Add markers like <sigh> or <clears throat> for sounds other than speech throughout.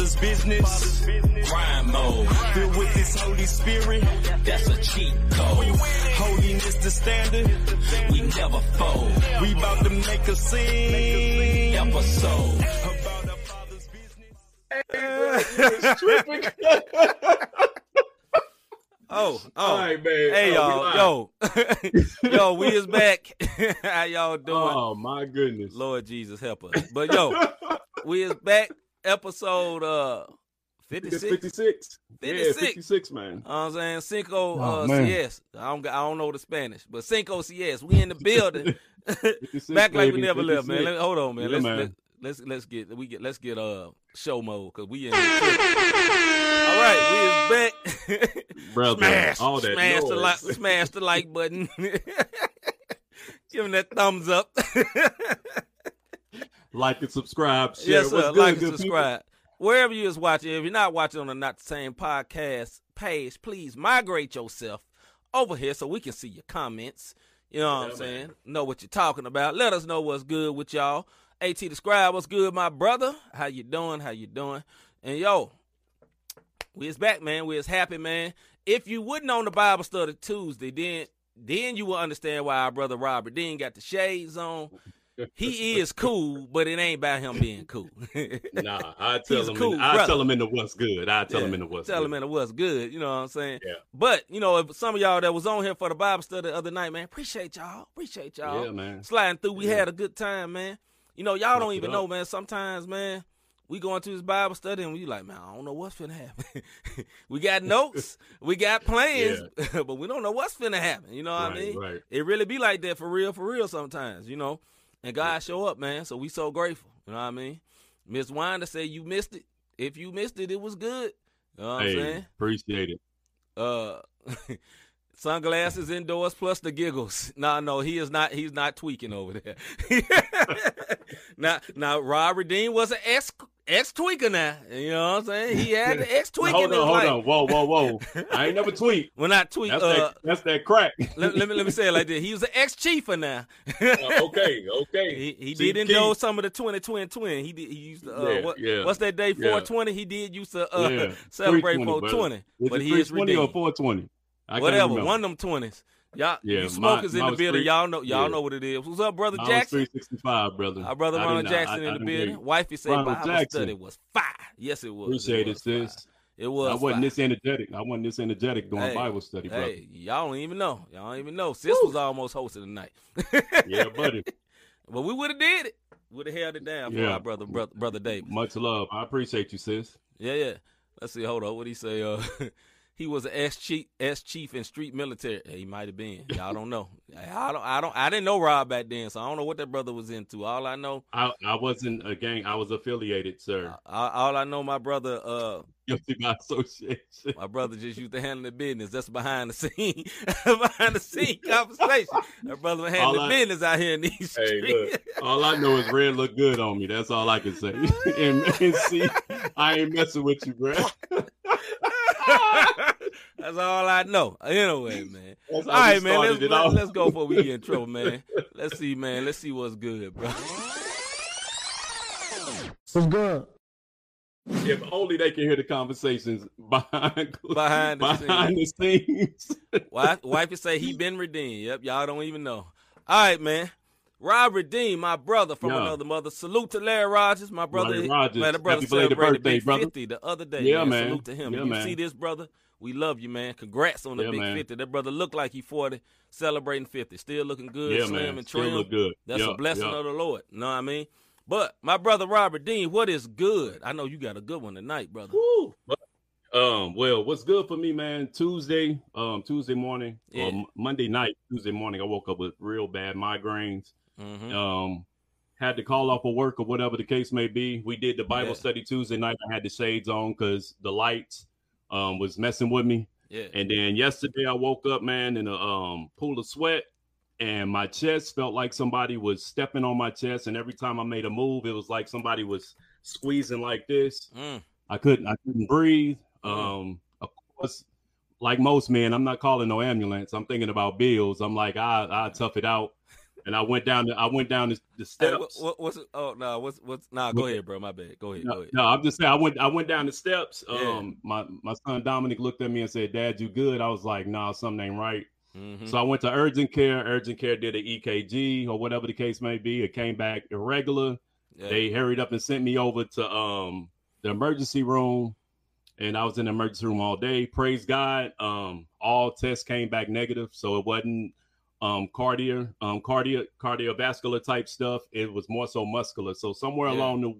Father's business. Rhyme mode. Filled with His Holy Spirit. That's a cheat code. Holiness the standard. We never fold. We about to make a scene. Episode. About the Father's business. <laughs> Oh, oh. All right, man. Hey Oh, y'all, yo, <laughs> yo, we is back. <laughs> How y'all doing? Oh my goodness. Lord Jesus help us. But yo, we is back. Episode uh It's 56. 56. Yeah, 56. 56, man. You know what I'm saying Cinco Oh, uh, man. CS. I don't I don't know the Spanish, but Cinco CS. We in the building. <laughs> back like we baby, never left, man. Let- hold on, man. Yeah, let's, man. Let, let's let's get we get let's get uh show mode because we in. All right, we is back. <laughs> Brother, smash, all that smash the like, smash the like button. <laughs> Give him that thumbs up. Like and subscribe. Share. yes, What's sir. good, like and good people? subscribe. Wherever you is watching, if you're not watching on the Not the Same podcast page, please migrate yourself over here so we can see your comments. You know what Yeah, I'm saying? man. Know what you're talking about. Let us know what's good with y'all. At the scribe, what's good, my brother? How you doing? How you doing? And yo, we is back, man. We is happy, man. If you wouldn't on the Bible study Tuesday, then then you will understand why our brother Robert Dean got the shades on. He is cool, but it ain't about him being cool. <laughs> Nah, I tell him. cool in, I brother. tell him in the what's good. I tell Yeah, him in the what's Tell good. him in the what's good. You know what I'm saying? Yeah. But you know, if some of y'all that was on here for the Bible study the other night, man, appreciate y'all. Appreciate y'all. Yeah, man. Sliding through, we Yeah. had a good time, man. You know, y'all don't even know, man. Sometimes, man, we going to this Bible study and we like, man, I don't know what's finna happen. <laughs> we got notes, <laughs> we got plans, but we don't know what's finna happen. You know what I mean? right. It really be like that for real, for real sometimes, you know. And God show up, man. So we so grateful. You know what I mean? Miss Wanda said you missed it. If you missed it, it was good. You know what I'm saying? appreciate it. Uh <laughs> sunglasses indoors plus the giggles. <laughs> No, no, he is not he's not tweaking over there. <laughs> now now Robert Dean was an ex ex tweaker now. You know what I'm saying? He had the ex <laughs> tweaking. hold on, hold on. Whoa, whoa, whoa. <laughs> I ain't never tweet. Well not tweet, That's uh that. That's that crack. <laughs> let, let me let me say it like this. He was an ex chiefer now. Uh, okay, okay. He, he See, did Keith, endorse some of the 20 twin twin. He did he used to uh Yeah, what, yeah, what's that day yeah. 420? He did used to uh yeah, celebrate 320, brother. 420. Is But he is 320 or 420? I Whatever, one of them twenties. Y'all, Yeah, you my- smokers in the building. Y'all know, y'all yeah. know what it is. What's up, brother I was Jackson? 365, brother. Our brother Ronald didn't- I- Jackson I in the building. Wifey said Ronald Bible Jackson. study was fire. Yes, it was. Appreciate it. it, was fire. sis. It was. I wasn't fire. this energetic. I wasn't this energetic during Hey, Bible study, brother. Hey, y'all don't even know. Y'all don't even know. Sis was almost hosting tonight. Yeah, buddy. <laughs> but we would have did it. Would have held it down for Yeah. our brother, brother, brother Davis. Much love. I appreciate you, sis. Yeah, yeah. Let's see. Hold on. What he say? Uh, <laughs> he was an S chief, S chief in street military. He might have been. Y'all don't know. <laughs> I don't. I don't. I didn't know Rob back then, so I don't know what that brother was into. All I know, I, I wasn't a gang. I was affiliated, sir. all, all I know, my brother, uh, Guilty by association. my brother just used to handle the business. That's behind the scene, <laughs> behind the scene <laughs> conversation. That brother was handling I- business out here in these Hey, streets. look. All I know is red look good on me. That's all I can say. and, and see, I ain't messing with you, bro. That's all I know. Anyway, man. That's how All we right, man. Let's, let's, all. let's go before we get in trouble, man. <laughs> Let's see, man. Let's see what's good, bro. What's good? If only they can hear the conversations behind <laughs> Behind the behind the scenes. Wife, wifey say he been redeemed. Yep, y'all don't even know. All right, man. Rob redeemed, my brother from Yeah. another mother. Salute to Larry Rogers, my brother. Larry Rogers. Man, the brother Happy celebrated birthday, Big brother. 50 the other day. Yeah, man. man. Salute to him. Yeah, you man. see this, brother? We love you, man. Congrats on the Yeah, Big man. 50. That brother look like he 40, celebrating 50. Still looking good, yeah, slim man. and Still look good. That's Yeah, a blessing of the Lord. Know what I mean? But my brother Robert Dean, what is good? I know you got a good one tonight, brother. Woo. Um, well, what's good for me, man? Tuesday, um, Tuesday morning Yeah. Monday night, Tuesday morning, I woke up with real bad migraines. hmm Um, had to call off of work or whatever the case may be. We did the Bible Yeah. study Tuesday night. I had the shades on because the lights um was messing with me. Yeah. And then yesterday I woke up, man, in a um pool of sweat, and my chest felt like somebody was stepping on my chest. And every time I made a move, it was like somebody was squeezing like this. Mm. I couldn't I couldn't breathe. Mhm. Um, of course, like most men, I'm not calling no ambulance. I'm thinking about bills. I'm like, I I tough it out. And I went down. The, I went down the, the Hey, what, steps. what, what's? Oh no, what's what's? Nah, go ahead, bro. My bad. Go ahead. Go No, ahead. no, I'm just saying. I went. I went down the steps. Yeah. Um, my my son Dominic looked at me and said, "Dad, you good?" I was like, "Nah, something ain't right." Mhm. So I went to urgent care. Urgent care did an EKG or whatever the case may be. It came back irregular. Yeah. They hurried up and sent me over to um the emergency room, and I was in the emergency room all day. Praise God. Um, all tests came back negative, so it wasn't um cardio, um cardio, cardiovascular type stuff. It was more so muscular. So somewhere Yeah. along the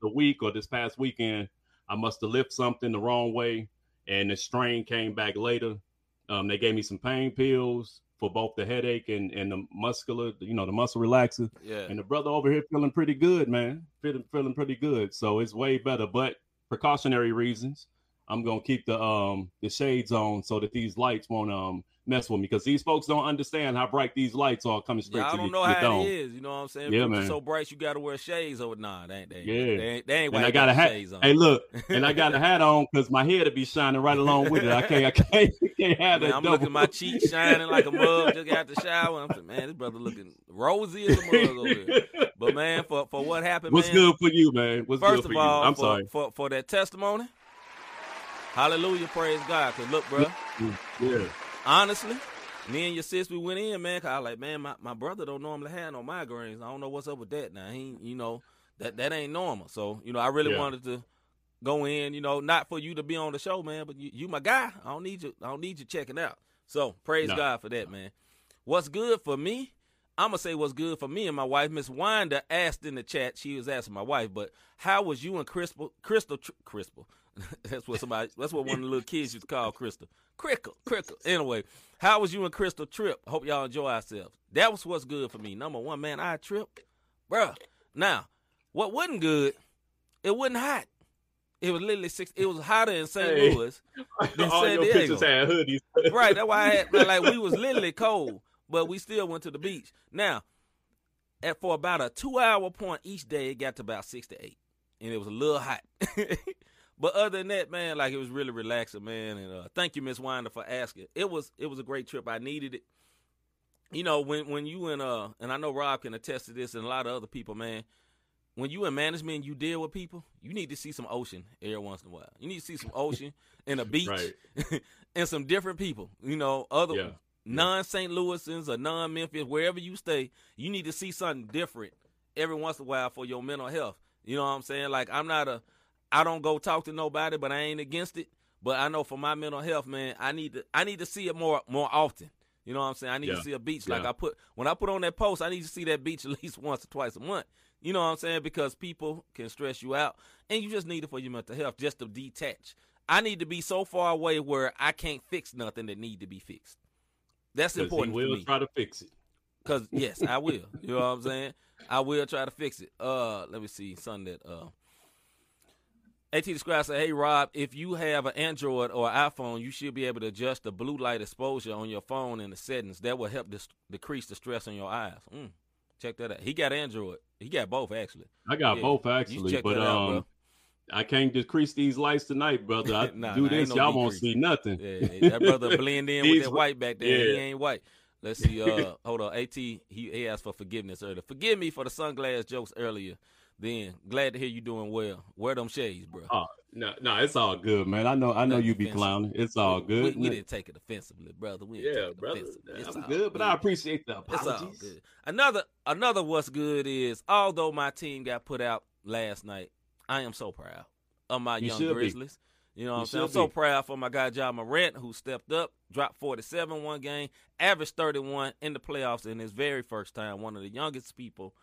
the week or this past weekend, I must have lifted something the wrong way, and the strain came back later. Um, they gave me some pain pills for both the headache and, and the muscular, you know, the muscle relaxer. yeah. And the brother over here feeling pretty good, man. Feeling feeling pretty good. So it's way better. But precautionary reasons, I'm gonna keep the um the shades on so that these lights won't um mess with me because these folks don't understand how bright these lights are coming straight Yeah, I to don't your, know your how dome. it is. You know what I'm saying? Yeah, man. So bright, you got to wear shades over. Nah, they ain't. They Yeah. They ain't. They ain't And I got a hat. Shades on. Hey, look, and I got a <laughs> hat on because my head will be shining right along with it. I can't, I can't, can't have Man, that. I'm double. looking at my cheeks shining like a mug. Just the shower. I'm saying, man, this brother looking rosy as a mug over here. But man, for for what happened, What's man, good for you, man? What's First good of for all, you? I'm for, sorry. for for that testimony. Hallelujah, praise God. Cause look, bro, mm, mm, Yeah. Honestly, me and your sis, we went in, man. Cause I was like, man, my, my brother don't normally have no migraines. I don't know what's up with that. Now he, you know, that that ain't normal. So you know, I really Yeah. wanted to go in. You know, not for you to be on the show, man, but you, you my guy. I don't need you. I don't need you checking out. So praise No. God for that, man. What's good for me? I'm gonna say what's good for me and my wife. Miss Winder asked in the chat. She was asking my wife, but how was you and Crystal? Crystal, Crystal. <laughs> that's what somebody. That's what one of the little kids used to call Crystal. Crickle, crickle. Anyway, how was you and Crystal trip? Hope y'all enjoy ourselves. That was what's good for me. Number one, man, I trip, bruh. Now, what wasn't good? It wasn't hot. It was literally six. It was hotter in St. Hey. Louis. <laughs> Then All San your Diego. pictures had hoodies. right. That's why I had like we was <laughs> literally cold, but we still went to the beach. Now, at for about a two hour point each day, it got to about six to eight, and it was a little hot. <laughs> but other than that, man, like it was really relaxing, man. And uh, thank you, Miss Winder, for asking. It was it was a great trip. I needed it. You know, when when you and uh, and I know Rob can attest to this, and a lot of other people, man. When you in management, and you deal with people. You need to see some ocean every once in a while. You need to see some ocean and a <laughs> beach Right. <laughs> and some different people. You know, other Yeah. Non St. Louisans or non Memphis, wherever you stay, you need to see something different every once in a while for your mental health. You know what I'm saying? Like I'm not a I don't go talk to nobody, but I ain't against it. But I know for my mental health, man, I need to I need to see it more more often. You know what I'm saying? I need Yeah. to see a beach. Like Yeah. I put when I put on that post, I need to see that beach <laughs> at least once or twice a month. You know what I'm saying? Because people can stress you out and you just need it for your mental health just to detach. I need to be so far away where I can't fix nothing that need to be fixed. That's he important will try to fix it. Cause yes, I will. You know what I'm saying? I will try to fix it. Uh, let me see. Something that uh, At Describe said, "Hey Rob, if you have an Android or iPhone, you should be able to adjust the blue light exposure on your phone in the settings. That will help dis- decrease the stress on your eyes. Mm, check that out. He got Android. He got both actually. I got Yeah, both actually, but out, um. I can't decrease these lights tonight, brother. I <laughs> Nah, do nah, this, y'all won't see nothing. Yeah, <laughs> that brother blend in with that white back there. He ain't white. Let's see. Uh, <laughs> hold on. At he, he asked for forgiveness earlier. Forgive me for the sunglass jokes earlier. Then glad to hear you doing well. Wear them shades, bro. Oh no, no, it's all good, man. I know, I know Nothing you be offensive. clowning. It's all good. We, didn't take it offensively, brother. We didn't yeah, take it brother. offensively. It's I'm all good, but I appreciate the It's all apologies. good. Another another what's good is although my team got put out last night, I am so proud of my You young should be. Grizzlies. You know what You I'm saying? I'm so proud for my guy Ja Morant who stepped up, dropped 47 one game, averaged 31 in the playoffs in his very first time. One of the youngest people.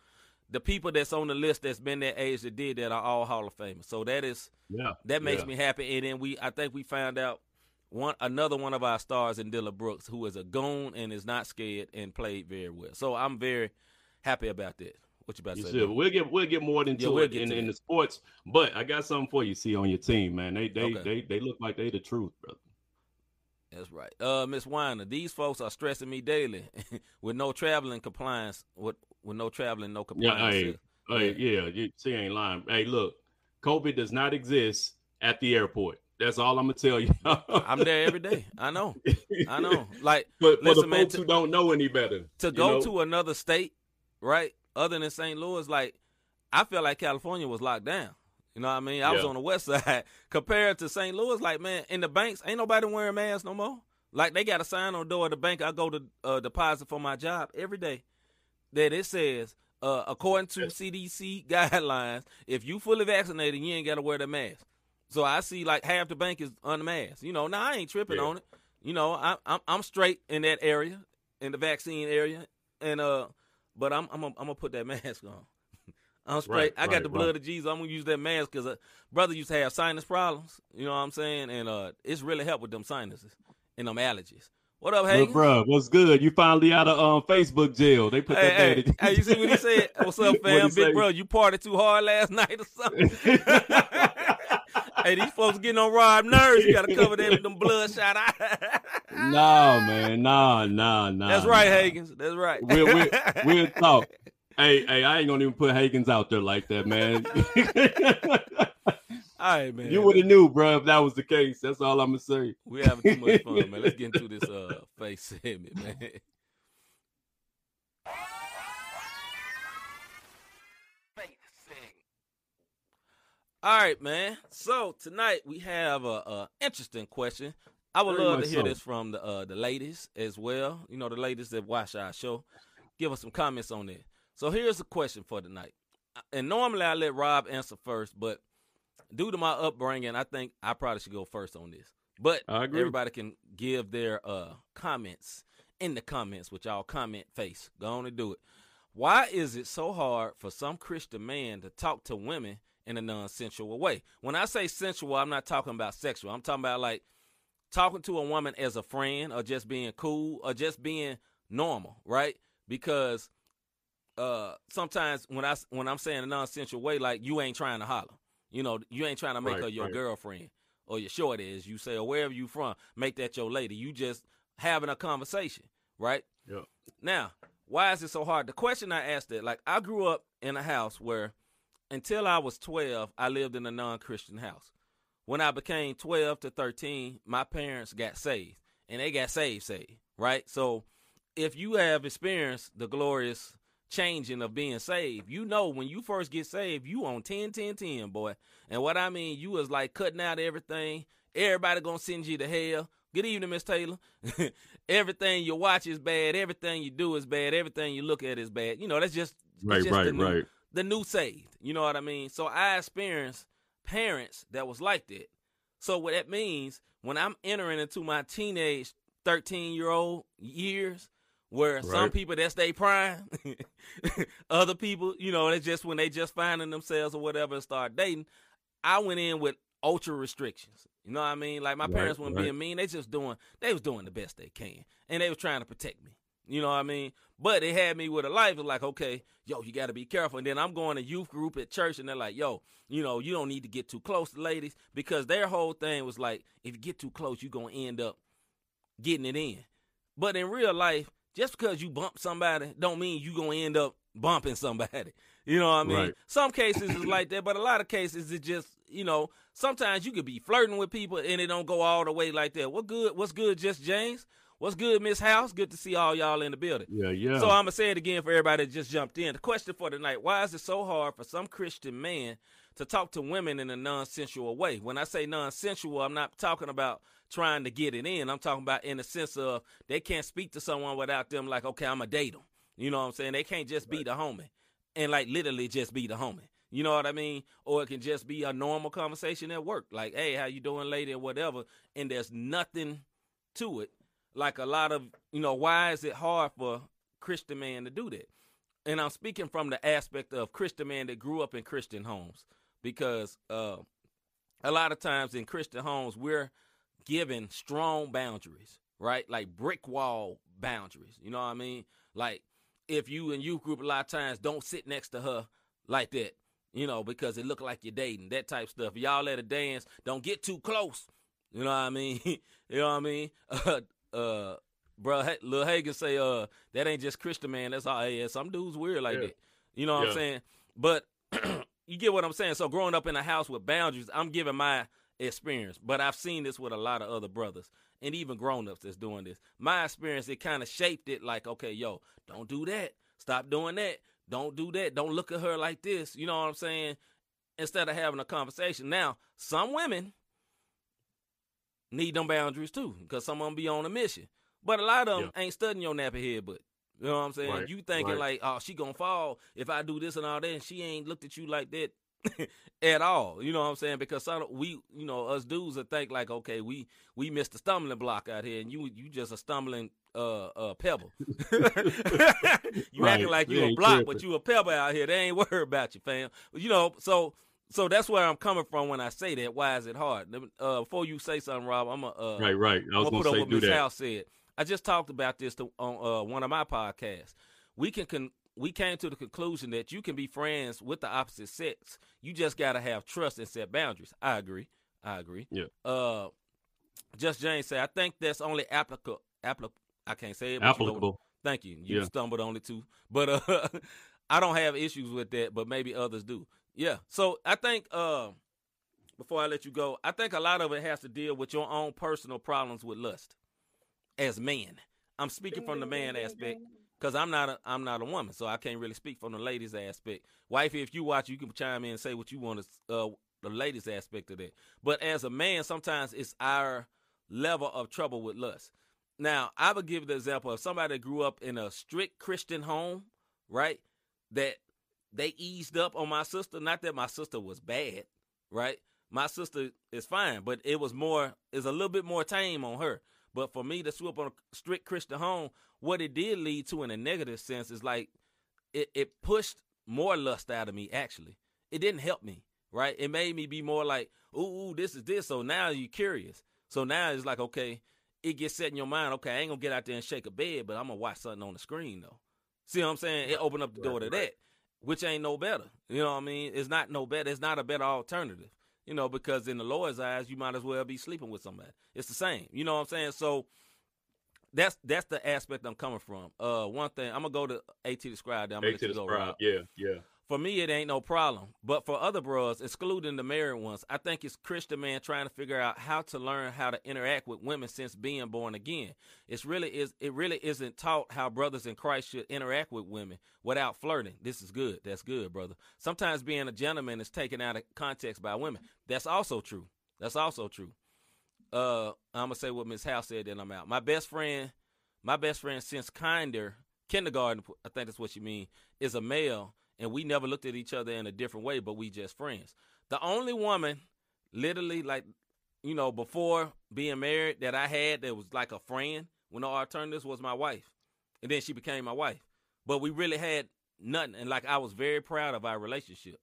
The people that's on the list that's been that age that did that are all Hall of Famers. So that is Yeah, that makes yeah. me happy. And then we, I think we found out one another one of our stars in Dillon Brooks, who is a goon and is not scared and played very well. So I'm very happy about that. What you about to You say? should. We'll get we'll get more into Yeah, we'll it in, in the sports, but I got something for you. See on your team, man. They they Okay. they they look like they the truth, brother. That's right. Uh, Miss Weiner, these folks are stressing me daily <laughs> with no traveling compliance. With with no traveling, no Yeah, compliance. hey, hey, yeah, you, she ain't lying. Hey, look, COVID does not exist at the airport. That's all I'm gonna tell you. <laughs> I'm there every day. I know. I know. Like <laughs> But for Listen, the man, folks to- who don't know any better, to go know? to another state right? Other than St. Louis, like I felt like California was locked down. You know what I mean? I was on the west <laughs> side compared to St. Louis. Like man, in the banks, ain't nobody wearing masks no more. Like they got a sign on the door of the bank. I go to uh, deposit for my job every day that it says, uh, according to CDC <laughs> guidelines, if you fully vaccinated, you ain't got to wear the mask. So I see like half the bank is unmasked. You know, now I ain't tripping Yeah. on it. You know, I, I'm I'm straight in that area, in the vaccine area, and uh, but I'm I'm gonna- put that <laughs> mask on. I'm straight. Right, I got right, the blood right. of Jesus. I'm gonna use that mask because uh, brother used to have sinus problems. You know what I'm saying? And uh, it's really helped with them sinuses and them allergies. What up, Hey, bro, what's good? You finally out of um, Facebook jail. They put that Hey, bad hey, hey, you see what he said? <laughs> What's up, fam? Big say? bro, you partied too hard last <laughs> night or something? Hey, these folks getting on Rob nerves. You got to cover them with them bloodshot eyes. <laughs> no, man. No, no, no. That's right, nah. Hagens. That's right. We'll, we'll, we'll <laughs> talk. Hey, hey, I ain't gonna even put Hagens out there like that, man. <laughs> All right, man. you would have knew, bro, if that was the case. That's all I'm gonna say. We're having too much fun, man. Let's get into this uh face segment, man. All right, man. So tonight we have a, a interesting question. I would Very love to hear so. this from the uh, the ladies as well. You know, the ladies that watch our show. Give us some comments on it. So here's the question for tonight. And normally I let Rob answer first, but due to my upbringing, I think I probably should go first on this. But everybody can give their uh, comments in the comments with y'all comment face. Go on and do it. Why is it so hard for some Christian man to talk to women in a non-sensual way? When I say sensual, I'm not talking about sexual. I'm talking about like talking to a woman as a friend or just being cool or just being normal, right? Because uh sometimes when I when I'm saying a non-sensual way, like you ain't trying to holler. You know, you ain't trying to make Right, her your right. girlfriend or your shorty, as you say, or wherever you from. Make that your lady. You just having a conversation, right? Yeah. Now, why is it so hard? The question I asked it, like I grew up in a house where until I was 12, I lived in a non-Christian house. When I became 12 to 13, my parents got saved and they got saved saved, right? So, if you have experienced the glorious changing of being saved, you know when you first get saved, you on 10 10 10, boy. And what I mean, you was like cutting out everything. Everybody going to send you to hell. Good evening, Miss Taylor. <laughs> everything you watch is bad. Everything you do is bad. Everything you look at is bad. You know, that's just Right, just right, new- right. The new saved. You know what I mean? So I experienced parents that was like that. So what that means when I'm entering into my teenage 13 year old years, where some people that's they prime, <laughs> other people, you know, that's just when they just finding themselves or whatever and start dating. I went in with ultra restrictions. You know what I mean? Like my Right, parents weren't right. being mean. They just doing they was doing the best they can. And they was trying to protect me. You know what I mean? But they had me with a life of like, okay, yo, you gotta be careful. And then I'm going to youth group at church and they're like, yo, you know, you don't need to get too close to ladies because their whole thing was like, if you get too close, you're gonna end up getting it in. But in real life, just because you bump somebody don't mean you're gonna end up bumping somebody. <laughs> You know what I mean? Right. Some cases is like that, but a lot of cases it just, you know, sometimes you could be flirting with people and it don't go all the way like that. What good? What's good, just James? What's good, Miss House? Good to see all y'all in the building. Yeah, yeah. So I'm gonna say it again for everybody that just jumped in. The question for tonight: Why is it so hard for some Christian man to talk to women in a non-sensual way? When I say non-sensual, I'm not talking about trying to get it in. I'm talking about in the sense of they can't speak to someone without them like, okay, I'm gonna date them. You know what I'm saying? They can't just be the homie and like literally just be the homie. You know what I mean? Or it can just be a normal conversation at work, like, "Hey, how you doing, lady?" or whatever, and there's nothing to it. Like a lot of, you know, why is it hard for Christian man to do that? And I'm speaking from the aspect of Christian man that grew up in Christian homes, because uh, a lot of times in Christian homes we're given strong boundaries, right? Like brick wall boundaries. You know what I mean? Like if you in youth group a lot of times don't sit next to her like that, you know, because it look like you're dating, that type stuff. Y'all at a dance, don't get too close. You know what I mean? <laughs> you know what I mean? <laughs> Uh, uh, bro, Lil Hagen say, uh, that ain't just Christian man. That's all. Yeah, some dudes weird like Yeah. that. You know what I'm saying? But <clears throat> you get what I'm saying. So growing up in a house with boundaries, I'm giving my experience, but I've seen this with a lot of other brothers and even grown ups that's doing this. My experience, it kind of shaped it like, okay, yo, don't do that. Stop doing that. Don't do that. Don't look at her like this. You know what I'm saying? Instead of having a conversation. Now, some women need them boundaries too, because some of them be on a mission. But a lot of them yeah. ain't studying your nappy head, but you know what I'm saying? Right. You thinking right. like, oh, she gonna fall if I do this and all that, and she ain't looked at you like that <laughs> at all. You know what I'm saying? Because some we, you know, us dudes are think like, okay, we we missed a stumbling block out here, and you you just a stumbling uh uh pebble. <laughs> you right. acting like you, you a block, tripping. but you a pebble out here. They ain't worried about you, fam. You know, so so that's where I'm coming from when I say that. Why is it hard? Uh, before you say something, Rob, I'm gonna uh, right, right. I was gonna, gonna put say, up what Miss House said. I just talked about this to, on uh, one of my podcasts. We can con- we came to the conclusion that you can be friends with the opposite sex. You just got to have trust and set boundaries. I agree. I agree. Yeah. Uh, just Jane said, I think that's only applicable. Applic- I can't say it. Applicable. You thank you. You yeah. stumbled on it too, but uh, <laughs> I don't have issues with that. But maybe others do. Yeah. So I think uh, before I let you go, I think a lot of it has to deal with your own personal problems with lust as man. I'm speaking from the man aspect because I'm not a I'm not a woman, so I can't really speak from the ladies aspect. Wifey, if you watch, you can chime in and say what you want to uh, the ladies aspect of that. But as a man, sometimes it's our level of trouble with lust. Now, I would give the example of somebody that grew up in a strict Christian home, right? That they eased up on my sister. Not that my sister was bad, right? My sister is fine, but it was more is a little bit more tame on her. But for me to swoop on a strict Christian home, what it did lead to in a negative sense is like it, it pushed more lust out of me, actually. It didn't help me, right? It made me be more like, ooh, ooh this is this. So now you're curious. So now it's like, okay, it gets set in your mind, okay, I ain't gonna get out there and shake a bed, but I'm gonna watch something on the screen though. See what I'm saying? It opened up the door to that, which ain't no better. You know what I mean? It's not no better. It's not a better alternative you know, because in the Lord's eyes, you might as well be sleeping with somebody. It's the same. You know what I'm saying? So that's that's the aspect I'm coming from. Uh, one thing I'm gonna go to AT describe. I'm gonna AT describe. Yeah, yeah. For me, it ain't no problem. But for other bros, excluding the married ones, I think it's Christian man trying to figure out how to learn how to interact with women since being born again. It's really is it really isn't taught how brothers in Christ should interact with women without flirting. This is good. That's good, brother. Sometimes being a gentleman is taken out of context by women. That's also true. That's also true. Uh, I'm gonna say what Miss House said, then I'm out. My best friend, my best friend since kinder kindergarten, I think that's what you mean, is a male and we never looked at each other in a different way, but we just friends. The only woman, literally, like, you know, before being married that I had that was like a friend when all alternatives was my wife. And then she became my wife. But we really had nothing. And like I was very proud of our relationship.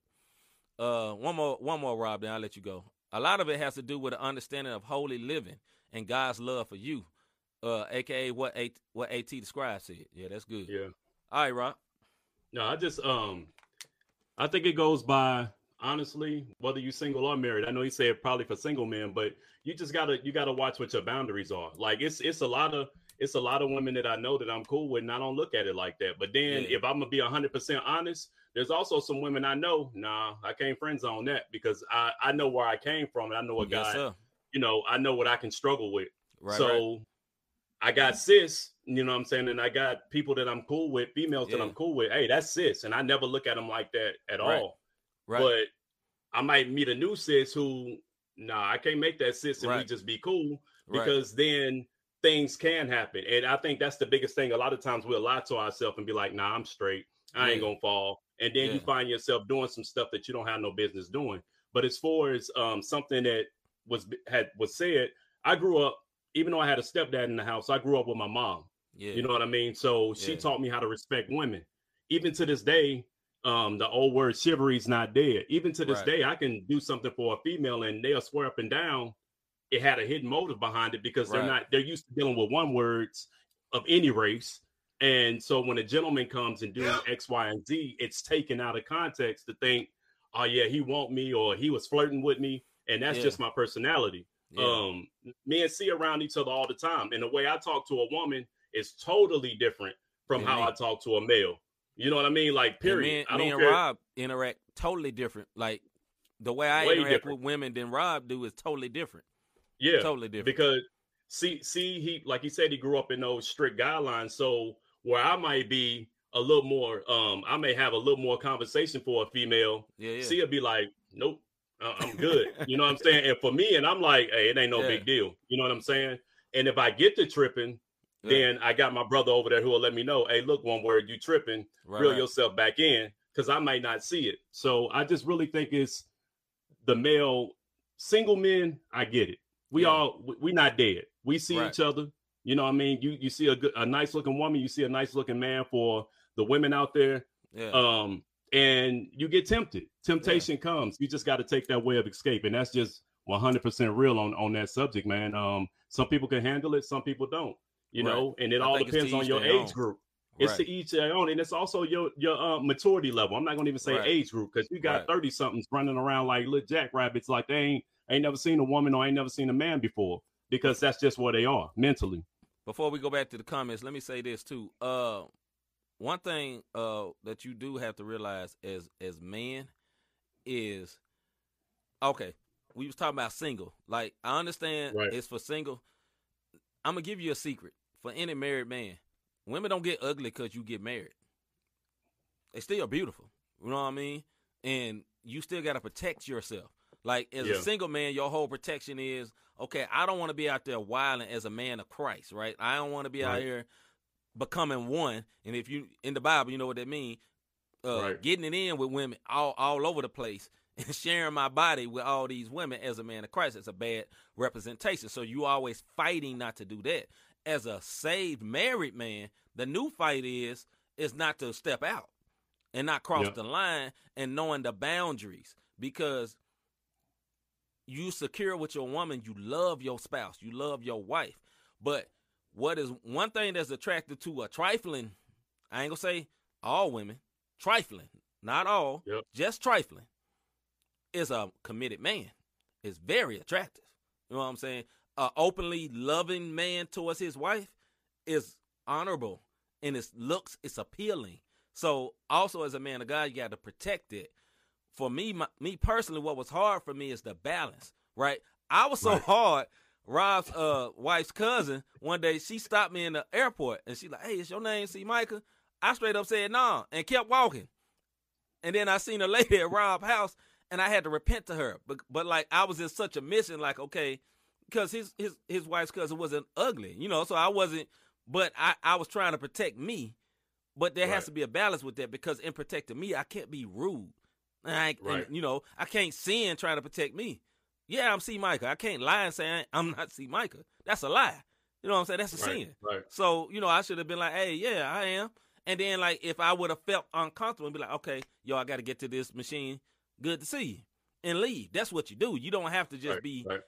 Uh one more one more Rob, then I'll let you go. A lot of it has to do with the understanding of holy living and God's love for you. Uh aka what A what AT described said. Yeah, that's good. Yeah. All right, Rob. No, I just um I think it goes by honestly, whether you single or married. I know you said probably for single men, but you just gotta you gotta watch what your boundaries are. Like it's it's a lot of it's a lot of women that I know that I'm cool with, and I don't look at it like that. But then yeah. if I'm gonna be hundred percent honest, there's also some women I know, nah, I can't friend zone that because I I know where I came from and I know what yes, guy, you know, I know what I can struggle with. Right, so right. I got sis, you know what I'm saying? And I got people that I'm cool with, females yeah. that I'm cool with. Hey, that's sis. And I never look at them like that at right. all. Right. But I might meet a new sis who, nah, I can't make that sis and right. we just be cool because right. then things can happen. And I think that's the biggest thing. A lot of times we'll lie to ourselves and be like, nah, I'm straight. I yeah. ain't gonna fall. And then yeah. you find yourself doing some stuff that you don't have no business doing. But as far as um, something that was had was said, I grew up even though I had a stepdad in the house, I grew up with my mom. Yeah. You know what I mean? So she yeah. taught me how to respect women. Even to this day, um, the old word chivalry's not dead. Even to this right. day, I can do something for a female and they'll swear up and down it had a hidden motive behind it because they're not they're used to dealing with one words of any race. And so when a gentleman comes and do <gasps> X, Y, and Z, it's taken out of context to think, oh yeah, he want me or he was flirting with me. And that's yeah. just my personality. Yeah. Um, me and C around each other all the time. And the way I talk to a woman is totally different from how I talk to a male. You know what I mean? Like, period. And me, me and care. Rob interact totally different. Like the way I Way interact different. with women than Rob do is totally different. Yeah, totally different. Because see, see, he like he said, he grew up in those strict guidelines. So where I might be a little more. Um, I may have a little more conversation for a female. Yeah, yeah. She'll be like, "Nope, uh, I'm <laughs> good." you know what I'm saying? And for me, and I'm like, "Hey, it ain't no Yeah. big deal." You know what I'm saying? And if I get to tripping, Yeah. then I got my brother over there who will let me know, "Hey, look, one word, you tripping." right, reel right. yourself back in because I might not see it. So I just really think it's the male single men. I get it. We Yeah. all we, not dead. We see Right. each other. You know what I mean? You you see a good a nice looking woman, you see a nice looking man for the women out there. yeah. Um and you get tempted. Temptation comes. You just got to take that way of escape and that's just 100% real on on that subject, man. Um some people can handle it, some people don't. You Right. know, and it I all depends on your age own. group. It's right. to each their own, and it's also your your uh, maturity level. I'm not going to even say Right. age group because you got thirty somethings running around like little jackrabbits, like they ain't ain't never seen a woman or ain't never seen a man before because that's just where they are mentally. Before we go back to the comments, let me say this too. Uh, one thing uh that you do have to realize as as men is okay. We was talking about single. Like I understand Right. it's for single. I'm gonna give you a secret for any married man. Women don't get ugly because you get married. They still beautiful. You know what I mean? And you still gotta protect yourself. Like as Yeah. a single man, your whole protection is okay. I don't want to be out there wilding as a man of Christ, right? I don't want to be out here becoming one. And if you in the Bible, you know what that means. Uh, Right. Getting it in with women all all over the place <laughs> and sharing my body with all these women as a man of Christ. It's a bad representation. So you always fighting not to do that. As a saved married man, the new fight is is not to step out and not cross Yeah. the line and knowing the boundaries because you secure with your woman, you love your spouse, you love your wife. But what is one thing that's attractive to a trifling, I ain't gonna say all women, trifling, not all, Yep. just trifling, is a committed man. It's very attractive. You know what I'm saying? A openly loving man towards his wife is honorable and it looks it's appealing. So also as a man of God, you got to protect it. For me, my, me personally, what was hard for me is the balance. Right? I was so Right. hard. Rob's uh wife's cousin one day she stopped me in the airport and she like, "Hey, is your name C. Micah?" I straight up said no and kept walking. And then I seen a lady <laughs> at Rob's house and I had to repent to her. But but like I was in such a mission, like okay, because his his his wife's cousin wasn't ugly, you know, so I wasn't. But I I was trying to protect me. But there has to be a balance with that because in protecting me, I can't be rude. And I, ain't- and, Right. you know, I can't sin trying to protect me. Yeah, I'm C. Micah. I can't lie and say I'm <laughs> not C. Micah. That's a lie. You know what I'm saying? That's a Right, sin. right. So, you know, I should have been like, hey, yeah, I am. And then, like, if I would have felt uncomfortable and be like, okay, yo, I got to get to this machine. Good to see you. And leave. That's what you do. You don't have to just right, be, right.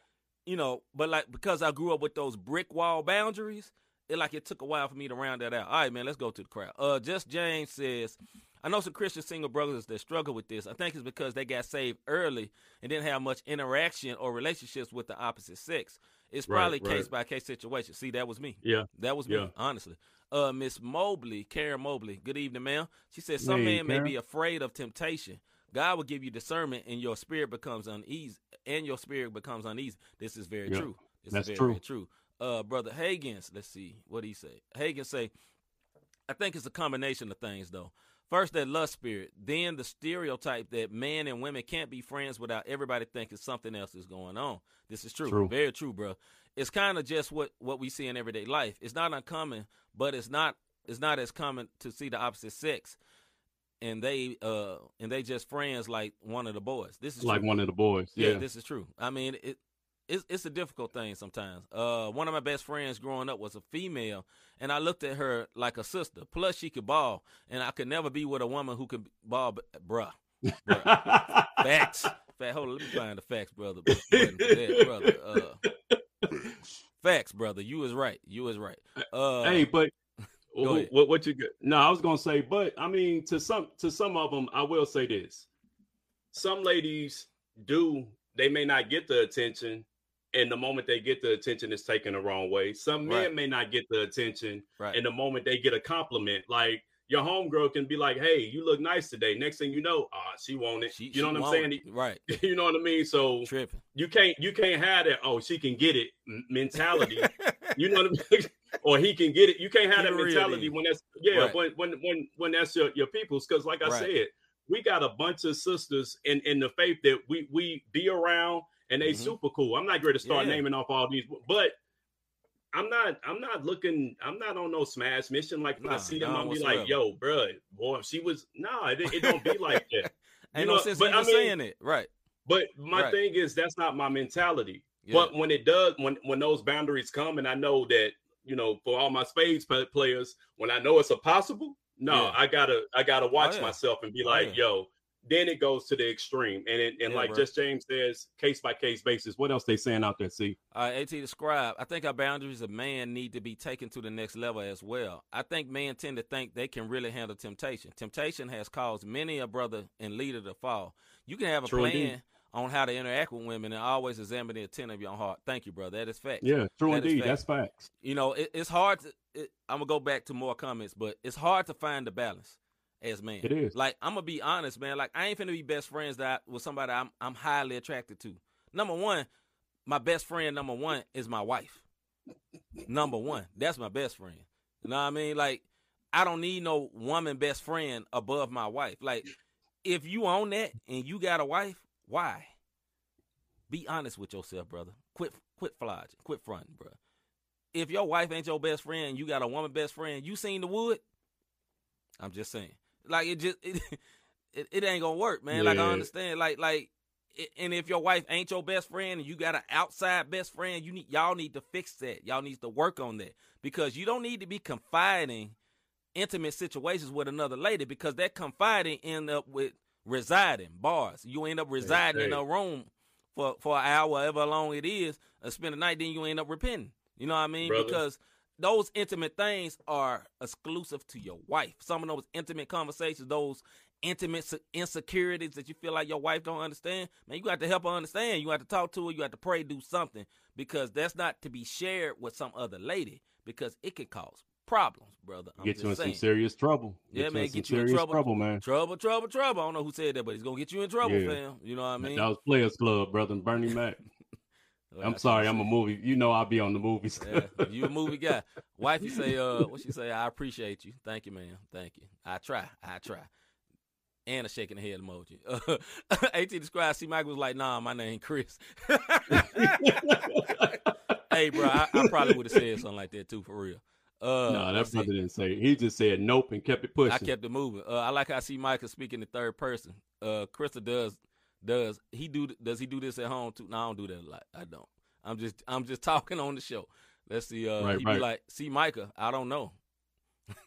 You know, but like, because I grew up with those brick wall boundaries, it like it took a while for me to round that out. All right, man, let's go to the crowd. Uh, Just James says, I know some Christian single brothers that struggle with this. I think it's because they got saved early and didn't have much interaction or relationships with the opposite sex. It's probably right. case by case situation. See, that was me. Yeah. That was me, honestly. Uh, Miss Mobley, Karen Mobley. Good evening, ma'am. She said some Hey, men may be afraid of temptation. God will give you discernment, and your spirit becomes uneasy, and your spirit becomes uneasy. This is very Yeah, true. This that's is very, true. very true. Uh, brother Hagens, let's see what he say. Hagens say, I think it's a combination of things though. First, that lust spirit, then the stereotype that men and women can't be friends without everybody thinking something else is going on. This is true, True. very true, bro. It's kind of just what what we see in everyday life. It's not uncommon, but it's not it's not as common to see the opposite sex, and they uh and they just friends like one of the boys. This is Like true. one of the boys. Yeah, Yeah. this is true. I mean, it it's it's a difficult thing sometimes. Uh, one of my best friends growing up was a female, and I looked at her like a sister. Plus, she could ball, and I could never be with a woman who could ball, bruh. bruh. <laughs> Facts. Fact. Hold on, let me find the facts, brother. Brother. Uh, <laughs> facts, brother. You was right. You was right. Uh, hey, but What what you get? No, I was gonna say, but I mean, to some to some of them, I will say this: some ladies do they may not get the attention, and the moment they get the attention, it's taken the wrong way. Some men Right. may not get the attention, right. and the moment they get a compliment, like your homegirl can be like, "Hey, you look nice today." Next thing you know, ah, uh, she want it. She, you know what I'm saying? it. Right. <laughs> You know what I mean? So tripping. You can't you can't have that. Oh, she can get it mentality. <laughs> you know what I mean? <laughs> or he can get it. You can't have that mentality when that's yeah right. when when when when that's your your people's. Because like I right. said, we got a bunch of sisters in in the faith that we we be around and they mm-hmm. super cool. I'm not going to start yeah. naming off all these, but I'm not. I'm not looking. I'm not on no smash mission. Like when nah, I see them, I'll be like, "Yo, bro, boy, she was nah." It, it don't be like that. <laughs> Ain't know, no sense but, I mean, saying it, right? But my right. thing is that's not my mentality. Yeah. But when it does, when when those boundaries come, and I know that you know, for all my spades players, when I know it's a possible, no, yeah. I gotta I gotta oh, watch oh, yeah. myself and be oh, like, yo, then it goes to the extreme. And it, and yeah, like bro. just James says, case by case basis. What else they saying out there? See, uh, At describe. I think our boundaries of man need to be taken to the next level as well. I think men tend to think they can really handle temptation. Temptation has caused many a brother and leader to fall. You can have a True plan. Indeed. On how to interact with women and always examine the intent of your heart. Thank you, brother. That is fact. Yeah, true that indeed. That's facts. You know, it, it's hard to. It, I'm gonna go back to more comments, but it's hard to find the balance as man. It is. Like I'm gonna be honest, man. Like I ain't finna be best friends that with somebody I'm I'm highly attracted to. Number one, my best friend number one is my wife. number one, that's my best friend. You know what I mean? Like I don't need no woman best friend above my wife. Like if you own that and you got a wife, why? Be honest with yourself, brother. Quit quit flogging, quit fronting, bro. If your wife ain't your best friend, you got a woman best friend. You seen the wood? I'm just saying. Like it just it <laughs> it, it ain't gonna work, man. Yeah. Like I understand. Like like and if your wife ain't your best friend and you got an outside best friend, you need y'all need to fix that. Y'all need to work on that because you don't need to be confiding intimate situations with another lady because that confiding end up with residing bars. You end up residing hey, hey. in a room for for an hour, however long it is, and spend the night. Then you end up repenting. You know what I mean? Brother. Because those intimate things are exclusive to your wife. Some of those intimate conversations, those intimate insecurities that you feel like your wife don't understand, man, you got to help her understand. You got to talk to her. You got to pray, do something because that's not to be shared with some other lady because it could cause problems, brother. I'm get you in saying. some serious trouble. Get yeah, man, get you in trouble. trouble, man. Trouble, trouble, trouble. I don't know who said that, but he's gonna get you in trouble, yeah. fam. You know what I mean? That was Players Club, brother. Bernie Mac. Well, I'm sorry, I'm a movie. You know I'll be on the movies. yeah, you a movie guy. Wifey say, uh, <laughs> what she say? I appreciate you. Thank you, man. Thank you. I try. I try. And a shaking the head emoji. <laughs> Uh, AT described C Mike was like, nah, my name Chris. <laughs> hey, bro, I, I probably would have said something like that too, for real. Uh, no, that brother didn't say. He just said nope and kept it pushing. I kept it moving. Uh, I like how I see Michael speaking in third person. Uh, Krista does does he do? Does he do this at home too? No, I don't do that a lot. I don't. I'm just I'm just <laughs> talking on the show. Let's see. Uh, right, he right. be like, see, Micah. I don't know. <laughs>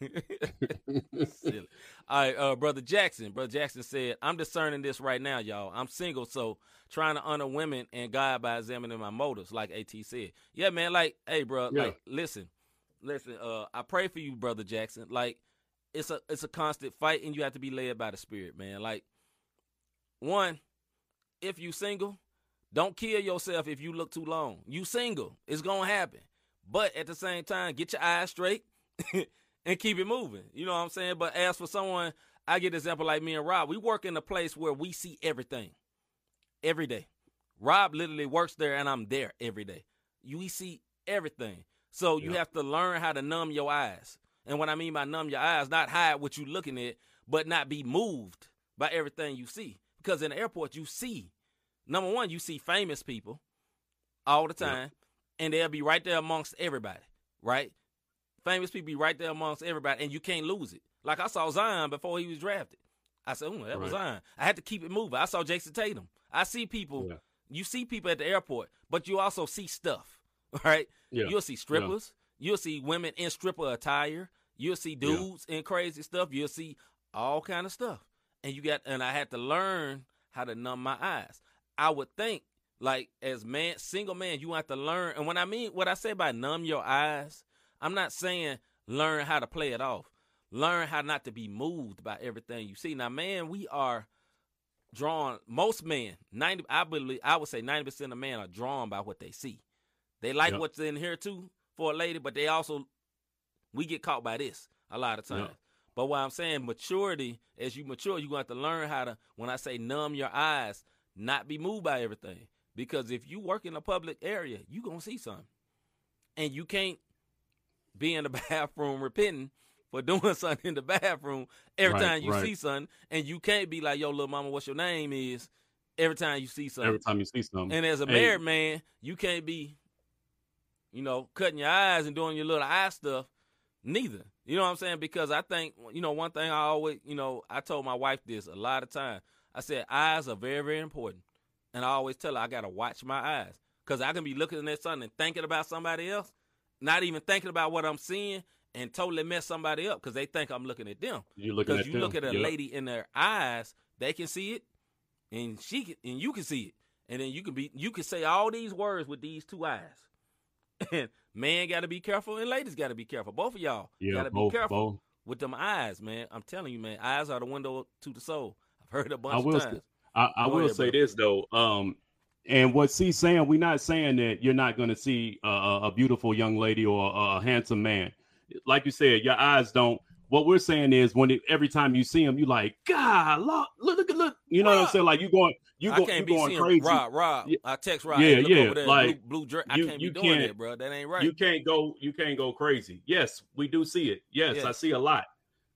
Silly. All right, uh, brother Jackson. Brother Jackson said, "I'm discerning this right now, y'all. I'm single, so trying to honor women and God by examining my motives." Like At said, "Yeah, man. Like, hey, bro. Yeah. Like, listen, listen. Uh, I pray for you, brother Jackson. Like, it's a it's a constant fight, and you have to be led by the Spirit, man. Like, one, if you single, don't kill yourself if you look too long. You single, it's gonna happen. But at the same time, get your eyes straight <laughs> and keep it moving. You know what I'm saying? But as for someone, I get an example like me and Rob. We work in a place where we see everything every day. Rob literally works there, and I'm there every day. You we see everything. So you have to learn how to numb your eyes. And what I mean by numb your eyes, not hide what you're looking at, but not be moved by everything you see. Because in the airport, you see number one, you see famous people all the time, and they'll be right there amongst everybody, right? Famous people be right there amongst everybody, and you can't lose it. Like I saw Zion before he was drafted. I said, "Oh, that right. was Zion." I had to keep it moving. I saw Jayson Tatum. I see people. Yeah. You see people at the airport, but you also see stuff, <laughs> right? Yeah. You'll see strippers. Yeah. You'll see women in stripper attire. You'll see dudes in crazy stuff. You'll see all kind of stuff, and you got. And I had to learn how to numb my eyes. I would think like as man single man you have to learn and when I mean what I say by numb your eyes, I'm not saying learn how to play it off. Learn how not to be moved by everything you see. Now man, we are drawn most men, 90 I believe I would say 90% of men are drawn by what they see. They like yep. what's in here too for a lady, but they also we get caught by this a lot of times. Yep. But what I'm saying, maturity, as you mature, you're going to have to learn how to, when I say numb your eyes, not be moved by everything. Because if you work in a public area, you're going to see something. And you can't be in the <laughs> bathroom repenting for doing <laughs> something in the bathroom every Right, time you right. see something. And you can't be like, yo, little mama, what's your name is every time you see something. Every time you see something. And as a Hey, married man, you can't be, you know, cutting your eyes and doing your little eye stuff. Neither. You know what I'm saying? Because I think, you know, one thing I always, you know, I told my wife this a lot of time. I said eyes are very, very important, and I always tell her I gotta watch my eyes because I can be looking at something and thinking about somebody else, not even thinking about what I'm seeing, and totally mess somebody up because they think I'm looking at them. you looking Because at you them. look at a Yep. lady in their eyes, they can see it, and she can, and you can see it, and then you can be you can say all these words with these two eyes. And <laughs> man got to be careful, and ladies got to be careful. Both of y'all Yeah, got to be careful both. with them eyes, man. I'm telling you, man. Eyes are the window to the soul. I've heard a bunch I will of say- times. I, I will ahead, say bro. this though, um, and what she's saying, we're not saying that you're not going to see a, a a beautiful young lady or a, a handsome man. Like you said, your eyes don't. What we're saying is, when it, every time you see him, you like, God, look, look, look, look. You know what I'm saying? Like you going, you go, you can't be going crazy. Rob, Rob. Yeah. I text Rob. Yeah, yeah, Over there, like, blue, blue jer- I you- can't you be doing can't- that, bro. That ain't right. You can't go, you can't go crazy. Yes, we do see it. Yes, Yes. I see a lot,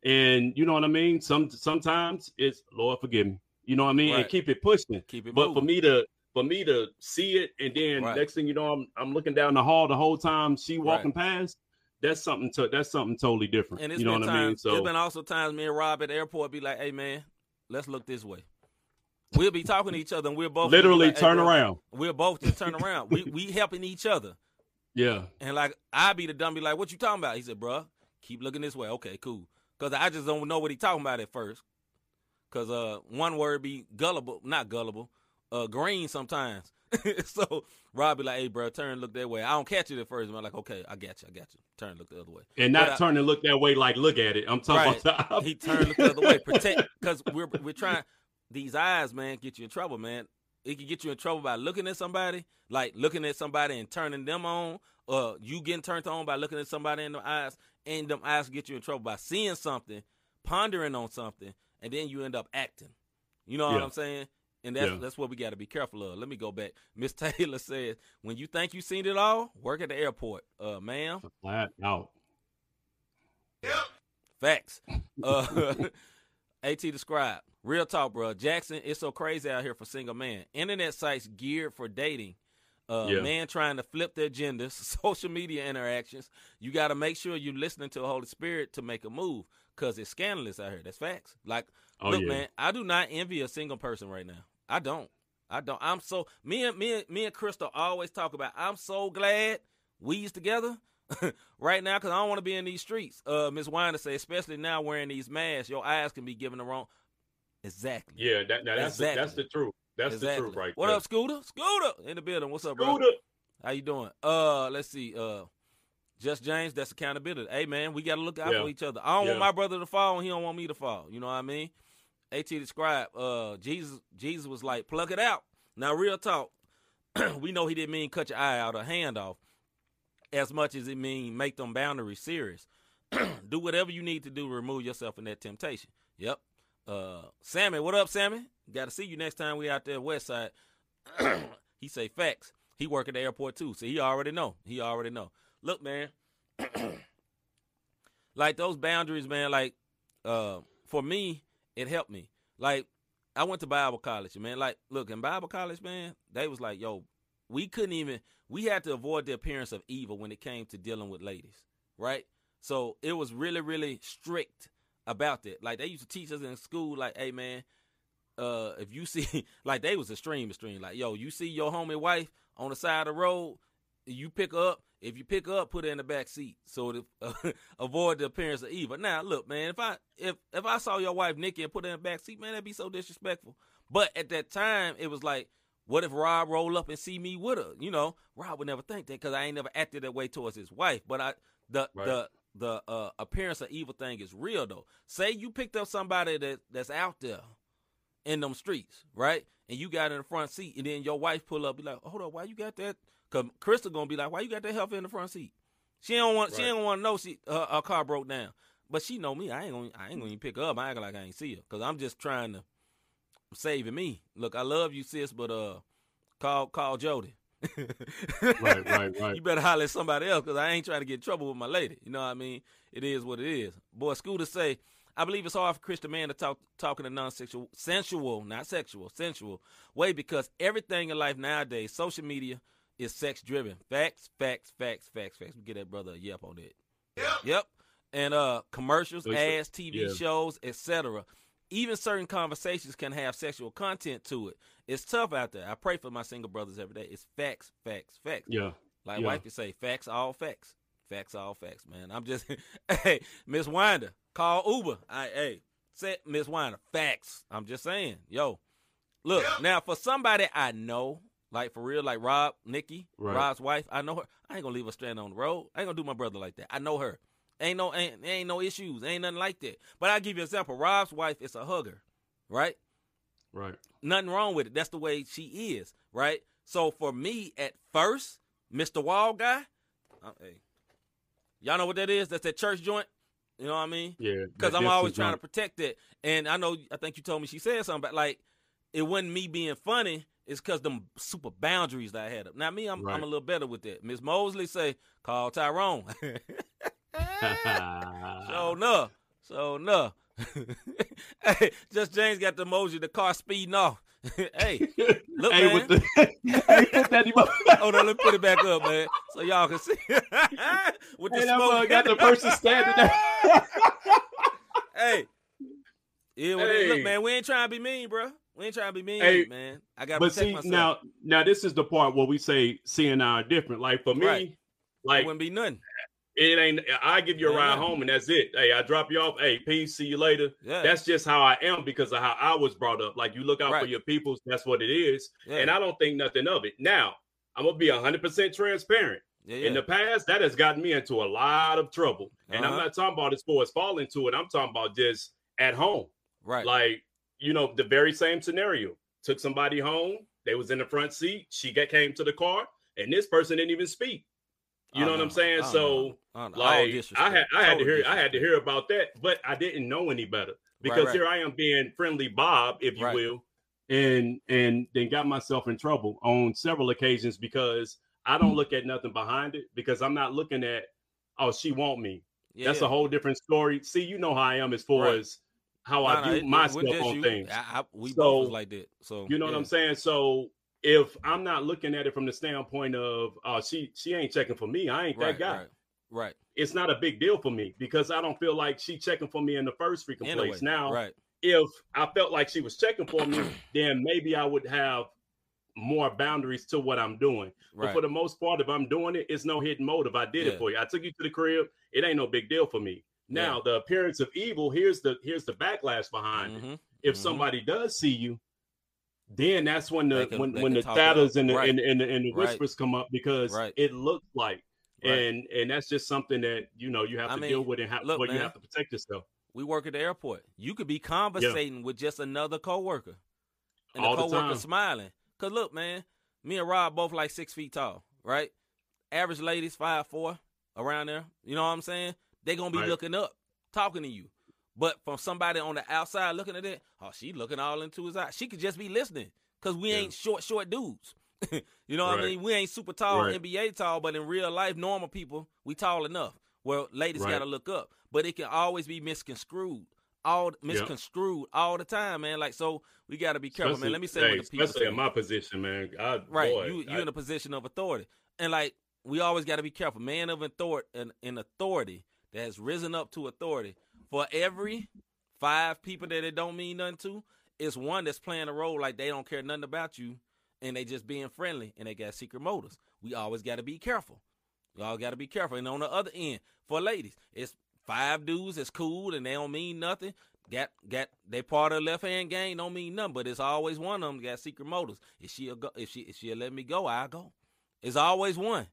and you know what I mean. Some sometimes it's Lord forgive me. You know what I mean, Right. and keep it pushing. Keep it But moving. for me to for me to see it and then Right. next thing you know, I'm I'm looking down the hall the whole time she walking past. That's something to that's something totally different. And it's you know been what times, I mean? So it's been also times me and Rob at the airport be like, "Hey man, let's look this way." We'll be talking to each other, and we're both literally like, "Hey, turn bro," around. We're both just turn around. we we <laughs> helping each other, Yeah. and like I be the dumb, be like, "What you talking about?" He said, "Bruh, keep looking this way." Okay, cool. Because I just don't know what he talking about at first. Because uh, one word be gullible, not gullible, uh, green sometimes. <laughs> so Rob be like, "Hey, bro, turn look that way." I don't catch it at first. I'm like, "Okay, I got you, I got you." Turn look the other way. And not But I- turn and look that way like look at it. I'm talking Right. about the he turned the other way. Protect <laughs> because we're we're trying these eyes, man, get you in trouble, man. It can get you in trouble by looking at somebody, like looking at somebody and turning them on, or you getting turned on by looking at somebody in the eyes, and them eyes get you in trouble by seeing something, pondering on something, and then you end up acting. You know what Yeah. I'm saying? And that's Yeah. that's what we got to be careful of. Let me go back. <laughs> Miss Taylor says, when you think you've seen it all, work at the airport, uh, ma'am. flat out. Yep. Facts. Uh, <laughs> At describe. Real talk, bro. Jackson, it's so crazy out here for single man. Internet sites geared for dating. Uh, Yeah. Man trying to flip their genders, <laughs> social media interactions. You got to make sure you're listening to the Holy Spirit to make a move because it's scandalous out here. That's facts. Like, Oh look, yeah. man, I do not envy a single person right now. I don't. I don't. I'm so me and me and me and Crystal always talk about. I'm so glad we's together <laughs> right now because I don't want to be in these streets. Uh, Miss Winder say, especially now wearing these masks, your eyes can be given the wrong. Exactly. Yeah, that, now that's the, that's the truth. That's exactly. the truth right What there. up, Scooter? Scooter in the building. What's up, bro? Scooter. How you doing? Uh, let's see. Uh, just James, that's accountability. Hey man, we gotta look out Yeah. for each other. I don't want my brother to fall, and he don't want me to fall. You know what I mean? At describe. Uh, Jesus, Jesus was like, plug it out. Now, real talk. <clears throat> we know he didn't mean cut your eye out or hand off, as much as it mean make them boundaries serious. <clears throat> do whatever you need to do to remove yourself from that temptation. Yep. Uh, Sammy, what up, Sammy? Got to see you next time we out there west side. <clears throat> he say facts. He work at the airport too, so he already know. He already know. Look, man, like those boundaries, man. Like, uh, for me, it helped me. Like, I went to Bible college, man. Like, look, in Bible college, man, they was like, yo, we couldn't even. We had to avoid the appearance of evil when it came to dealing with ladies, right? So it was really, really strict about that. Like they used to teach us in school, like, hey, man, uh, if you see, <laughs> like they was extreme, extreme. Like, yo, you see your homie wife on the side of the road, you pick up. If you pick up, put her in the back seat so to uh, <laughs> avoid the appearance of evil. Now, look, man, if I if if I saw your wife Nikki and put her in the back seat, man, that'd be so disrespectful. But at that time, it was like, what if Rob roll up and see me with her? You know, Rob would never think that because I ain't never acted that way towards his wife. But I the Right. the the uh, appearance of evil thing is real though. Say you picked up somebody that that's out there in them streets, right? And you got in the front seat, and then your wife pull up, be like, "Hold up, why you got that?" Cause Crystal gonna be like, "Why you got that heifer in the front seat?" She don't want. She don't want to know she her, her car broke down. but she know me. I ain't gonna I ain't gonna even pick her up. I act like I ain't see her because I'm just trying to saving me. Look, I love you, sis, but uh, call call Jody. <laughs> right, right, right. You better holler at somebody else because I ain't trying to get in trouble with my lady. You know what I mean? It is what it is. Boy, Scooter say, I believe it's hard for Christian man to talk talking a non-sexual, sensual, not sexual, sensual way because everything in life nowadays, social media is sex driven. Facts, facts, facts, facts, facts. We get that brother a yep on that. Yep. Yep. And uh commercials, So ads, TV yeah. shows, etc. Even certain conversations can have sexual content to it. It's tough out there. I pray for my single brothers every day. It's facts, facts, facts. Yeah. Like Yeah. wife can say, facts, all facts. Facts, all facts, man. I'm just, <laughs> hey, Miss Winder, call Uber. I, hey, say, Miss Winder, facts. I'm just saying, yo, look, now for somebody I know, like for real, like Rob, Nikki, Right. Rob's wife, I know her. I ain't gonna leave her stranded on the road. I ain't gonna do my brother like that. I know her. Ain't no, ain't, ain't no issues. Ain't nothing like that. But I'll give you an example. Rob's wife is a hugger, right? Right. Nothing wrong with it. That's the way she is, right? So for me, at first, Mr. Wall guy, uh, hey, y'all know what that is? That's that church joint. You know what I mean? Yeah. Because I'm always trying to protect it. And I know, I think you told me she said something, but like, it wasn't me being funny. It's because them super boundaries that I had up. Now me, I'm, I'm a little better with that. Miss Mosley say, call Tyrone. <laughs> So <laughs> no, so no. <laughs> hey, just James got the emoji, the car speeding off. hey, look, hey, man. the, hey, put that emoji. Hold on, let me put it back up, man, so y'all can see. With the Hey, smoke, mug got the person standing there. hey, yeah, well, look, man, we ain't trying to be mean, bro. We ain't trying to be mean, Hey, man. I gotta but see myself. now, now this is the part where we say C and I are different. Like for me, Right. it like wouldn't be nothing. it ain't. I give you a Yeah, ride yeah. home and that's it. Hey, I drop you off. Hey, peace. See you later. Yeah, That's just how I am because of how I was brought up. Like you look out for your peoples. That's what it is. And I don't think nothing of it. Now I'm gonna be hundred percent transparent. In the past, that has gotten me into a lot of trouble. And I'm Uh-huh. not talking about as far as falling to it. I'm talking about just at home. right, Like, you know, the very same scenario. Took somebody home, they was in the front seat, she got came to the car, and this person didn't even speak. You Oh, know what. I'm saying? So. Oh, like I had. I had to hear I had to hear about that, but I didn't know any better. Because right. here I am being friendly Bob, if you Right. will, and and then got myself in trouble on several occasions because I don't look at nothing behind it because I'm not looking at oh she want me. Yeah, That's yeah. a whole different story. See, you know how I am as far Right. as how No, I no, view it- it myself wasn't on you. things. I, I, we So, both was like that. So You know what. I'm saying? So if I'm not looking at it from the standpoint of uh she she ain't checking for me, I ain't Right, that guy. right, right. It's not a big deal for me because I don't feel like she checking for me in the first freaking Anyway, place. Now, right, if I felt like she was checking for me, <clears throat> then maybe I would have more boundaries to what I'm doing. But for the most part, if I'm doing it, it's no hidden motive. I did Yeah. it for you. I took you to the crib. It ain't no big deal for me. Now, the appearance of evil, here's the here's the backlash behind it. Mhm. If Mhm. somebody does see you, then that's when the can- when, when the tatters and the, Right. and, and, the- and the Right. whispers come up because Right. it looks like Right. and and that's just something that you know you have I to mean, deal with and look, well, you have to protect yourself We work at the airport. You could be conversating with just another coworker, and All the the coworker time. smiling. Cause look, man, me and Rob both like six feet tall, right? Average ladies five four around there. You know what I'm saying? They gonna be Right. looking up, talking to you. But from somebody on the outside looking at it, oh, she looking all into his eyes. She could just be listening, cause we Yeah. ain't short, short dudes. <laughs> you know what I mean? We ain't super tall, Right. NBA tall, but in real life, normal people, we tall enough. Well, ladies Right. gotta look up, but it can always be misconstrued. All misconstrued all the time, man. Like so, we got to be careful, man. Let me say hey, what the people especially say. in my position man I, right, boy, you you I- in a position of authority, and like we always got to be careful. Man of authority, an, an authority that has risen up to authority. For every five people that it don't mean nothing to, it's one that's playing a role like they don't care nothing about you, and they just being friendly, and they got secret motives. We always got to be careful. Y'all got to be careful. And on the other end, for ladies, it's five dudes that's cool and they don't mean nothing. Got got they part of the left hand game don't mean nothing, but it's always one of them got secret motives. If go, if she if she'll let me go, I'll go. It's always one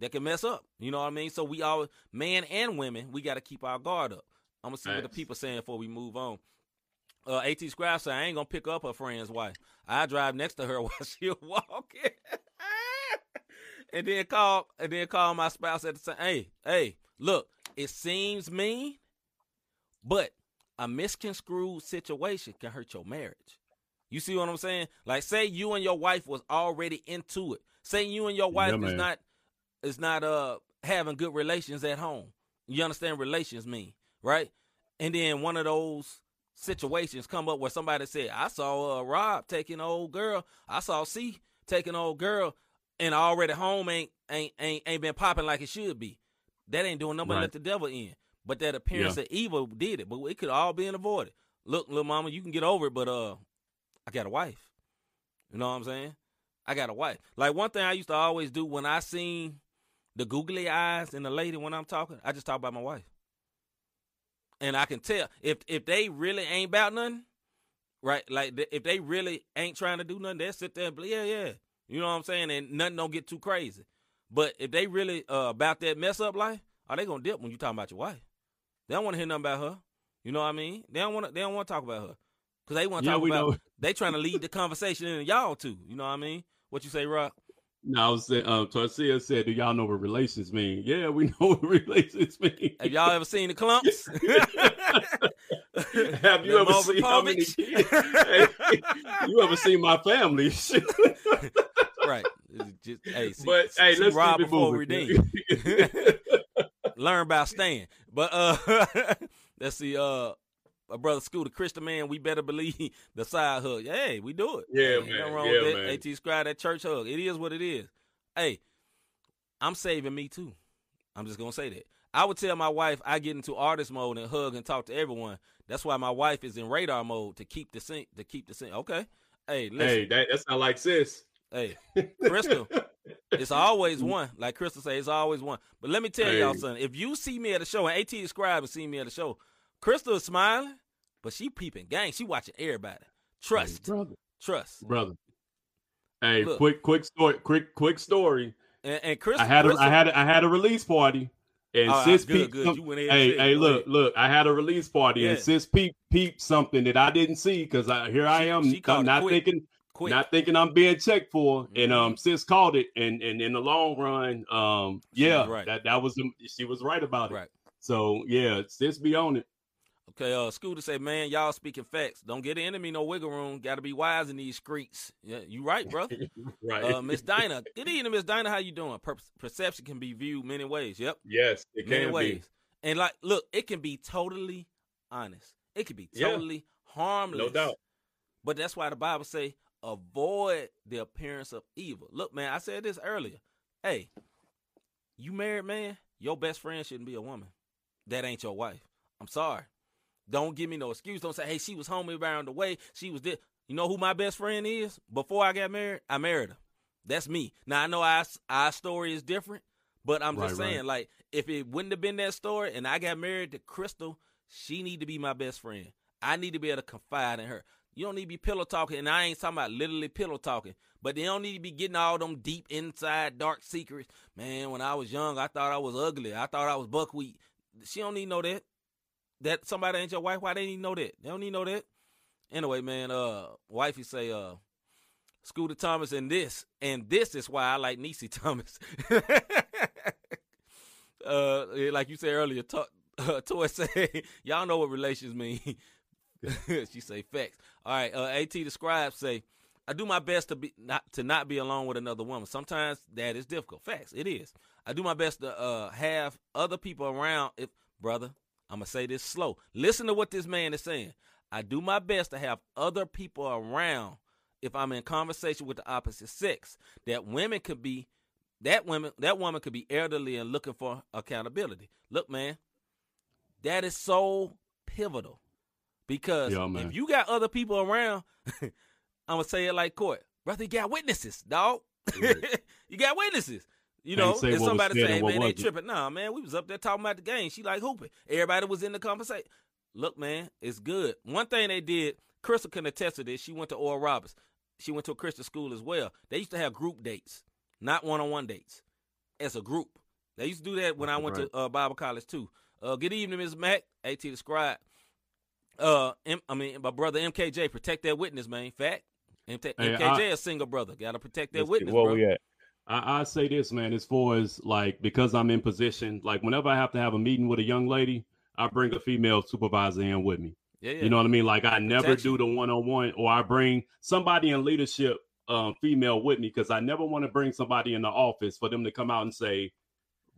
that can mess up. You know what I mean? So we all man and women, we got to keep our guard up. I'm gonna see what the people saying before we move on. Uh, At Scribe said I ain't gonna pick up her friend's wife. I drive next to her <laughs> while she walking. <laughs> and then call and then call my spouse at the same. Hey, hey, look, it seems mean, But a misconstrued situation can hurt your marriage. You see what I'm saying? Like say you and your wife was already into it. Say you and your wife Yeah, is man. not is not uh having good relations at home. You understand relations mean, right? And then one of those situations come up where somebody said, "I saw uh, Rob taking an old girl. I saw C taking an old girl, and already home ain't ain't ain't ain't been popping like it should be. That ain't doing nothing but Right. let the devil in. But that appearance of evil did it. But it could all been avoided. Look, little mama, you can get over it, but uh, I got a wife. You know what I'm saying? I got a wife. Like one thing I used to always do when I seen the googly eyes and the lady when I'm talking, I just talk about my wife. And I can tell if if they really ain't about nothing, right? Like if they really ain't trying to do nothing, they'll sit there and be, yeah, yeah. You know what I'm saying? And nothing don't get too crazy. But if they really uh, about that mess up life, are they gonna dip when you talking about your wife? They don't want to hear nothing about her. You know what I mean? They don't want to. They don't want to talk about her because they want to Yeah, talk about. know. They trying to lead the conversation in y'all too. You know what I mean? What you say, Rock? No, I was saying, um, Tarsia said, "Do y'all know what relations mean?" Yeah, we <laughs> know what relations mean. Have y'all ever seen the clumps? <laughs> Have you ever seen how many? <laughs> Hey, you ever seen my family? right. Just, hey, see, but see- hey, see let's rob keep before redeem. Learn about staying. But uh, let's see. Uh, my brother Scooter, Christian man, we better believe <laughs> the side hug. Hey, we do it. Yeah, Ain't man. nothing wrong Yeah, with man. At Scribe, that church hug. It is what it is. Hey, I'm saving me too. I'm just gonna say that. I would tell my wife I get into artist mode and hug and talk to everyone. That's why my wife is in radar mode to keep the sync to keep the sync. Okay. Hey, listen. hey, that, that's not like sis. Hey, <laughs> Crystal, it's always mm. one. Like Crystal say, it's always one. But let me tell y'all Hey. something. If you see me at a show, and AT Scribe and see me at a show, Crystal is smiling, but she peeping gang. She watching everybody. Trust, brother, trust. brother. Hey, Look. quick, quick story. Quick, quick story. And, and Crystal, I had a, I had a, I had a release party, and Oh, sis good, peeped. good. some- You went ahead. Hey, and hey, look, ahead. look! I had a release party, and sis peeped, peeped something that I didn't see because I here I am, she I'm not quick. thinking, quick. not thinking I'm being checked for, and Mhm. um, sis called it, and and in the long run, um, yeah, right. that that was she was right about it. right. So yeah, sis be on it. Okay, uh, Scooter say, man, y'all speaking facts. Don't get the enemy no wiggle room. Got to be wise in these streets. Yeah, you right, bro. <laughs> Right. Uh, Miss Dinah, good evening, Miss Dinah. How you doing? Per- perception can be viewed many ways. Yep. yes, it many can ways. be. And like, look, it can be totally honest. It can be Yeah. totally harmless. No doubt. But that's why the Bible say, avoid the appearance of evil. Look, man, I said this earlier. Hey, you married man, your best friend shouldn't be a woman. That ain't your wife. I'm sorry. Don't give me no excuse. Don't say, hey, she was home around the way. She was this. You know who my best friend is? Before I got married, I married her. That's me. Now I know our our story is different, but I'm just Right, right. saying, like, if it wouldn't have been that story and I got married to Crystal, she need to be my best friend. I need to be able to confide in her. You don't need to be pillow talking, and I ain't talking about literally pillow talking, but they don't need to be getting all them deep inside dark secrets. Man, when I was young, I thought I was ugly. I thought I was buckwheat. She don't need to know that. That somebody ain't your wife. Why they need know that? They don't need know that. Anyway, man, uh, wifey say, uh, Scooter Thomas and this, and this is why I like Niecy <laughs> Thomas. uh, like you said earlier, to, uh, Toy say, <laughs> y'all know what relations mean. <laughs> she say facts. All right, uh, At the scribe say, I do my best to be not to not be alone with another woman. Sometimes that is difficult. Facts, it is. I do my best to uh, have other people around. If brother, I'm gonna say this slow. Listen to what this man is saying. I do my best to have other people around if I'm in conversation with the opposite sex. That women could be that women that woman could be elderly and looking for accountability. Look, man, that is so pivotal because Yeah, if you got other people around, <laughs> I'm gonna say it like court, brother. You got witnesses, dog. <laughs> you got witnesses. You know, if somebody said say, what man, they tripping. Nah, man, we was up there talking about the game. She like hooping. Everybody was in the conversation. Look, man, it's good. One thing they did, Crystal can attest to this. She went to Oral Roberts. She went to a Christian school as well. They used to have group dates, not one-on-one dates, as a group. They used to do that when I went Right. to uh, Bible college too. Uh, good evening, Ms. Mack. At the scribe. Uh, M- I mean, my brother MKJ, protect that witness, man. Fact. MT- Hey, MKJ, I- a single brother, gotta protect that witness, Where bro. I, I say this, man, as far as like because I'm in position, like whenever I have to have a meeting with a young lady, I bring a female supervisor in with me. Yeah, yeah. You know what I mean? Like I never do the one on one, or I bring somebody in leadership, um, female with me, because I never want to bring somebody in the office for them to come out and say,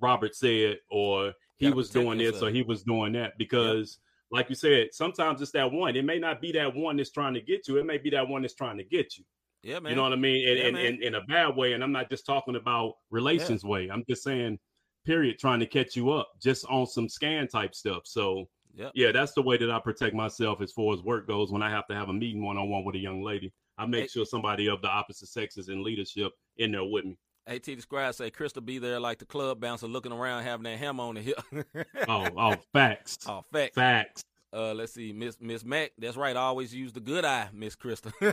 Robert said, or he was doing this, yourself. or he was doing that. Because, like you said, sometimes it's that one. It may not be that one that's trying to get you. It may be that one that's trying to get you. Yeah, man. You know what I mean? And Yeah, in, man. in, in a bad way. And I'm not just talking about relations way. I'm just saying, period, trying to catch you up just on some scan type stuff. So Yep. yeah, that's the way that I protect myself as far as work goes. When I have to have a meeting one on one with a young lady, I make Hey. sure somebody of the opposite sex is in leadership in there with me. AT the scribe say Crystal be there like the club bouncer looking around having that hammer on the hip. Oh, <laughs> oh, facts, oh, facts. facts. Uh, let's see, Miss Miss Mac. That's right. I always use the good eye, Miss Crystal. <laughs> All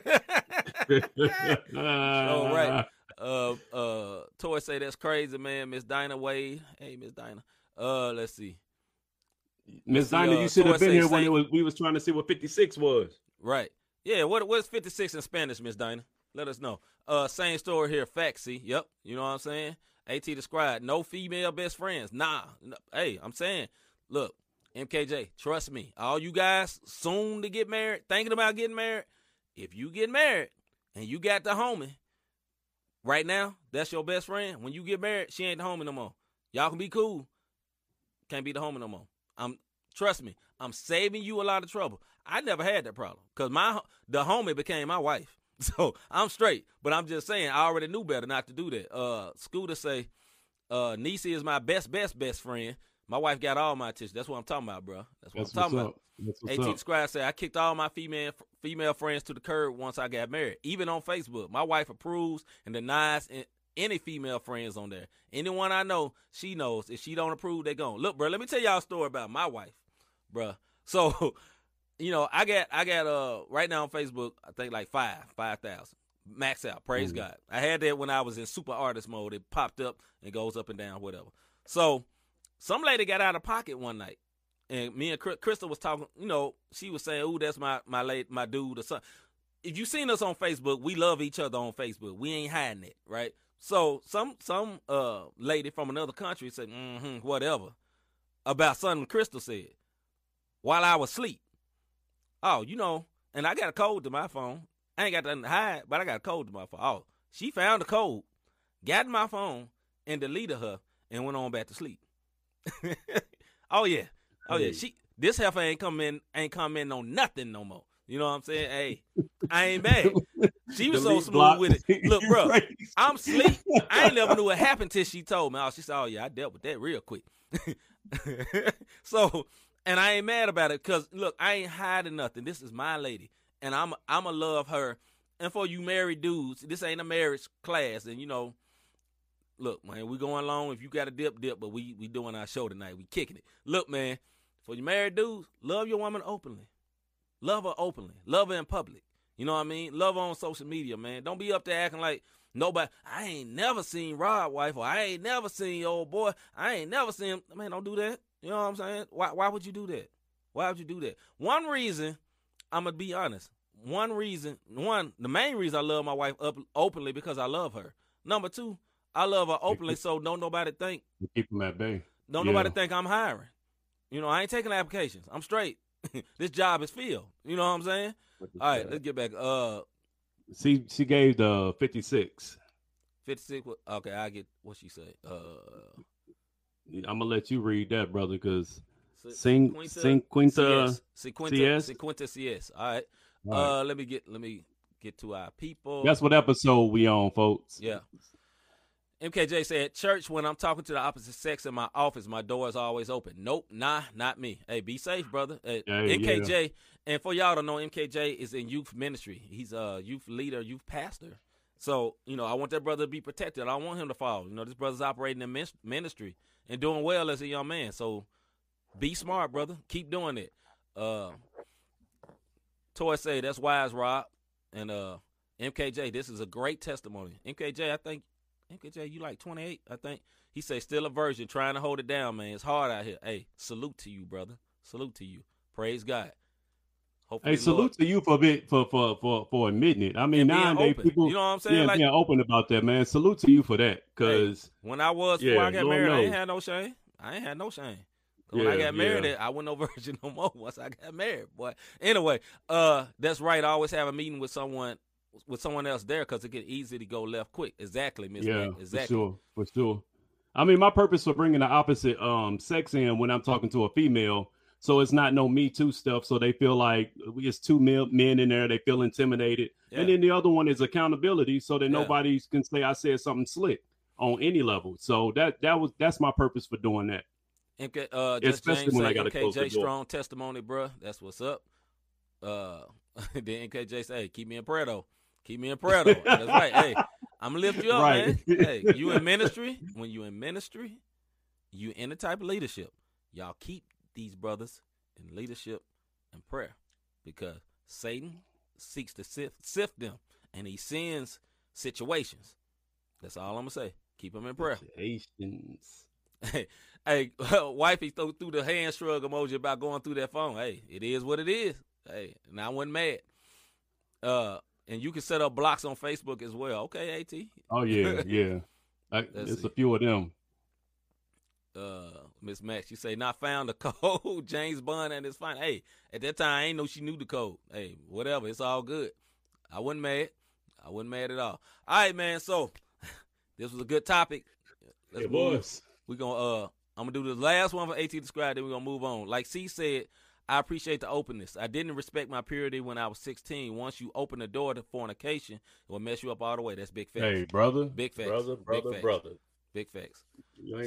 right. Uh, uh, Toy say that's crazy, man. Miss Dinah Wade. Hey, Miss Dinah. Uh, let's see. Miss Dinah, uh, you should have been here when it was, we was trying to see what 56 was. Right. Yeah. What What's fifty six in Spanish, Miss Dinah? Let us know. Uh, same story here. Faxy. Yep. You know what I'm saying? At described. No female best friends. Nah. No. Hey, I'm saying. Look, MKJ. Trust me. All you guys soon to get married, thinking about getting married. If you get married and you got the homie, right now, that's your best friend. When you get married, she ain't the homie no more. Y'all can be cool. Can't be the homie no more. I'm trust me. I'm saving you a lot of trouble. I never had that problem because my the homie became my wife, <laughs> so I'm straight. But I'm just saying, I already knew better not to do that. Uh, Scooter say, uh, Niecy is my best, best, best friend. My wife got all my attention. That's what I'm talking about, bro. That's what That's I'm talking about. up. AT up. Scribe said I kicked all my female female friends to the curb once I got married. Even on Facebook, my wife approves and denies any female friends on there. Anyone I know, she knows. If she don't approve, they gone. Look, bro. Let me tell y'all a story about my wife, bruh. <laughs> So, you know, I got I got uh right now on Facebook, I think like five five thousand max out. Praise Mhm. God. I had that when I was in super artist mode. It popped up and goes up and down, whatever. So, some lady got out of pocket one night and me and Crystal was talking. You know, she was saying, "Ooh, that's my my late my dude or something." If you seen us on Facebook, we love each other on Facebook. We ain't hiding it, right? So some some uh lady from another country said, "Mm-hmm, whatever," about something Crystal said while I was asleep. Oh, you know, and I got a code to my phone. I ain't got nothing to hide, but I got a code to my phone. Oh, she found the code, got my phone, and deleted her, and went on back to sleep. <laughs> oh yeah, oh yeah. She this heifer ain't come in, ain't come in on nothing no more. You know what I'm saying? Hey, I ain't mad. <laughs> She was so smooth block. with it. <laughs> Look, bro. I'm sleep. I ain't never knew what happened till she told me. Oh, she said, "Oh yeah, I dealt with that real quick." so, and I ain't mad about it because look, I ain't hiding nothing. This is my lady, and I'm I'ma love her. And for you married dudes, this ain't a marriage class, and you know, look, man, we going along. If you got a dip, dip, but we we doing our show tonight. We kicking it. Look, man, for you married dudes, love your woman openly. Love her openly. Love her in public. You know what I mean? Love her on social media, man. Don't be up there acting like nobody. I ain't never seen Rod wife, or I ain't never seen your old boy. I ain't never seen him. Man, don't do that. You know what I'm saying? Why? Why would you do that? Why would you do that? One reason, I'm gonna be honest. One reason, one, the main reason I love my wife up openly because I love her. Number two, I love her openly, so don't nobody think Keep them at bay. don't Yeah. nobody think I'm hiring. You know, I ain't taking applications. I'm straight. <laughs> this job is filled. You know what I'm saying? All right, let's get back. Uh, She she gave the 56. 56. Okay, I get what she said. Uh, I'm gonna let you read that, brother, because Se- Sing Sing Quinta. CS. Sequenta CS. All right. All right. Uh, let me get let me get to our people. That's what episode we on, folks. Yeah. MKJ said, Church, when I'm talking to the opposite sex in my office, my door is always open. Nope, nah, not me. Hey, be safe, brother. Uh, Hey, MKJ, and for y'all to know, MKJ is in youth ministry. He's a youth leader, youth pastor. So, you know, I want that brother to be protected. I don't want him to fall. You know, this brother's operating in ministry and doing well as a young man. So be smart, brother. Keep doing it. Uh, Toy say, that's wise, Rob. And uh, MKJ, this is a great testimony. MKJ, I think MKJ, you like 28, I think. He say still a virgin, trying to hold it down, man. It's hard out here. Hey, salute to you, brother. Salute to you. Praise God. Hopefully, Hey, salute to you for bit for for for for admitting it. I mean, Lord, nowadays open. people You know what I'm saying? yeah, like being open about that, man. Salute to you for that, because when I was Yeah, before I got Lord married, I ain't had no shame. I ain't had no shame. When I got married, yeah. I wasn't no <laughs> virgin no more once I got married. But anyway, uh, that's right. I always have a meeting with someone with someone else there because it get easy to go left quick. Exactly, Miss Yeah, Mac. for Exactly. sure, for sure. I mean, my purpose for bringing the opposite um sex in when I'm talking to a female, so it's not no Me Too stuff. So they feel like it's two men in there. They feel intimidated, Yeah. and then the other one is accountability, so that Yeah. nobody can say I said something slick on any level. So that that was that's my purpose for doing that. MK, uh, just Especially James when I gotta close the door. strong testimony, bruh. That's what's up. Uh, <laughs> then MKJ say, hey, keep me in prayer though. Keep me in prayer though. That's right. Hey, I'm gonna lift you up, Right. man. Hey, you in ministry? When you in ministry, you in the type of leadership. Y'all keep these brothers in leadership and prayer because Satan seeks to sift, sift them, and he sends situations. That's all I'm gonna say. Keep them in prayer. Haitians. Hey, hey, <laughs> wifey threw, through the hand shrug emoji about going through that phone. Hey, it is what it is. Hey, and I wasn't mad. Uh, and you can set up blocks on Facebook as well. Okay, At. Oh yeah, <laughs> yeah. I, it's see. a few of them. Uh, Miss Max, you say not found the <laughs> code. James Bond and it's fine. Hey, at that time I ain't know she knew the code. Hey, whatever, it's all good. I wasn't mad. I wasn't mad at all. All right, man. So <laughs> this was a good topic. Let's it move. was. We gonna uh I'm gonna do the last one for AT described, then we're gonna move on. Like C said, I appreciate the openness. I didn't respect my purity when I was 16. Once you open the door to fornication, it will mess you up all the way. That's big facts. Hey, brother, Big facts. brother, Big brother, facts. brother. Big facts.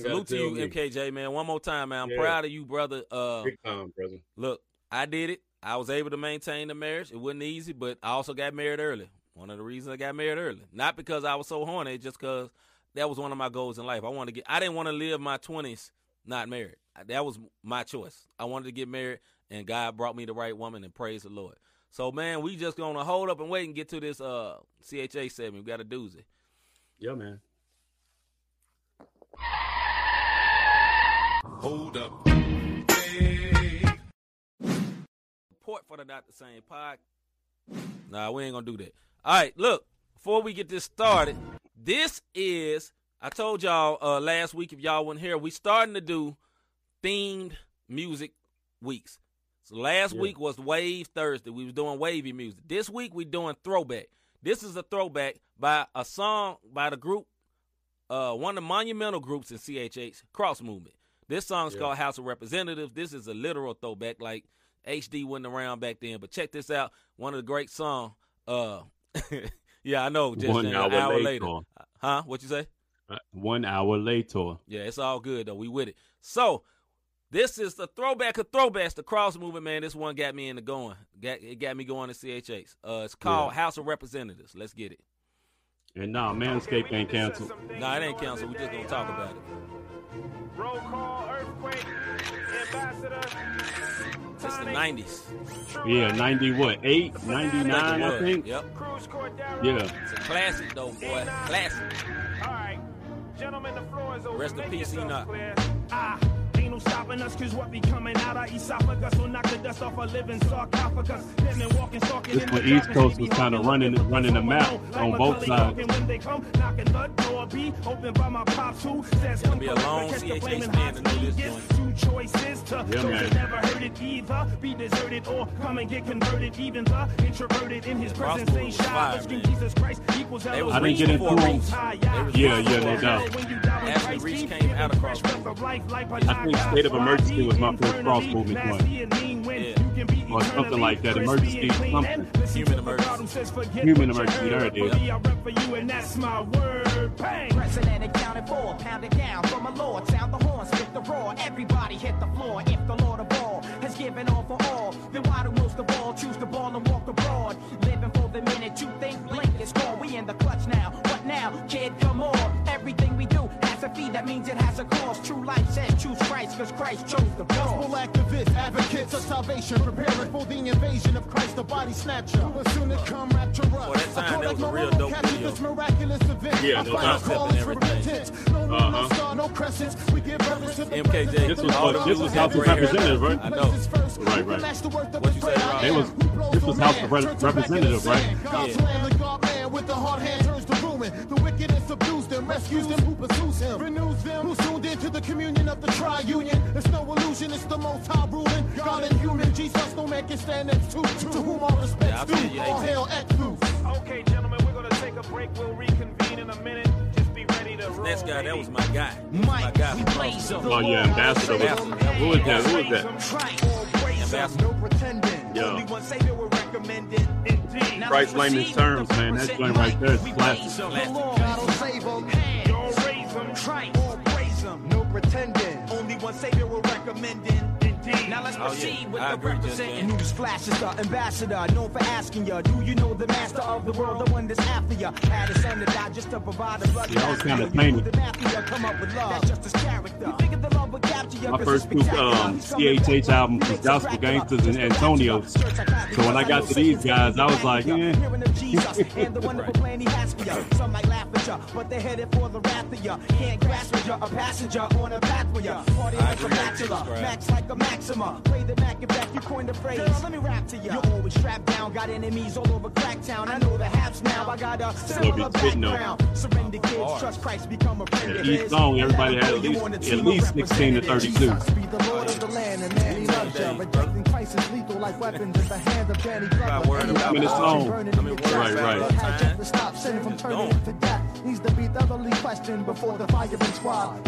Salute to you, me. MKJ, man. One more time, man. I'm Yeah. proud of you, brother. Uh Big time, brother. look, I did it. I was able to maintain the marriage. It wasn't easy, but I also got married early. One of the reasons I got married early. Not because I was so horny, just because that was one of my goals in life. I wanted to get I didn't want to live my twenties not married. That was my choice. I wanted to get married and God brought me the right woman and praise the Lord. So man, we just gonna hold up and wait and get to this uh CHA segment. We got a doozy. Yeah, man. Hold up. Hey. Report for the Not the Same pod. Nah, we ain't gonna do that. All right, look. Before we get this started, this is I told y'all uh, last week if y'all weren't here, we starting to do themed music weeks. So last Yeah. week was Wave Thursday. We was doing wavy music. This week we doing throwback. This is a throwback by a song by the group, uh, one of the monumental groups in CHH, Cross Movement. This song's Yeah. called House of Representatives. This is a literal throwback, like HD wasn't around back then. But check this out, one of the great songs. Uh, <laughs> yeah, I know. Just One an hour hour later. later, huh? What you say? Uh, One hour later. Yeah, it's all good though. We with it. So this is the throwback of throwbacks. The cross movement, man. This one got me into going. Got it got me going to CHH. Uh, it's called House of Representatives. Let's get it. And nah, Manscaped ain't canceled. Nah, it ain't canceled. We just gonna talk about it. Roll call, earthquake, ambassador. It's the '90s. Yeah, 90 what? 8, 99, I think. Yep. Cruz Cordero. Yeah. It's a classic though, boy. Classic. All right. Gentlemen, the floor is open. Rest in peace, yourselves Enoch. clear. Ah, ain't no stopping us, cause what be coming out our esophagus will knock the dust off a living sarcophagus. Them and walking, stalking This in when the East Coast was kinda hawking, running- running the map known, on like both sides. Culkin When they come, knocking the door be open by my pops who says It'll come be a correct, long catch the CHH flaming hot to speed. Two choices to Yeah, those man. that never heard it either. Be deserted or come and get converted. Even the introverted in his presence movement ain't was shy. fire, But scream man. Jesus Christ equals They was I didn't reach get into before them. reach. They was Yeah, yeah, no doubt. After Reach came out of Cross I think State of Emergency was my first Cross Movement one. Yeah. Or something like that, Emergency something. Human Emergency. Human Emergency, there it is. I rep for you and that's my word. Bang. President accounted for, pound it down from a lord. Sound the horn, spit the roar. Everybody hit the floor. If the Lord of all has given all for all, then why do most of all choose the ball and walk abroad? Living for the minute, you think blink is gone. We in the clutch now. What now, kid? Come on. Everything we do fee. That means it has a cost. True life says choose Christ, cause Christ chose the Gospel activists, advocates of salvation, preparing for the invasion of Christ, the body snatcher. Who will soon to come rapture us. Boy, that time, that was a real Moral dope capture video. this miraculous event. Yeah, Our no final doubt. call and for everything. repentance. No moon, no Uh-huh. star, no crescents. We give reverence to the MKJ. This was the this was House of Representatives, right? I know. Right, right. match the worth of What you say, prayer? Rob? They was- this was House of Re- turns back into Representatives, right? Yeah. Land, the God man with the hard hand turns to ruin. The wicked and subdues them, rescues them who pursues him. Renews them who's tuned into the communion of the tri-union. It's no illusion, it's the most high ruling. God and human, Jesus, no man can stand next to. To whom all Yeah, I respects feel due. you, All AT. hail Exodus. Okay, gentlemen, we're gonna take a break. We'll reconvene in a minute. Just be ready to roll. Next guy, that was my guy. my guy. we blaze them. Oh yeah, ambassador. was- Ambassador. Who is that? Who is that? Ambassador. No pretending. Yo. Only one savior we're. Indeed. Now Christ let's layman's terms, the man. That joint right there is classic. blaze 'em. Classic. The Lord. God'll save them. Y'all raise them. Christ. All praise him. No pretending. Only one savior we're recommending. Indeed. Now let's Oh, yeah. proceed with I the agree, just representing. then. News flash is the ambassador, known for asking ya, do you know the master of the world, the one that's after ya? Had his son to die just to provide a blood. Yeah, I was kinda You tame knew it. the mafia come up with love. That's just his character. You figured the love would capture ya My 'cause first it's two spectacular. um, He's coming back CHH up. albums was Gospel Gangstaz and Just Antonio's. a bachelor. So when I got to these guys, I was like, eh. Hearing of Jesus and the <laughs> wonderful plan he has for ya. Some might laugh at ya, but they're headed for the wrath of ya. Can't grasp with ya, a passenger on a path with ya. Party like a bachelor, max like a maxima. Play the Mac and back, you coined the phrase. Girl, let me rap to ya. You're always strapped down, got enemies all over Cracktown. I know the haps now, I got a similar be spitting on. background. Surrender kids, trust Christ, become a friend Yeah, each song, everybody had at least- at least 16 to representatives. 32. Jesus be the Lord of the land, and man he loves ya. Rejecting Christ is lethal like weapons in the hand of Danny Glover. about minute song. Burning I in mean, your. Right, right. Stop sinning from turning into death. Needs to be thoroughly questioned before the firing squad.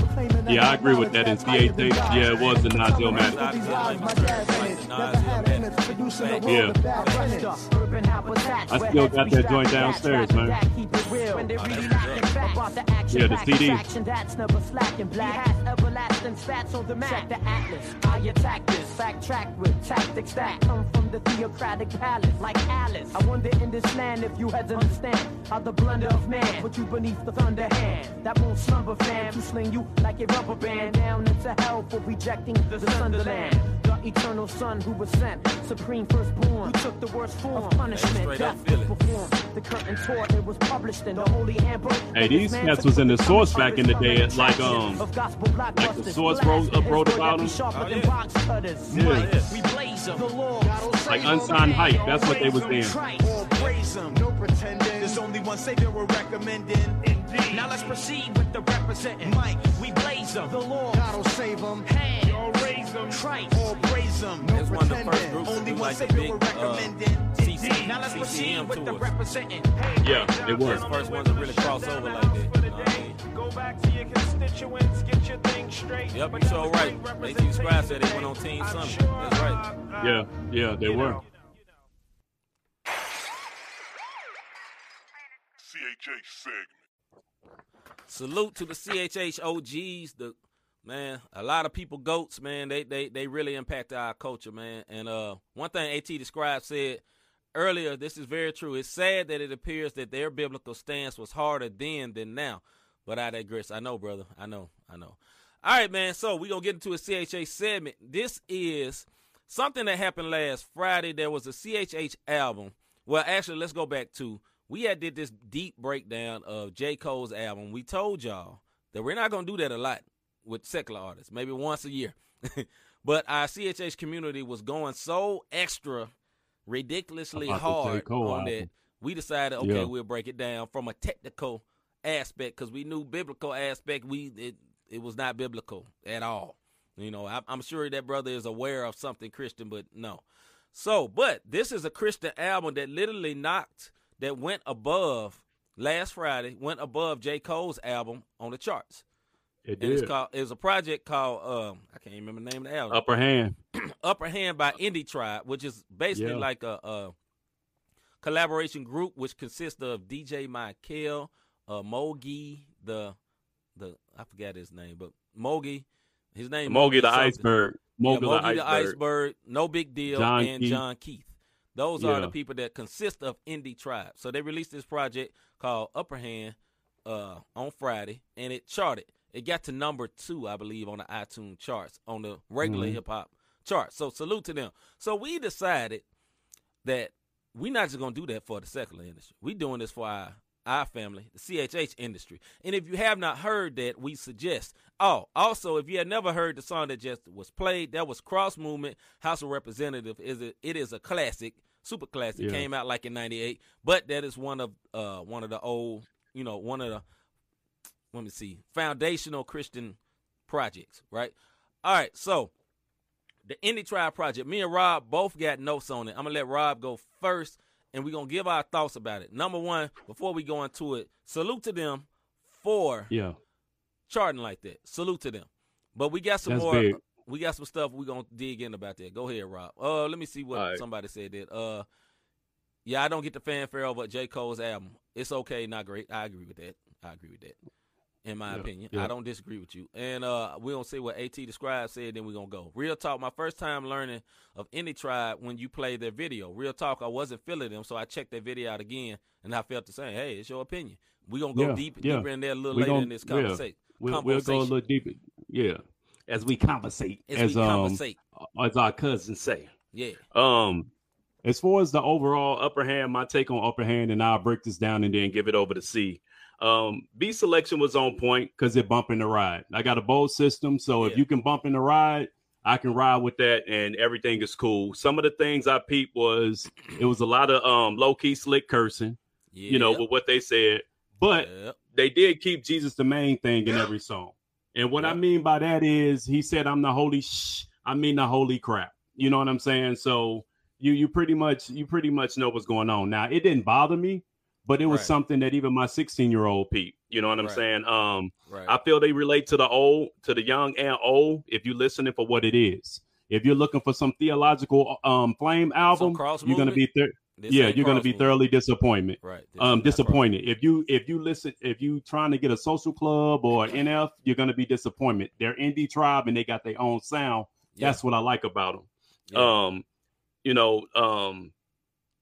Yeah, I agree with that in knowledge that's higher than CHH. God. Yeah, it was the Nas Illmatic. These lies, my dad's in it. Never had limits, producing a world Yeah. of bad remnants. Urban habitats, I still got that joint downstairs, man. that, Keep it real. When they really that's lacking good. facts about the action, Yeah, the CD. that's never slacking. Black has everlasting stats on the map. The atlas. I attack this. Backtrack with tactics that come from the theocratic palace, like Alice. I wonder in this land if you had to understand how the blunder of man put you beneath the thunder hand. That won't slumber, fam. To sling you like a rubber band down into hell for rejecting the Sunderland. The eternal son who was sent, supreme firstborn, who took the worst form of punishment. Death was it. performed. The curtain taught it was published in the holy handbook. Hey, these cats was in the Source back in the day, like, um, of gospel like the. Source Blast wrote- his wrote word about that be them. Oh, yeah. box cutters. Yeah. Mike, we blaze them. The Lord. Like Unsigned Hype. That's what they was saying. Christ. All praise him. No pretending. There's only one savior we're recommending. Indeed. Now let's proceed with the representing. Mike, We blaze them. the Lord. God'll save them. Hand. Y'all raise them. Christ. All praise him. No It's one of the first groups Only one like savior big we're uh, recommending. CC, Now let's proceed CCM with the tours. representing. Yeah, it was. the first ones to really cross over like that, you know what I mean? Go back to your constituents, get your thing straight. Yep, But you that sure was right. great AT Scribe said they went on Team Summit. sure, That's right. uh, uh, Yeah, yeah, they you were. CHH segment. Salute to the CHH OGs. The man, a lot of people goats, man. They they they really impact our culture, man. And uh, one thing At described said earlier, this is very true. It's sad that it appears that their biblical stance was harder then than now. But I digress. I know, brother. I know. I know. All right, man. So we're gonna get into a CHH segment. This is something that happened last Friday. There was a CHH album. Well, actually, let's go back to we had did this deep breakdown of J. Cole's album. We told y'all that we're not gonna do that a lot with secular artists, maybe once a year. <laughs> but our CHH community was going so extra, ridiculously About the J. hard on that. We decided, okay, Yeah. we'll break it down from a technical aspect because we knew biblical aspect. We it it was not biblical at all. You know, I, I'm sure that brother is aware of something Christian, but no. So, but this is a Christian album that literally knocked, that went above last Friday, went above J. Cole's album on the charts. It And it's did. called, it was a project called, um, I can't remember the name of the album. Upper hand. <clears throat> Upper Hand by Indie Tribe, which is basically Yeah. like a, a collaboration group which consists of DJ Michael, uh, Mogi, the the I forgot his name, but Mogi, his name Mogi the something. iceberg. Yeah, Mogi Mogi the the iceberg. iceberg, no big deal, John and Keith. Jon Keith. Those are the people that consist of Indie Tribe. So they released this project called Upper Hand uh, on Friday, and it charted. It got to number two, I believe, on the iTunes charts on the regular Mhm. hip hop chart. So salute to them. So we decided that we're not just gonna do that for the secular industry. We're doing this for our our family, the CHH industry. And if you have not heard that, we suggest. Oh, also, if you had never heard the song that just was played, that was Cross Movement House of Representative. Is it? It is a classic. super classic. Yeah. Came out like in '98, but that is one of uh one of the old, you know, one of the let me see, foundational Christian projects, right? All right, so the Indie Tribe project. Me and Rob both got notes on it. I'm gonna let Rob go first, and we're gonna give our thoughts about it. Number one, before we go into it, salute to them for Yeah. charting like that. Salute to them. But we got some That's more. big. We got some stuff we're gonna dig in about that. Go ahead, Rob. Uh, let me see what All right. somebody said. That uh, yeah, I don't get the fanfare over J Cole's album. It's okay, not great. I agree with that. I agree with that. In my Yeah, opinion, yeah. I don't disagree with you. And uh, we gonna see what At described said. Then we are gonna go. Real talk. My first time learning of any tribe when you play their video. Real talk. I wasn't feeling them, so I checked their video out again, and I felt the same. Hey, it's your opinion. We're gonna go Yeah, deep, deeper in there a little We later gon- in this yeah. conversation. We'll, we'll go a little deeper. Yeah. As we conversate. As, we um, conversate. as our cousins say. Yeah. Um, as far as the overall upper hand, my take on upper hand, and I'll break this down and then give it over to C. Um, B selection was on point because it bumping the ride. I got a bold system, so Yeah. if you can bump in the ride, I can ride with that, and everything is cool. Some of the things I peeped was it was a lot of um low key slick cursing, Yeah. you know, with what they said, but Yep. they did keep Jesus the main thing in every song. And what I mean by that is he said, I'm the holy shh, I mean the holy crap. You know what I'm saying? So you you pretty much you pretty much know what's going on. Now it didn't bother me, but it was Right. something that even my 16 year old Pete, you know what I'm Right. saying? Um Right. I feel they relate to the old, to the young and old, if you're listening for what it is. If you're looking for some theological um flame album, you're gonna be thir- yeah, you're gonna be thoroughly disappointed right. This um not cross- disappointed if you if you listen if you trying to get a social club or nf you're going to be disappointed they're indie tribe and they got their own sound Yeah. that's what i like about them Yeah. um you know um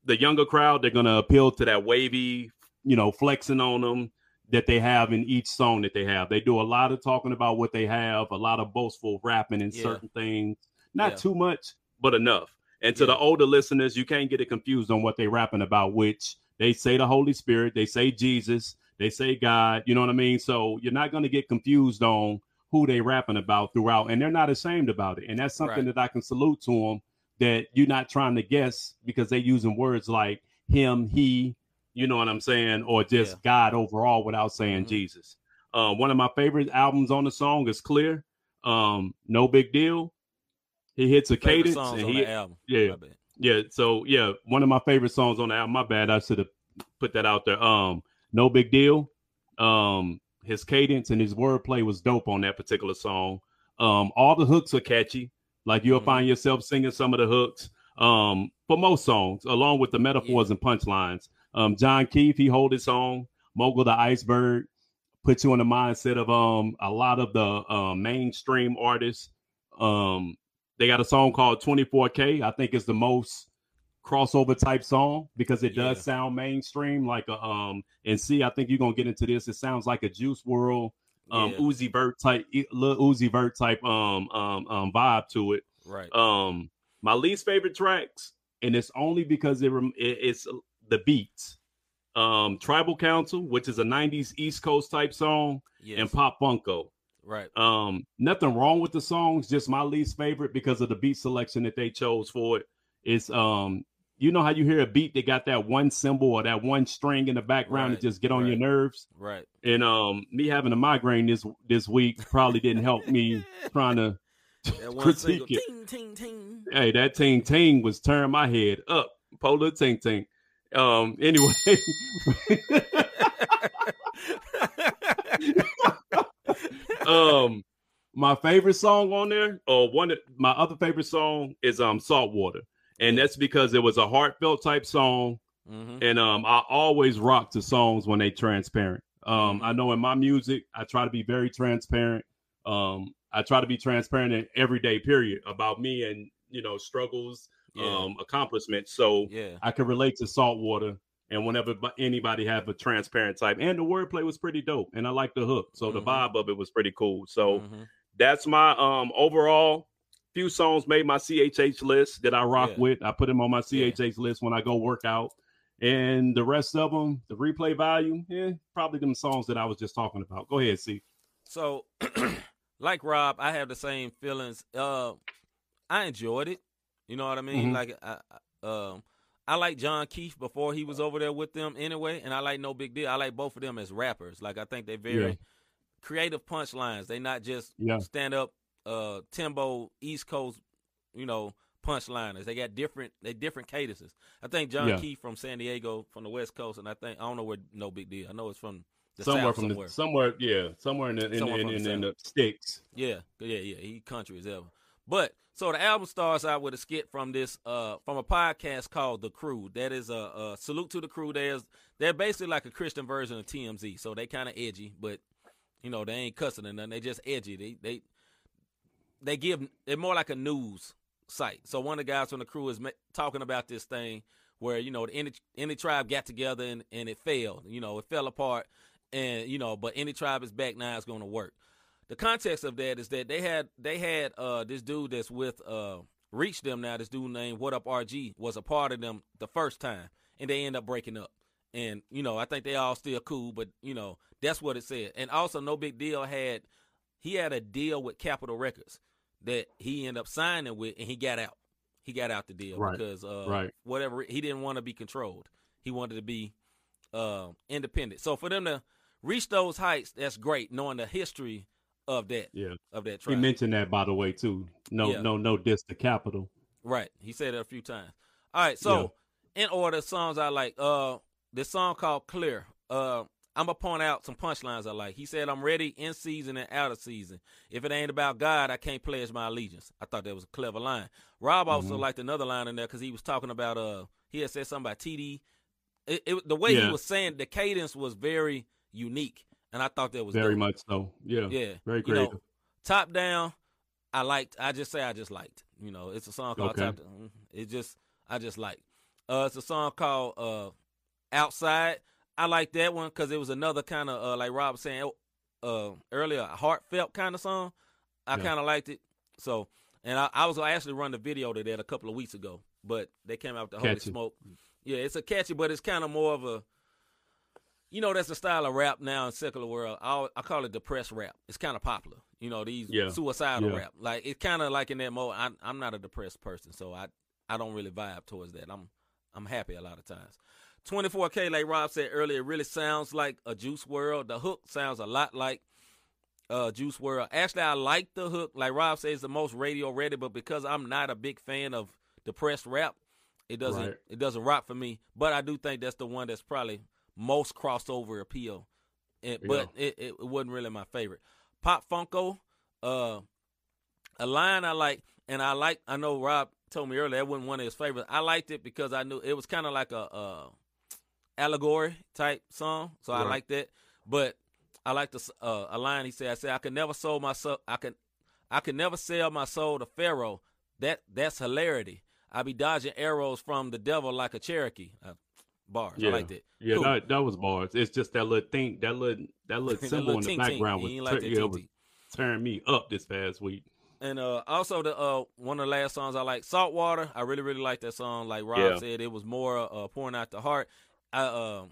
the younger crowd they're going to appeal to that wavy you know flexing on them that they have in each song that they have they do a lot of talking about what they have a lot of boastful rapping in Yeah. certain things not Yeah. too much but enough and to Yeah. the older listeners you can't get it confused on what they're rapping about which they say the holy spirit they say jesus they say god you know what i mean so you're not going to get confused on who they rapping about throughout and they're not ashamed about it and that's something Right. that i can salute to them that you're not trying to guess because they're using words like him he you know what i'm saying or just Yeah. god overall without saying Mhm. jesus uh, one of my favorite albums on the song is clear um no big deal he hits a Favorite cadence and on he the album. yeah. Yeah, so yeah, one of my favorite songs on the album. My bad, I should have put that out there. Um, no big deal. Um, his cadence and his wordplay was dope on that particular song. Um, all the hooks are catchy. Like you'll Mhm. find yourself singing some of the hooks. Um, for most songs, along with the metaphors and punchlines. Um, Jon Keith, he hold his song. Mogul the Iceberg put you in the mindset of um a lot of the um, mainstream artists. Um, they got a song called 24K. I think it's the most crossover type song because it does Yeah. sound mainstream like a um and see I think you're gonna get into this. It sounds like a Juice WRLD um Yeah. Uzi Vert type little Uzi Vert type um um um vibe to it. Right. Um my least favorite tracks, and it's only because it, rem- it it's the beats. Um Tribal Council, which is a 90s East Coast type song, yes. and Pop Funko. right. Um, nothing wrong with the songs, just my least favorite because of the beat selection that they chose for it. It's um, you know how you hear a beat that got that one symbol or that one string in the background Right, to just get on your nerves. Right. And um, me having a migraine this this week probably didn't help me <laughs> trying to That <laughs> critique single it. ting ting ting. Hey, that ting ting was turning my head up. Polar ting ting. Um, <laughs> anyway. um my favorite song on there or one of my other favorite song is um saltwater and that's because it was a heartfelt type song hmm and um i always rock to songs when they transparent um Mhm. i know in my music i try to be very transparent um i try to be transparent in everyday period about me and you know struggles Yeah. um accomplishments so yeah. i can relate to saltwater and whenever anybody have a transparent type and the wordplay was pretty dope and i like the hook so the Mhm. vibe of it was pretty cool so Mhm. that's my um overall few songs made my chh list that i rock Yeah. with i put them on my Yeah. chh list when i go work out and the rest of them the replay value yeah probably them songs that i was just talking about go ahead see So, <clears throat> like Rob, I have the same feelings. Uh, I enjoyed it. You know what I mean? Mhm. Like, I, I- um, I like Jon Keith before he was over there with them anyway, and I like No Big Deal. I like both of them as rappers. Like I think they're very Yeah. creative punchlines. They not just Yeah. stand up uh Timbo East Coast, you know, punchliners. They got different they different cadences. I think Jon Yeah. Keith from San Diego from the West Coast, and I think I don't know where No Big Deal. I know it's from the somewhere South from somewhere. the somewhere, yeah, somewhere in the in, in, in, the in the sticks. Yeah, yeah, yeah. He country as ever. But so the album starts out with a skit from this uh from a podcast called The Crew. That is a, a salute to the crew. There's they're basically like a Christian version of TMZ. So they kind of edgy, but you know they ain't cussing or nothing. They just edgy. They they they give they're more like a news site. So one of the guys from the crew is talking about this thing where you know the any any tribe got together and and it failed. You know it fell apart, and you know but any tribe is back now. It's going to work the context of that is that they had they had uh this dude that's with uh reach them now this dude named WHATUPRG was a part of them the first time and they end up breaking up and you know i think they all still cool but you know that's what it said and also no big deal had he had a deal with capitol records that he ended up signing with and he got out he got out the deal Right. because uh Right. whatever he didn't want to be controlled he wanted to be uh, independent so for them to reach those heights that's great knowing the history of that Yeah, of that he mentioned that by the way too. No, Yeah. no, no diss the Capitol. right. He said it a few times. All right, so in order songs I like, uh this song called Clear. Uh I'm gonna point out some punchlines I like. He said, I'm ready in season and out of season. If it ain't about God, I can't pledge my allegiance. I thought that was a clever line. Rob also Mhm. liked another line in there because he was talking about uh he had said something about TD. It, it, the way he was saying the cadence was very unique, and I thought that was Very dope. much so. Yeah, Yeah, very you creative. know, top down, I liked. I just say I just liked. You know, it's a song called Okay. Top Down. It just I just like. Uh, it's a song called uh, Outside. I like that one because it was another kind of uh, like Rob was saying uh, earlier, a heartfelt kind of song. I Yeah. kind of liked it. So, and I, I was gonna actually run the video to that a couple of weeks ago, but they came out with the Holy Smoke. Yeah, it's a catchy, but it's kind of more of a you know, that's a style of rap now in secular world. I, I call it depressed rap. It's kind of popular. You know, these Yeah. suicidal Yeah. rap. Like it's kind of like in that mode. I, I'm not a depressed person, so I I don't really vibe towards that. I'm I'm happy a lot of times. 24K, like Rob said earlier, it really sounds like a Juice WRLD. The hook sounds a lot like uh, Juice WRLD. Actually, I like the hook. Like Rob says, the most radio ready, but because I'm not a big fan of depressed rap, it doesn't Right. it doesn't rock for me. But I do think that's the one that's probably most crossover appeal. And, but it, it, it wasn't really my favorite. Pop Funko, uh, a line I like, and I like. I know Rob told me earlier that wasn't one of his favorites. I liked it because I knew it was kind of like a, uh allegory type song, so I like that. But I like the uh, a line he said. I said I could never sold my soul. I can I could never sell my soul to Pharaoh. That that's hilarity. I be dodging arrows from the devil like a Cherokee. Uh, bars. Yeah, I like that. Yeah, Cool. that, that was bars. It's just that little thing, that little that little <laughs> symbol in the background was, like yeah, was tearing me up this past week. And uh, also the uh, one of the last songs I like, Saltwater. I really really like that song. Like Rob Yeah. said, it was more uh, pouring out the heart. I, uh,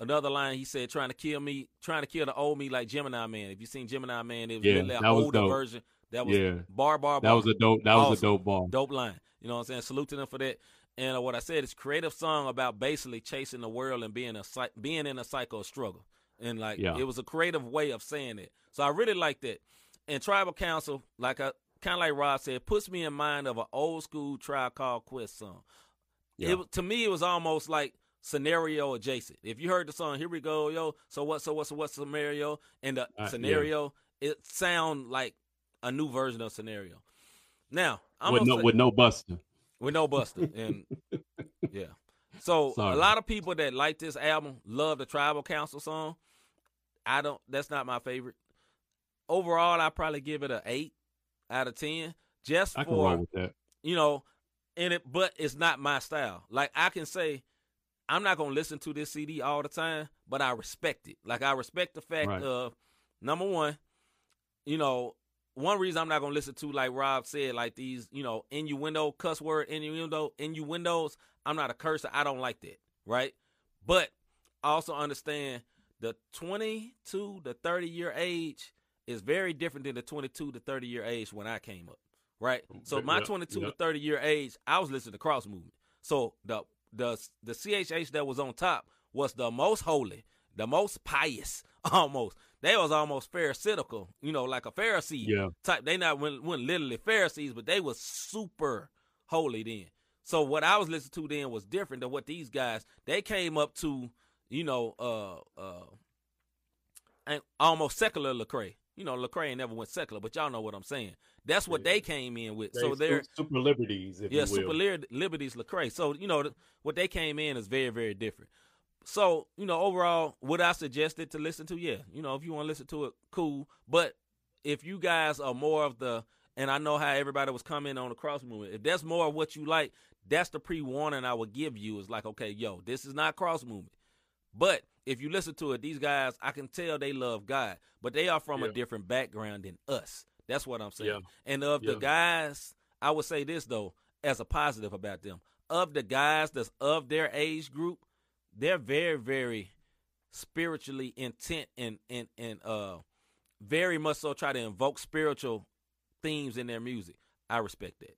another line he said, trying to kill me, trying to kill the old me like Gemini Man. If you seen Gemini Man, it was Yeah, an that was older dope. version. That was Yeah. bar bar bar. That was a dope. That was a dope bar. dope line. You know what I'm saying? Salute to them for that. And uh, what I said is creative song about basically chasing the world and being a being in a cycle of struggle. And like Yeah. it was a creative way of saying it. So I really like that. And Tribal Council, like I kind of like Rob said, puts me in mind of an old school Tribe Called Quest song. Yeah. It to me it was almost like scenario adjacent. If you heard the song, here we go, yo. So what? So what? So what scenario? And the Uh, yeah. scenario, it sound like a new version of scenario. Now I'm with no say- with no buster. with no Buster, and <laughs> yeah. So Sorry. a lot of people that like this album love the Tribal Council song. I don't. That's not my favorite. Overall, I probably give it a eight out of ten, just I for with that. you know, in it. But it's not my style. Like I can say, I'm not gonna listen to this CD all the time, but I respect it. Like I respect the fact Right. of number one, you know, one reason I'm not gonna listen to like Rob said, like these, you know, innuendo, cuss word, innuendo, innuendos. I'm not a cursor. I don't like that, right? But I also understand the 22 to 30 year age is very different than the 22 to 30 year age when I came up, right? So my Yeah, 22 yeah. to 30 year age, I was listening to cross movement. So the the the CHH that was on top was the most holy, the most pious, <laughs> almost. They was almost pharisaical, you know, like a Pharisee Yeah. type. They not weren't, weren't literally Pharisees, but they was super holy then. So what I was listening to then was different than what these guys. They came up to, you know, uh, uh, and almost secular Lecrae. You know, Lecrae never went secular, but y'all know what I'm saying. That's what Yeah. they came in with. They so they're super liberties, if yeah, you will. super liberties Lecrae. So you know th- what they came in is very very different. So you know overall, would I suggest it to listen to? Yeah, you know if you want to listen to it, cool. But if you guys are more of the, and I know how everybody was coming on the cross movement. If that's more of what you like, that's the pre warning I would give you. Is like, okay, yo, this is not cross movement. But if you listen to it, these guys, I can tell they love God, but they are from a different background than us. That's what I'm saying. Yeah. And of the guys, I would say this though, as a positive about them. Of the guys that's of their age group, they're very, very spiritually intent and and and uh very much so try to invoke spiritual themes in their music. I respect that.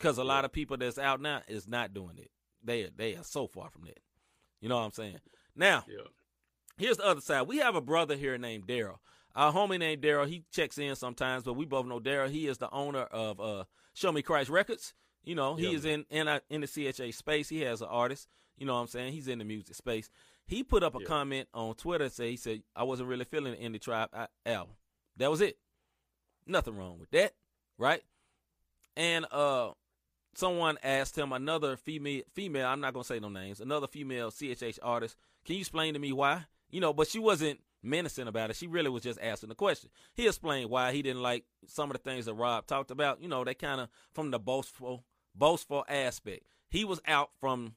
Cause a lot of people that's out now is not doing it. They are, they are so far from that. You know what I'm saying? Now, Yeah. here's the other side. We have a brother here named Daryl. Our homie named Daryl. He checks in sometimes, but we both know Daryl. He is the owner of uh, Show Me Christ Records. You know, he Yeah. is in in, a, in the CHH space. He has an artist. You know what I'm saying? He's in the music space. He put up a Yeah. comment on Twitter. Say he said I wasn't really feeling the Indie Tribe uh, album. That was it. Nothing wrong with that, right? And uh, someone asked him another female female. I'm not gonna say no names. Another female CHH artist. Can you explain to me why? You know, but she wasn't menacing about it. She really was just asking the question. He explained why he didn't like some of the things that Rob talked about. You know, they kind of from the boastful, boastful aspect. He was out from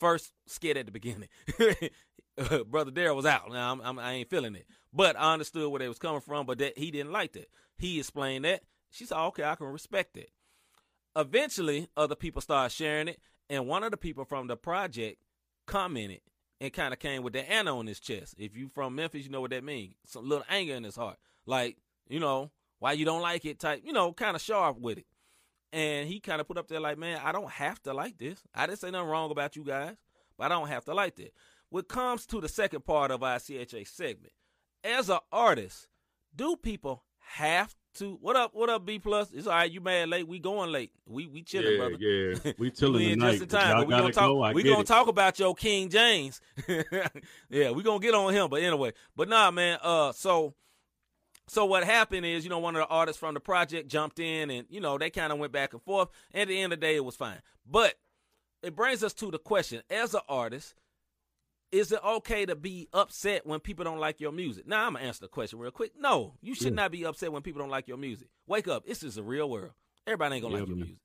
first skit at the beginning. <laughs> Brother Daryl was out. Now I'm, I'm, I ain't feeling it, but I understood where they was coming from. But that he didn't like that. He explained that. She said, "Okay, I can respect it." Eventually, other people started sharing it, and one of the people from the project commented and kind of came with the Anna on his chest. If you from Memphis, you know what that means. Some little anger in his heart, like you know why you don't like it, type. You know, kind of sharp with it. And he kind of put up there like, man, I don't have to like this. I didn't say nothing wrong about you guys, but I don't have to like that. What comes to the second part of our CHH segment, as an artist, do people have to? What up? What up? B plus? It's all right. You mad late? We going late. We we chilling, yeah, brother. yeah. We <laughs> chilling We in tonight. just in time, but we gonna talk. go. We gonna it. talk about your King James. <laughs> yeah, we gonna get on him. But anyway, but nah, man. Uh, so so what happened is, you know, one of the artists from the project jumped in, and you know they kind of went back and forth. And at the end of the day, it was fine. But it brings us to the question: as an artist, is it okay to be upset when people don't like your music? Now I'm gonna answer the question real quick. No, you should Yeah. not be upset when people don't like your music. Wake up. This is a real world. Everybody ain't gonna Yeah, like your music.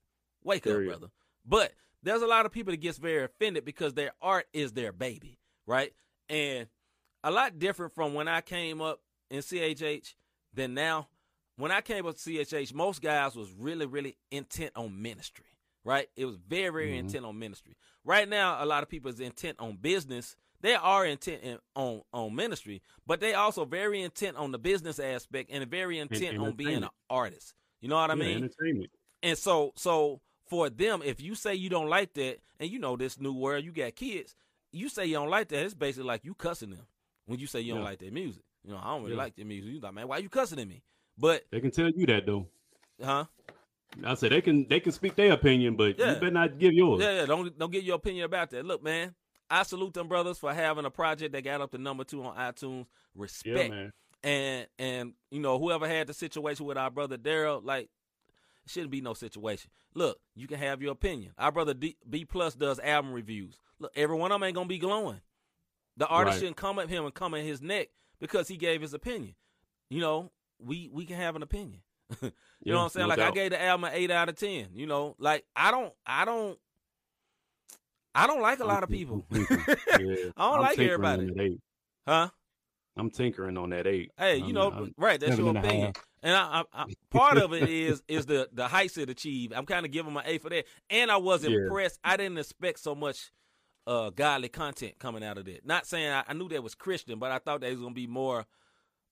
Wake up, Period. brother. But there's a lot of people that gets very offended because their art is their baby, right? And a lot different from when I came up in CHH than now. When I came up to CHH, most guys was really, really intent on ministry, right? It was very, very Mhm. intent on ministry. Right now, a lot of people is intent on business. They are intent in, on on ministry, but they also very intent on the business aspect and very intent on being an artist. You know what I Yeah, mean? And so so for them, if you say you don't like that, and you know this new world, you got kids, you say you don't like that, it's basically like you cussing them when you say you don't Yeah. like their music. You know, I don't really Yeah. like their music. You like, man, why you cussing at me? But They can tell you that though. huh? I said they can they can speak their opinion, but Yeah. you better not give yours. Yeah, yeah. Don't don't get your opinion about that. Look, man, I salute them brothers for having a project that got up to number two on iTunes. Yeah, Respect. man. and and you know whoever had the situation with our brother Daryl, like it shouldn't be no situation. Look, you can have your opinion. Our brother D, B plus does album reviews. Look, every one of them ain't gonna be glowing. The artist Right. shouldn't come at him and come at his neck because he gave his opinion. You know, we we can have an opinion. <laughs> you Yeah, know what I'm saying? no like I gave the album an eight out of ten. You know, like I don't I don't I don't like a lot of people. Yeah. <laughs> I don't I'm like everybody. on that eight. huh? I'm tinkering on that eight. Hey, you I'm- know, I'm right? That's your opinion. And I, I, I, part of it is is the the heights it achieved. I'm kind of giving my A for that. And I was Yeah. impressed. I didn't expect so much uh godly content coming out of that. Not saying I, I knew that was Christian, but I thought that was gonna be more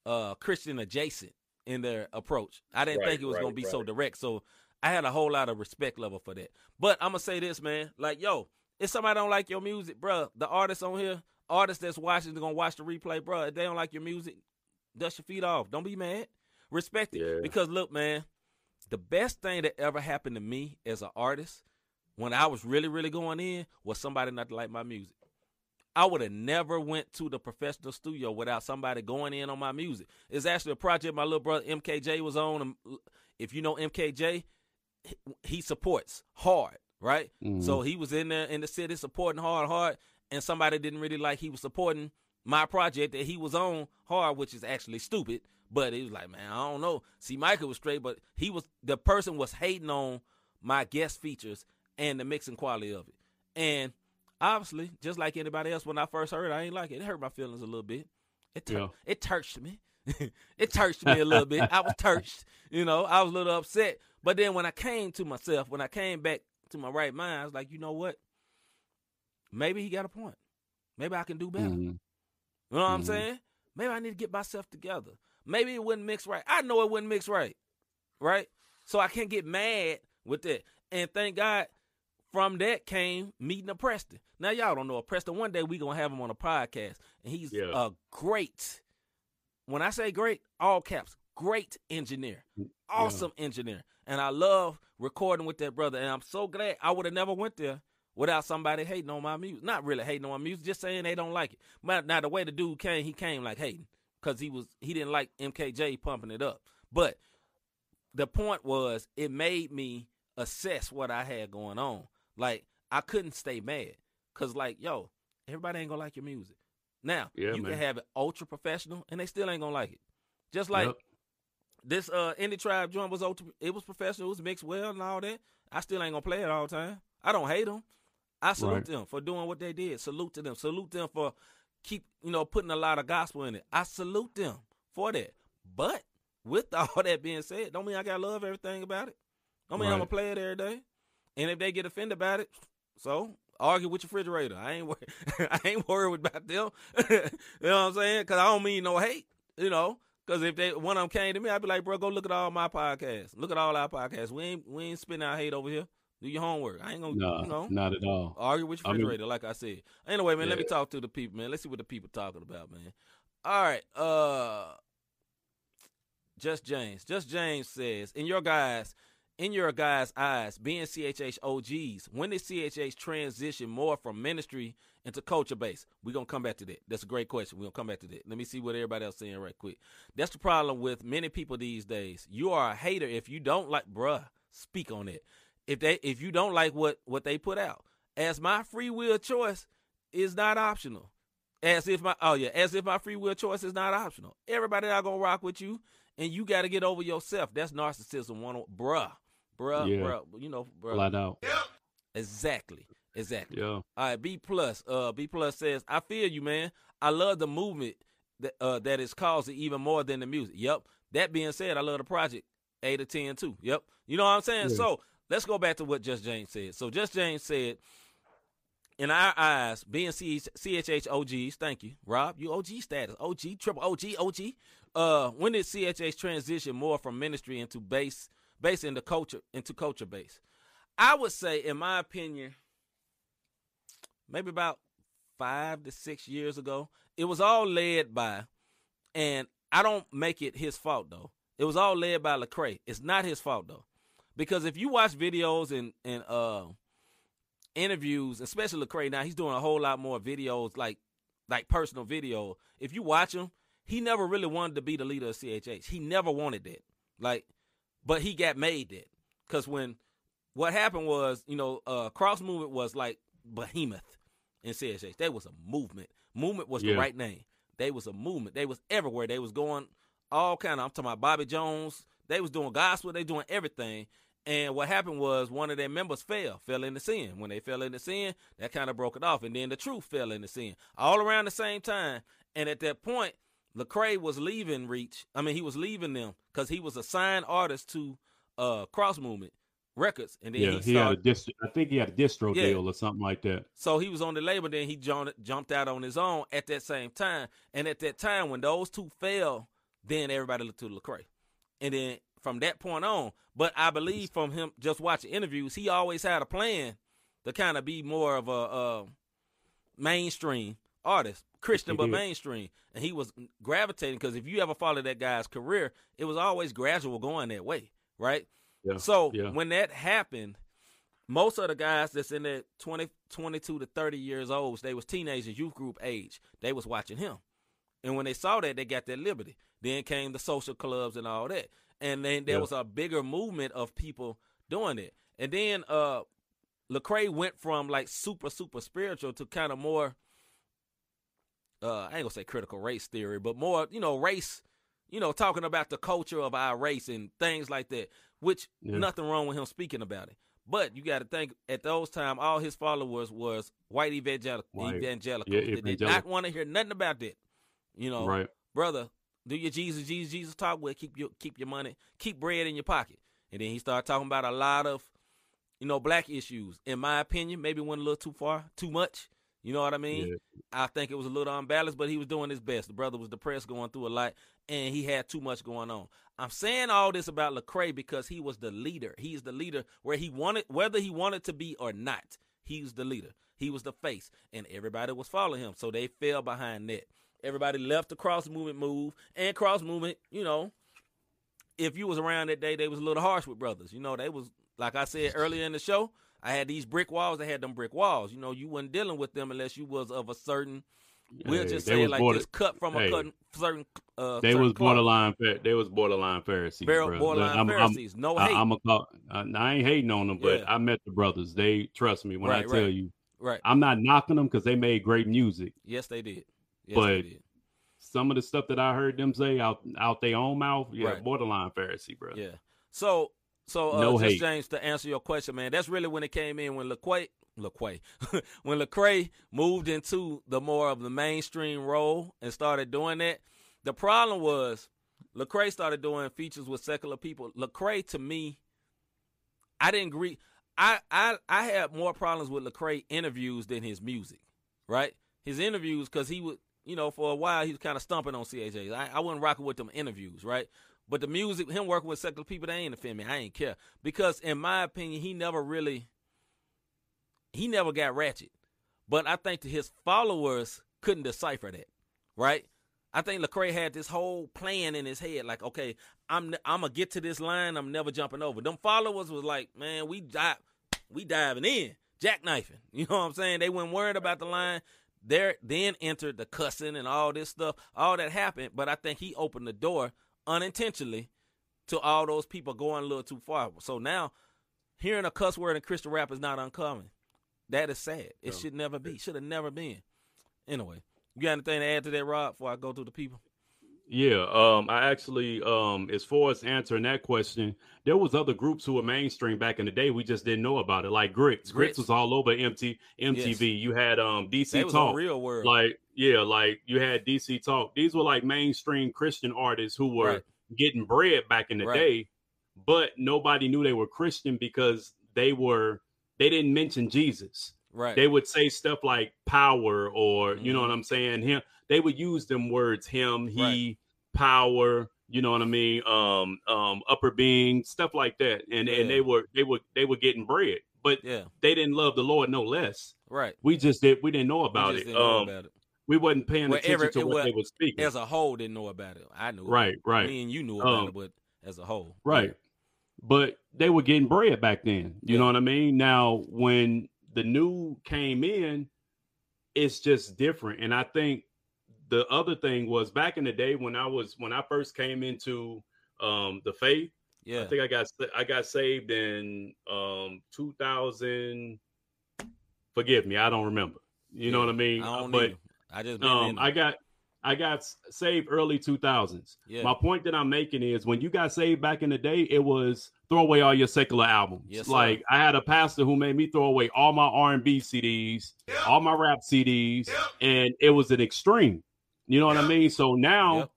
uh Christian adjacent in their approach. I didn't Right, think it was right, gonna be so direct. So I had a whole lot of respect level for that. But I'm gonna say this, man. Like, yo, If somebody don't like your music, bruh, the artists on here, artists that's watching, they're gonna watch the replay, bruh. If they don't like your music, dust your feet off. Don't be mad. Respect it. Yeah. Because look, man, the best thing that ever happened to me as an artist when I was really, really going in was somebody not to like my music. I would have never went to the professional studio without somebody going in on my music. It's actually a project my little brother MKJ was on. If you know MKJ, he supports hard, right? Mhm. So he was in there in the city supporting hard, hard, and somebody didn't really like he was supporting my project that he was on hard, which is actually stupid. But he was like, man, I don't know. See, Michael was straight, but he was the person was hating on my guest features and the mixing quality of it. And obviously, just like anybody else, when I first heard it, I ain't like it. It hurt my feelings a little bit. It tur- Yeah. it touched me. <laughs> it touched me a little bit. I was touched. You know, I was a little upset. But then when I came to myself, when I came back to my right mind, I was like, you know what? Maybe he got a point. Maybe I can do better. Mhm. You know what I'm Mhm. saying? Maybe I need to get myself together. Maybe it wouldn't mix right. I know it wouldn't mix right. Right? So I can't get mad with that. And thank God from that came meeting a Preston. Now y'all don't know a Preston. One day we gonna have him on a podcast. And he's Yeah. a great when I say great, all caps, great engineer. Mm, awesome engineer. And I love recording with that brother. And I'm so glad I would have never went there without somebody hating on my music. Not really hating on my music, just saying they don't like it. But now the way the dude came, he came like hating because he was he didn't like MKJ pumping it up. But the point was, it made me assess what I had going on. Like I couldn't stay mad because like yo, everybody ain't gonna like your music. Now Yeah, you man. can have it ultra professional and they still ain't gonna like it. Just like Yep. This uh indie tribe joint was ultra, it was professional, it was mixed well and all that. I still ain't gonna play it all the time. I don't hate them. I salute Right. them for doing what they did. Salute to them. Salute them for keep you know putting a lot of gospel in it. I salute them for that. But with <laughs> all that being said, don't mean I gotta love everything about it. Don't mean I'm gonna play it every day. And if they get offended about it, so argue with your refrigerator. I ain't wor- <laughs> I ain't worried about them. <laughs> you know what I'm saying? Because I don't mean no hate. You know, because if they one of them came to me, I'd be like, bro, go look at all my podcasts. Look at all our podcasts. We ain't we ain't spitting out hate over here. Do your homework. I ain't gonna No, you know not at all. argue with your I mean- refrigerator, like I said. Anyway, man, let me talk to the people, man. Let's see what the people talking about, man. All right, uh, just James. Just James says, in your guys, in your guys' eyes, being CHH OGs, when did CHH transition more from ministry into culture base? We're gonna come back to that. That's a great question. We're gonna come back to that. Let me see what everybody else saying right quick. That's the problem with many people these days. You are a hater if you don't like bruh, speak on it. If they if you don't like what what they put out. As my free will choice is not optional. As if my oh yeah, as if my free will choice is not optional. Everybody not gonna rock with you, and you got to get over yourself. That's narcissism, one, oh, bruh, bruh, Yeah. bruh. You know, bruh. Flat out. Exactly, exactly. Yeah. All right, B plus. Uh, B plus says, I feel you, man. I love the movement that uh that is causing even more than the music. Yep. That being said, I love the project. Eight to ten too. Yep. You know what I'm saying? Yeah. So let's go back to what Just James said. So Just James said, in our eyes, being C- CHH OGs, thank you, Rob. You OG status, OG, triple OG, OG. Uh, when did CHH transition more from ministry into base, base into culture, into culture base? I would say, in my opinion, maybe about five to six years ago. It was all led by, and I don't make it his fault though. It was all led by Lecrae. It's not his fault though, because if you watch videos and and uh interviews, especially Lecrae now, he's doing a whole lot more videos like like personal video. If you watch him, he never really wanted to be the leader of CHH. He never wanted that. Like, but he got made that because when what happened was, you know, uh, cross movement was like behemoth in CHH. They was a movement. Movement was the right name. They was a movement. They was everywhere. They was going all kind of. I'm talking about Bobby Jones. They was doing gospel. They doing everything. And what happened was one of their members fell, fell into sin. When they fell into sin, that kind of broke it off. And then the truth fell into sin, all around the same time. And at that point, Lecrae was leaving Reach. I mean, he was leaving them because he was a signed artist to uh, Cross Movement Records, and then Yeah. he, He had a started. dist- I think he had a distro Yeah. deal or something like that. So he was on the label, then he jumped, jumped out on his own at that same time. And at that time, when those two fell, then everybody looked to Lecrae. And then from that point on, but I believe from him just watching interviews, he always had a plan to kind of be more of a, uh mainstream artist, Christian but mainstream, and he was gravitating because if you ever followed that guy's career, it was always gradual going that way, right? Yeah, So yeah. when that happened, most of the guys that's in their 20, 22 to 30 years old, they was teenagers, youth group age, they was watching him. And when they saw that, they got their liberty. Then came the social clubs and all that. And then there Yeah. was a bigger movement of people doing it. And then uh Lecrae went from like super, super spiritual to kind of more uh I ain't gonna say critical race theory, but more, you know, race, you know, talking about the culture of our race and things like that. Which Yeah. nothing wrong with him speaking about it. But you got to think at those time, all his followers was white evangelical, White. evangelical. Yeah, they did not want to hear nothing about that. You know, Right. brother, do your Jesus, Jesus, Jesus talk with. Keep your keep your money, keep bread in your pocket. And then he started talking about a lot of, you know, black issues. In my opinion, maybe went a little too far, too much. You know what I mean? Yeah. I think it was a little unbalanced, but he was doing his best. The brother was depressed, going through a lot, and he had too much going on. I'm saying all this about Lecrae because he was the leader. He's the leader where he wanted, whether he wanted to be or not. He's the leader. He was the face, and everybody was following him. So they fell behind that. Everybody left the cross movement move, and cross movement, you know, if you was around that day, they was a little harsh with brothers. You know, they was like I said earlier in the show. I had these brick walls. I had them brick walls. You know, you wasn't dealing with them unless you was of a certain. We'll Hey, just say like border- this: cut from a hey. certain, certain. Uh, They certain was borderline. Phar- They was borderline Pharisees. Bar- borderline I'm- I'm- Pharisees. no hate. I, I'm a call. I, I ain't hating on them, but Yeah. I met the brothers. They trust me when Right, I tell right. you. right? I'm not knocking them because they made great music. yes, they did. Yes, they But- did. Some of the stuff that I heard them say out out their own mouth, yeah, Right. borderline Pharisee, bro. Yeah. So, so uh, No just hate. James to answer your question, man. That's really when it came in when Lecrae, Lecrae, <laughs> when Lecrae moved into the more of the mainstream role and started doing that. The problem was Lecrae started doing features with secular people. Lecrae, to me, I didn't agree. I I I had more problems with Lecrae interviews than his music, right? His interviews because he would, you know, for a while he was kind of stumping on CAJ. I, I wasn't rocking with them interviews, right? But the music, him working with secular people, they ain't offend me. I ain't care because, in my opinion, he never really, he never got ratchet. But I think that his followers couldn't decipher that, right? I think Lecrae had this whole plan in his head, like, okay, I'm I'm gonna get to this line, I'm never jumping over. Them followers was like, man, we dive, we diving in, jackknifing. <laughs> You know what I'm saying? They weren't worried about the line. There, then entered the cussing and all this stuff. All that happened, but I think he opened the door unintentionally to all those people going a little too far. So now, hearing a cuss word in Christian rap is not uncommon. That is sad. It should never be. Should have never been. Anyway, you got anything to add to that, Rob? Before I go to the people. Yeah, um, I actually, um, as far as answering that question, there was other groups who were mainstream back in the day. We just didn't know about it. Like Grits, Grits, was all over MT, MTV. You had um DC Talk, Real World. like yeah, like you had DC Talk. These were like mainstream Christian artists who were Right. getting bread back in the Right. day, but nobody knew they were Christian because they were they didn't mention Jesus right. they would say stuff like power or you know Mhm. what i'm saying him they would use them words him he power you know what i mean um um upper being stuff like that and Yeah. and they were they were they were getting bread but yeah. they didn't love the lord no less Right. we just did we didn't know about it know um about it. we wasn't paying Well, attention every- to what was- they were speaking As a whole, didn't know about it. I knew. it. right right Me and you knew about Um, it, but as a whole. Right. But they were getting bread back then. You Yeah. know what I mean? Now, when the new came in, it's just different. And I think the other thing was back in the day when I was when I first came into um the faith, Yeah. I think I got I got saved in um 2000 forgive me, I don't remember. You know what I mean? I don't but either. I just um I got I got saved early 2000s. Yeah. My point that I'm making is when you got saved back in the day, it was throw away all your secular albums. Yes, sir. like I had a pastor who made me throw away all my R&B CDs, all my rap CDs, and it was an extreme. You know what I mean? So now Yep.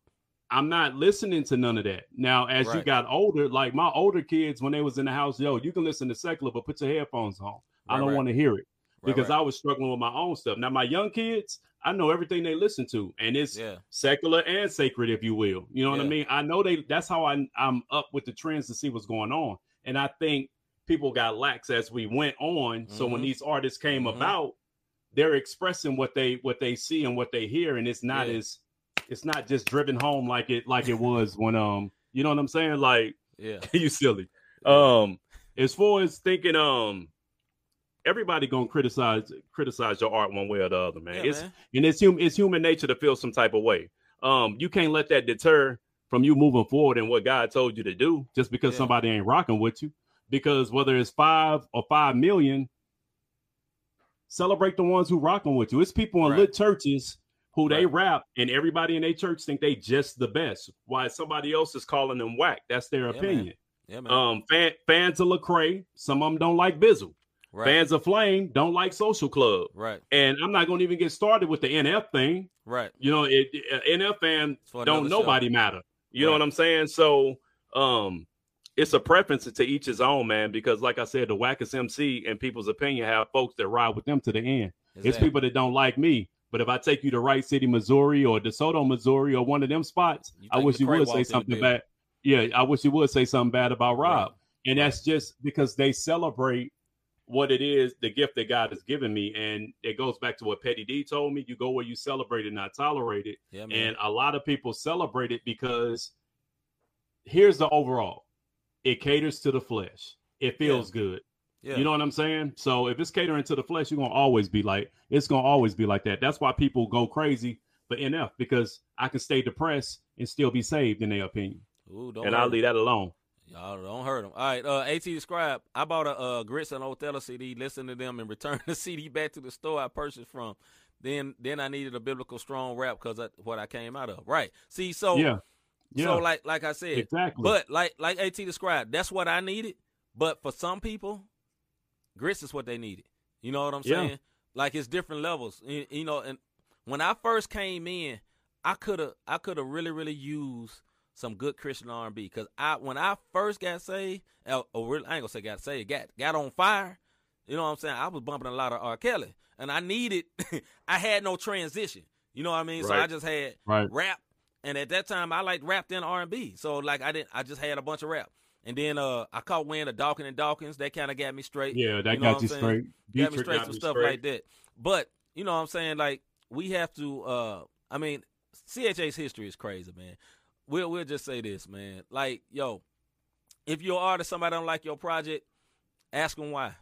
I'm not listening to none of that. Now, as you got older, like my older kids, when they was in the house, yo, you can listen to secular, but put your headphones on. I don't right. want to hear it because right. I was struggling with my own stuff. Now, my young kids, I know everything they listen to, and it's Yeah. secular and sacred, if you will. You know what I mean? I know they. That's how I, I'm up with the trends to see what's going on, and I think people got lax as we went on. So when Mhm. these artists came Mhm. about, they're expressing what they what they see and what they hear, and it's not Yeah. as it's not just driven home like it like it was when um you know what I'm saying like Yeah. <laughs> you silly. <laughs> Um, as far as thinking, um, everybody gonna criticize criticize your art one way or the other, man. Yeah, it's man. and it's human it's human nature to feel some type of way. Um, you can't let that deter from you moving forward in what God told you to do just because Yeah. somebody ain't rocking with you. Because whether it's five or five million, celebrate the ones who rocking with you. It's people in Right. lit churches who they rap, and everybody in their church think they just the best. Why somebody else is calling them whack? That's their Yeah, man. opinion. Yeah, man. Um, fan, fans of Lecrae, some of them don't like Bizzle. right. Fans of Flame don't like Social Club. right. And I'm not going to even get started with the NF thing. Right. You know, it, it- NF fan don't another show. nobody matter. You know what I'm saying? So, um, it's a preference to each his own, man. Because like I said, the wackest MC in people's opinion have folks that ride with them to the end. It's people that don't like me. But if I take you to Wright City, Missouri, or DeSoto, Missouri, or one of them spots, I wish you would say something bad. Yeah, I wish you would say something bad about Rob. Right. And that's just because they celebrate what it is, the gift that God has given me. And it goes back to what Petty D told me. You go where you celebrate it, not tolerate it. Yeah. And a lot of people celebrate it because here's the overall. It caters to the flesh. It feels good. yeah. You know what I'm saying? So if it's catering to the flesh, you're gonna always be like, it's gonna always be like that. That's why people go crazy for NF because I can stay depressed and still be saved in their opinion. Ooh, don't and I'll leave that alone. Y'all don't hurt them. All right, uh, AT Describe. I bought a uh, Grits and Othello CD, listened to them, and returned <laughs> the CD back to the store I purchased from. Then, then I needed a biblical strong rap because that's what I came out of. Right. See, so yeah. Yeah. so like like I said, exactly. but like like AT described, that's what I needed. But for some people, grits is what they needed. You know what I'm saying? Yeah. Like it's different levels. You, you know, and when I first came in, I could have I could have really really used some good Christian R&B because I when I first got saved, uh, or really, I ain't gonna say got saved, got got on fire. You know what I'm saying? I was bumping a lot of R. Kelly, and I needed. <laughs> I had no transition. You know what I mean? So I just had right. rap, and at that time I liked rap then R and B. So like I didn't, I just had a bunch of rap, and then uh I caught wind of Dawkins and Dawkins. That kind of got me straight. Yeah, that You know got what you saying? straight. got me straight got some me stuff straight. like that. But you know what I'm saying? Like we have to. uh I mean, CHH's history is crazy, man. We'll we'll just say this, man. Like yo, if you're an artist, somebody don't like your project, ask them why.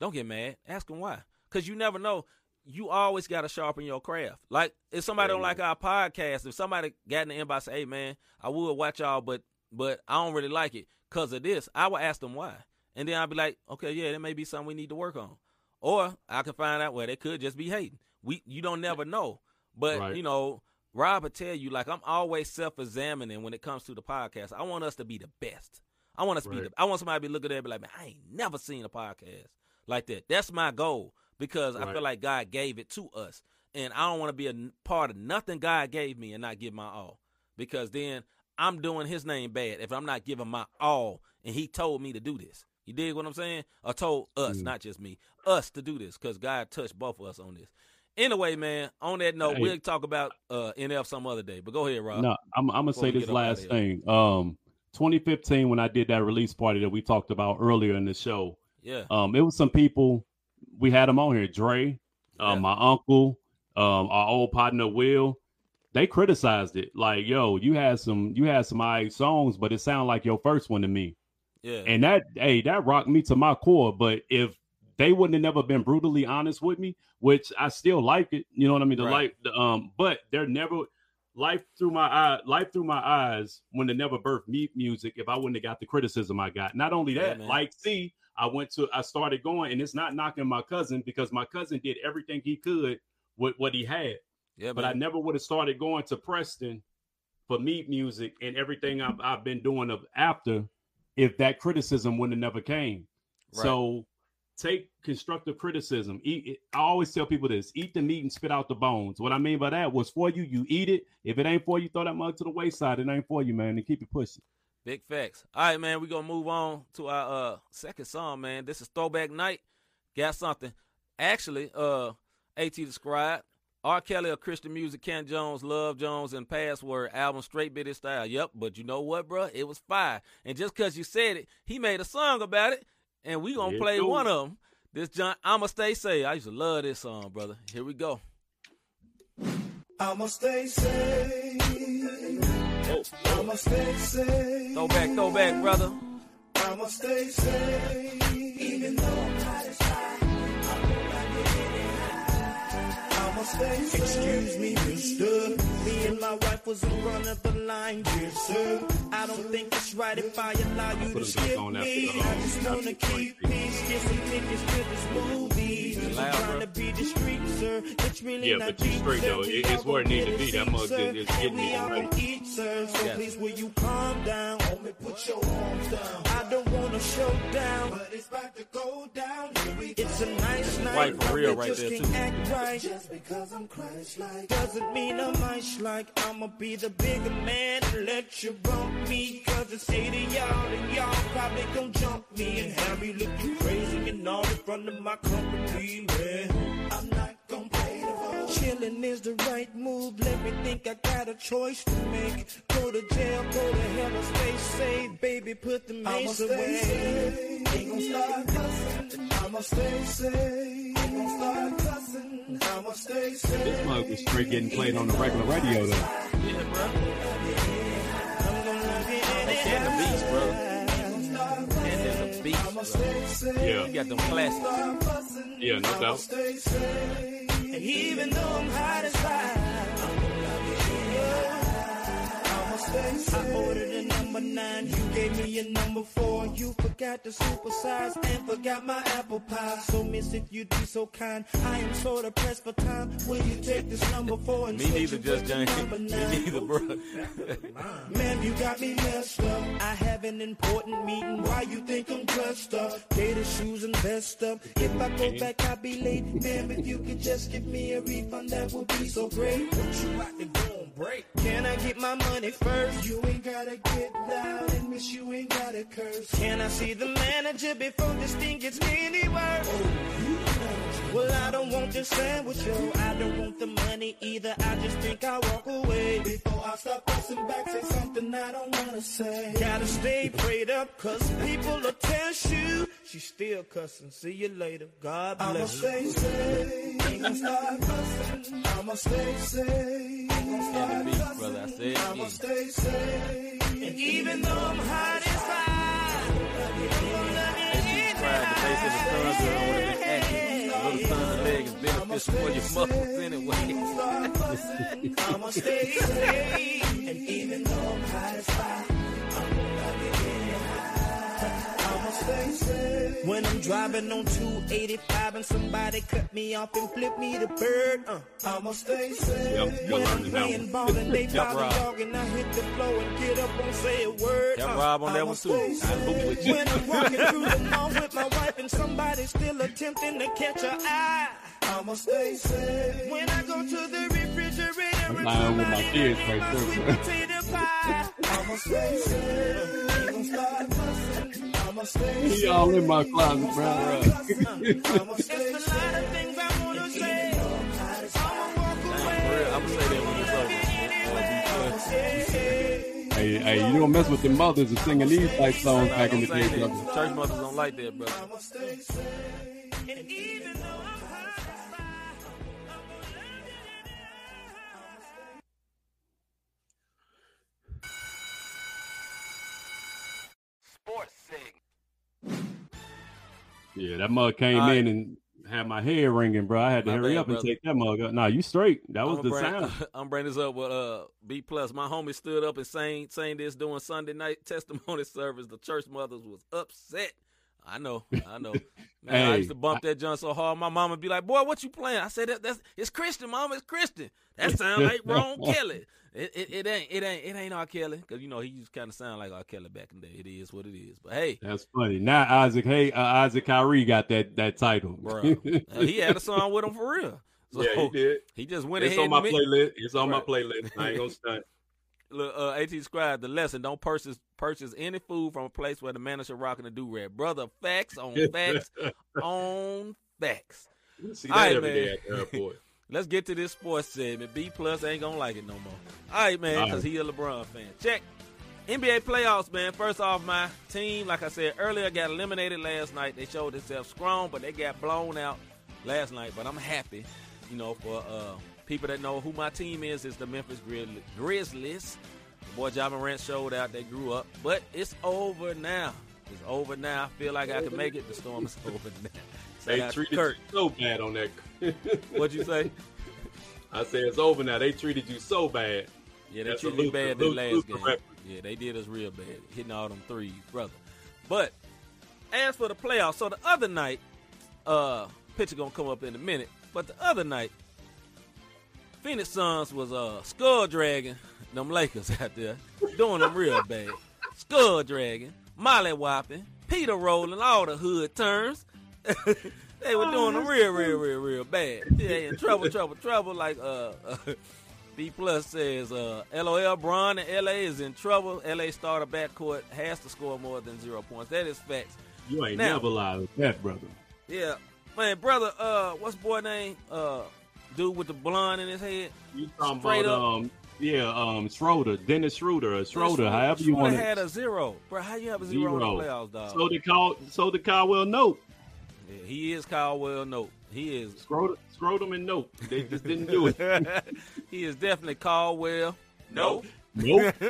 Don't get mad. Ask them why. Cause you never know. You always got to sharpen your craft. Like if somebody don't like our podcast, if somebody got in the inbox, say, "Hey man, I would watch y'all, but but I don't really like it because of this," I would ask them why, and then I'd be like, "Okay, yeah, there may be something we need to work on," or I can find out where they could just be hating. We you don't never know, but Right. you know, Rob would tell you like I'm always self-examining when it comes to the podcast. I want us to be the best. I want us to be. Right. The, I want somebody to be looking at it and be like, man, I ain't never seen a podcast like that. That's my goal because I feel like God gave it to us, and I don't want to be a part of nothing God gave me and not give my all, because then I'm doing His name bad if I'm not giving my all, and He told me to do this. You dig what I'm saying? Or told us, Mm. not just me, us to do this, because God touched both of us on this. Anyway, man. On that note, Hey. we'll talk about uh, NF some other day. But go ahead, Rob. No, I'm, I'm gonna say this get up outta last thing. Um, 2015 when I did that release party that we talked about earlier in the show. Yeah. Um, it was some people we had them on here. Dre, um, Yeah. my uncle, um, our old partner Will. They criticized it like, "Yo, you had some, you had some alright songs, but it sounded like your first one to me." Yeah. And that, hey, that rocked me to my core. But if they wouldn't have never been brutally honest with me, which I still like it, you know what I mean? The Right. life, the, um, but they're never life through my eye, life through my eyes when they never birthed me music. If I wouldn't have got the criticism I got, not only that, man. like see, I went to, I started going, and it's not knocking my cousin because my cousin did everything he could with what he had yeah, but I never would have started going to Preston for meat music and everything I've, I've been doing of after if that criticism wouldn't have never came. Right. So take constructive criticism. Eat it. I always tell people this: eat the meat and spit out the bones. What I mean by that was for you, you eat it. If it ain't for you, throw that mug to the wayside. It ain't for you, man, and keep it pushing. Big facts. All right, man. We're gonna move on to our uh second song, man. This is Throwback Night. Got something. Actually, uh AT described R. Kelly of Christian music, Ken Jones, Love Jones, and Password album Straight Bitty Style. Yep, but you know what, bro? It was fire. And just cause you said it, he made a song about it. And we gonna Here play goes. one of them. This John, I'ma stay safe. I used to love this song, brother. Here we go. I'ma stay safe. I'ma stay safe. Throw back, throw back, brother. I'ma stay safe. Excuse me, mister. Me and my wife was in front of the line, dear sir. I don't think it's right if I allow you to skip me. I just wanna keep peace, get some tickets to this movie. I'm loud, trying bro. to be discreet, sir. It's really Yeah, not but you deep, straight, sir. though. It- it's where it need to be. That mug is- is getting we me all right. eat, sir. So Yes. please, will you calm down? Homie, put your arms down. I don't wanna show down. But it's about to go down. Here we go. It's a nice night. White for real right just there, too. act right. Just because I'm Christ-like. Doesn't mean I'm nice like I'ma be the bigger man let you bump me. Cause it's 80 y'all and y'all probably gon' jump me and have me looking crazy and all in front of my company, man. I'm not gonna play the role. Chillin' is the right move. Let me think I got a choice to make. Go to jail, go to hell, or stay safe. Baby, put the I'ma mace stay away. safe. Ain't gon' start cussing. I'ma stay safe. Ain't gon' start cussing. I'ma stay safe. This mug was straight getting played on the regular radio though. Yeah, bro. And there's a beat, I'ma bro. stay safe. Yeah, You got them classics. Yeah, no doubt. stay safe. And even though I'm hot as fire, I ordered a number nine, you gave me a number four. You forgot to supersize and forgot my apple pie. So miss if you'd be so kind. I am so depressed for time. Will you take this number four and Me neither, it just the James. Me neither, bro. Man, you got me messed up. I have an important meeting. Why you think I'm dressed up? Gator shoes and vest up. If I go back, I'll be late. Man, if you could just give me a refund, that would be so great. What you out go and break? Can I get my money first? You ain't gotta get loud and miss you ain't gotta curse. Can I see the manager before this thing gets any worse? Oh, Well, I don't want this sandwich, yo. I don't want the money either. I just think I'll walk away. Before I start pressing back, say something I don't wanna say. Gotta stay prayed up, cause people will test you. She's still cussing. See you later. God bless I'ma you. stay safe. Ain't gonna start cussing. I'ma stay safe. Ain't gonna And start the beats, cussing. brother. I said I'ma again. stay safe. And even though I'm hot as fire, I'm gonna love you subscribe to Base of the Thunder on one of his actions. Little thunder leg is beneficial for your muscles anyway. Start cussing. I'ma stay safe. And even though I'm hot as fire, When I'm driving on 285 and somebody cut me off and flip me the bird, uh. I'ma stay safe. Yep, When I'm playing ball and they <laughs> Yep, foul Rob. dog and I hit the floor and get up and say a word. Got uh. Rob on that one too. I hoop with you. When I'm walking through the <laughs> mall with my wife and somebody's still attempting to catch her eye. I'ma stay safe. When I go to the refrigerator, I'm lying with my kids right my there, sweet potato pie. I'ma stay safe. <laughs> He all in my closet, bro. I'ma It's a lot of things I wanna say. I'ma walk For away. real, I'm gonna say that when it's over. Be good. Hey, hey, you don't mess with the mothers of singing these type songs Nah, back in the day, brother. Church mothers don't like that, brother. I'ma stay Yeah, that mug came All right. in and had my head ringing, bro. I had to My hurry bad, up and brother. take that mug up. Nah, you straight. That was I'm the bring, sound. <laughs> I'm bringing this up with uh B plus. My homie stood up and sang sang this during Sunday night <laughs> testimony service. The church mothers was upset. I know, I know. <laughs> Man, I used to bump that joint so hard. My mama would be like, "Boy, what you playing?" I said, that, "That's it's Christian, mama. It's Christian. That sound like Ron <laughs> Kelly. It, it, it ain't it ain't it ain't R. Kelly because you know he used kind of sound like R. Kelly back in the day. It is what it is. But hey, That's funny. Now Isaac, hey, uh, Isaac Kyrie got that that title, bro, <laughs> uh, he had a song with him for real. So yeah, he did. he just went It's ahead on my and playlist. It's on my playlist. I ain't gonna stunt. Look, uh, At scribe the lesson: Don't purchase purchase any food from a place where the manager rocking a do rag. Brother, facts on facts <laughs> on facts. See that right, every day at the airport. <laughs> Let's get to this sports segment. B plus ain't gonna like it no more. All right, man, because right. he a LeBron fan. Check. NBA playoffs, man. First off, my team, like I said earlier, got eliminated last night. They showed themselves strong, but they got blown out last night. But I'm happy, you know, for uh, people that know who my team is. Is the Memphis Grizz- Grizzlies. The boy Ja Morant showed out. They grew up, but it's over now. It's over now. I feel like I can make it. The storm is <laughs> over now. Shout They treated Kurt. you so bad on that. <laughs> What'd you say? I said it's over now. They treated you so bad. Yeah, they That's treated me bad that last game. reference. Yeah, they did us real bad, hitting all them threes, brother. But as for the playoffs, so the other night, uh, picture gonna come up in a minute. But the other night, Phoenix Suns was uh skull dragging them Lakers <laughs> out there, doing them real bad. Skull dragging, molly whopping, Peter rolling, all the hood turns. <laughs> they were doing them real, real, real, real bad. Yeah, in trouble, <laughs> trouble, trouble. Like uh, B plus says, uh, LOL Braun and LA is in trouble. LA starter backcourt has to score more than zero points. That is facts. You ain't Now- never lied with that, brother. Yeah, man, brother. Uh, what's boy name? Uh, dude with the blonde in his head. You talking Straight about up. um yeah um Schroeder, Dennis Schroeder, or Schroeder, however you Schroeder want had a zero, bro. How you have a zero, in the playoffs, dog? So did Cal, so did Caldwell Note. yeah, he is Caldwell. No, he is. Scrotum, scrotum and Note. They just didn't do it. <laughs> he is definitely Caldwell. No, nope. <laughs>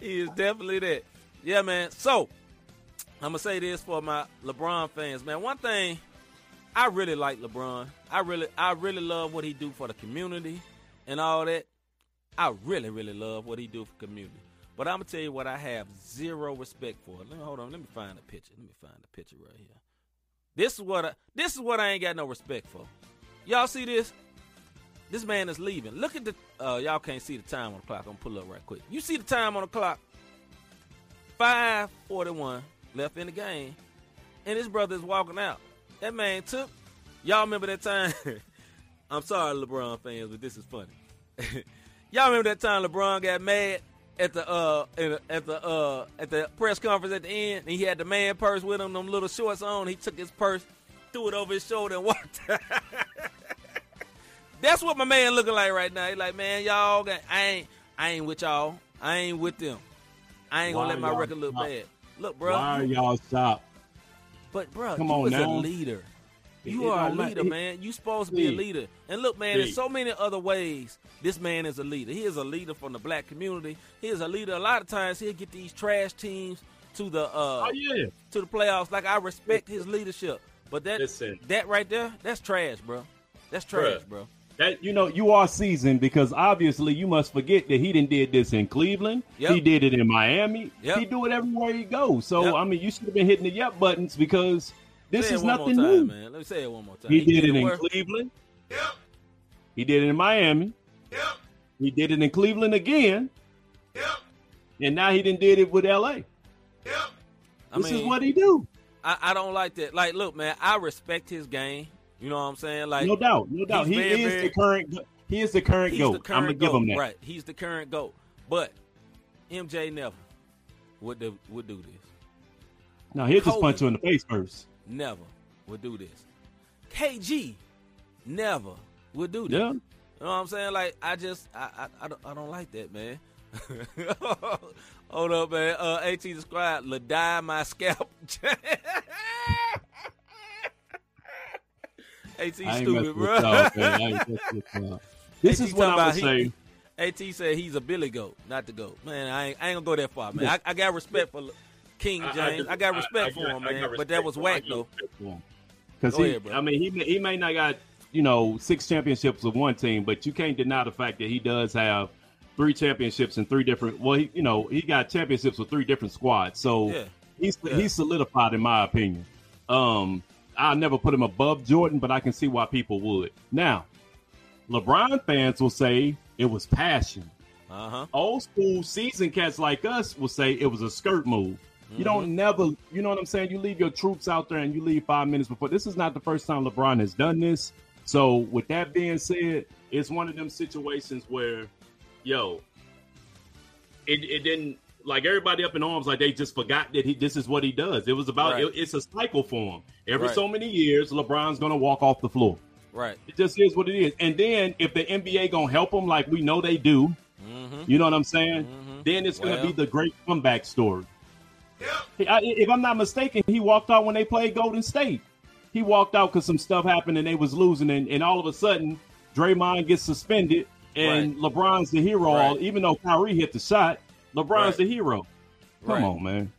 he is definitely that. Yeah, man. So I'm gonna say this for my LeBron fans, man. One thing I really like LeBron. I really, I really love what he do for the community and all that. I really, really love what he do for community. But I'm gonna tell you what I have zero respect for. Let me hold on. Let me find a picture. Let me find the picture right here. This is what I, this is what I ain't got no respect for. Y'all see this? This man is leaving. Look at the. Uh, y'all can't see the time on the clock. I'm gonna pull up right quick. You see the time on the clock? Five forty-one left in the game, and his brother is walking out. That man took. Y'all remember that time? <laughs> I'm sorry, LeBron fans, but this is funny. <laughs> y'all remember that time LeBron got mad at the uh at the uh at the press conference at the end, and he had the man purse with him, them little shorts on. He took his purse, threw it over his shoulder, and walked. <laughs> That's what my man looking like right now. He like, man, y'all, got, I ain't, I ain't with y'all. I ain't with them. I ain't gonna let my record look stop? bad. Look, bro. Why are y'all stop? But bro, Come you on is a leader. You It are a leader, man. You supposed to be a leader. And look, man, there's so many other ways this man is a leader. He is a leader from the black community. He is a leader. A lot of times he'll get these trash teams to the uh Oh yeah. to the playoffs. Like I respect his leadership. But that Listen. that right there, that's trash, bro. That's trash, Bruh. bro. That you know you are seasoned because obviously you must forget that he didn't did this in Cleveland. Yep. He did it in Miami. Yep. He do it everywhere he goes. So Yep. I mean, you should have been hitting the yep buttons because this Say it is one nothing more new. man. Let me say it one more time. He, did, it in where? Cleveland. He did it in Miami. Yep. He did it in Cleveland again. Yep. And now he didn't did it with LA. I this mean, is what he do. I, I don't like that. Like, look, man, I respect his game. You know what I'm saying? Like, No doubt, no doubt. He very, is very- the current. He is the current he's goat. the I'm gonna give him that. right? He's the current goat. But MJ never would do, would do this. Now he'll just punch you in the face first. Never would do this. KG never would do this. Yeah. You know what I'm saying? Like, I just, I, I, I, don't, I don't like that, man. <laughs> Hold up, man. Uh, At described, "Ladie my scalp." <laughs> At stupid, bro. y'all, man. I ain't <laughs> messing with y'all. This AT is what I'm about say. At said he's a Billy goat, not the goat. Man, I ain't, I ain't gonna go that far, man. I, I got respect for King I- I James. I, got respect I for him, I man. But that was for him. I whack though. respect for him. Because he, ahead. I mean, he may, he may not got you know six championships with one team, but you can't deny the fact that he does have three championships in three different. Well, he, you know, he got championships with three different squads, so Yeah. he's Yeah. he's solidified in my opinion. Um, I'll never put him above Jordan, but I can see why people would. Now, LeBron fans will say it was passion. Uh huh. Old school season cats like us will say it was a skirt move. You don't never, you know what I'm saying? You leave your troops out there and you leave five minutes before. This is not the first time LeBron has done this. So, with that being said, it's one of them situations where, yo, it, it didn't like everybody up in arms like they just forgot that he this is what he does. It was about Right. it, it's a cycle for him. Every Right. so many years, LeBron's gonna walk off the floor. Right. It just is what it is. And then if the NBA gonna help him like we know they do, mm-hmm. You know what I'm saying? Mm-hmm. Then it's going to Well. be the great comeback story. He- I- if I'm not mistaken, he walked out when they played Golden State. He walked out because some stuff happened and they was losing, and, and all of a sudden, Draymond gets suspended, and LeBron's the hero. Right. Even though Kyrie hit the shot, LeBron's Right. the hero. Come Right. on, man.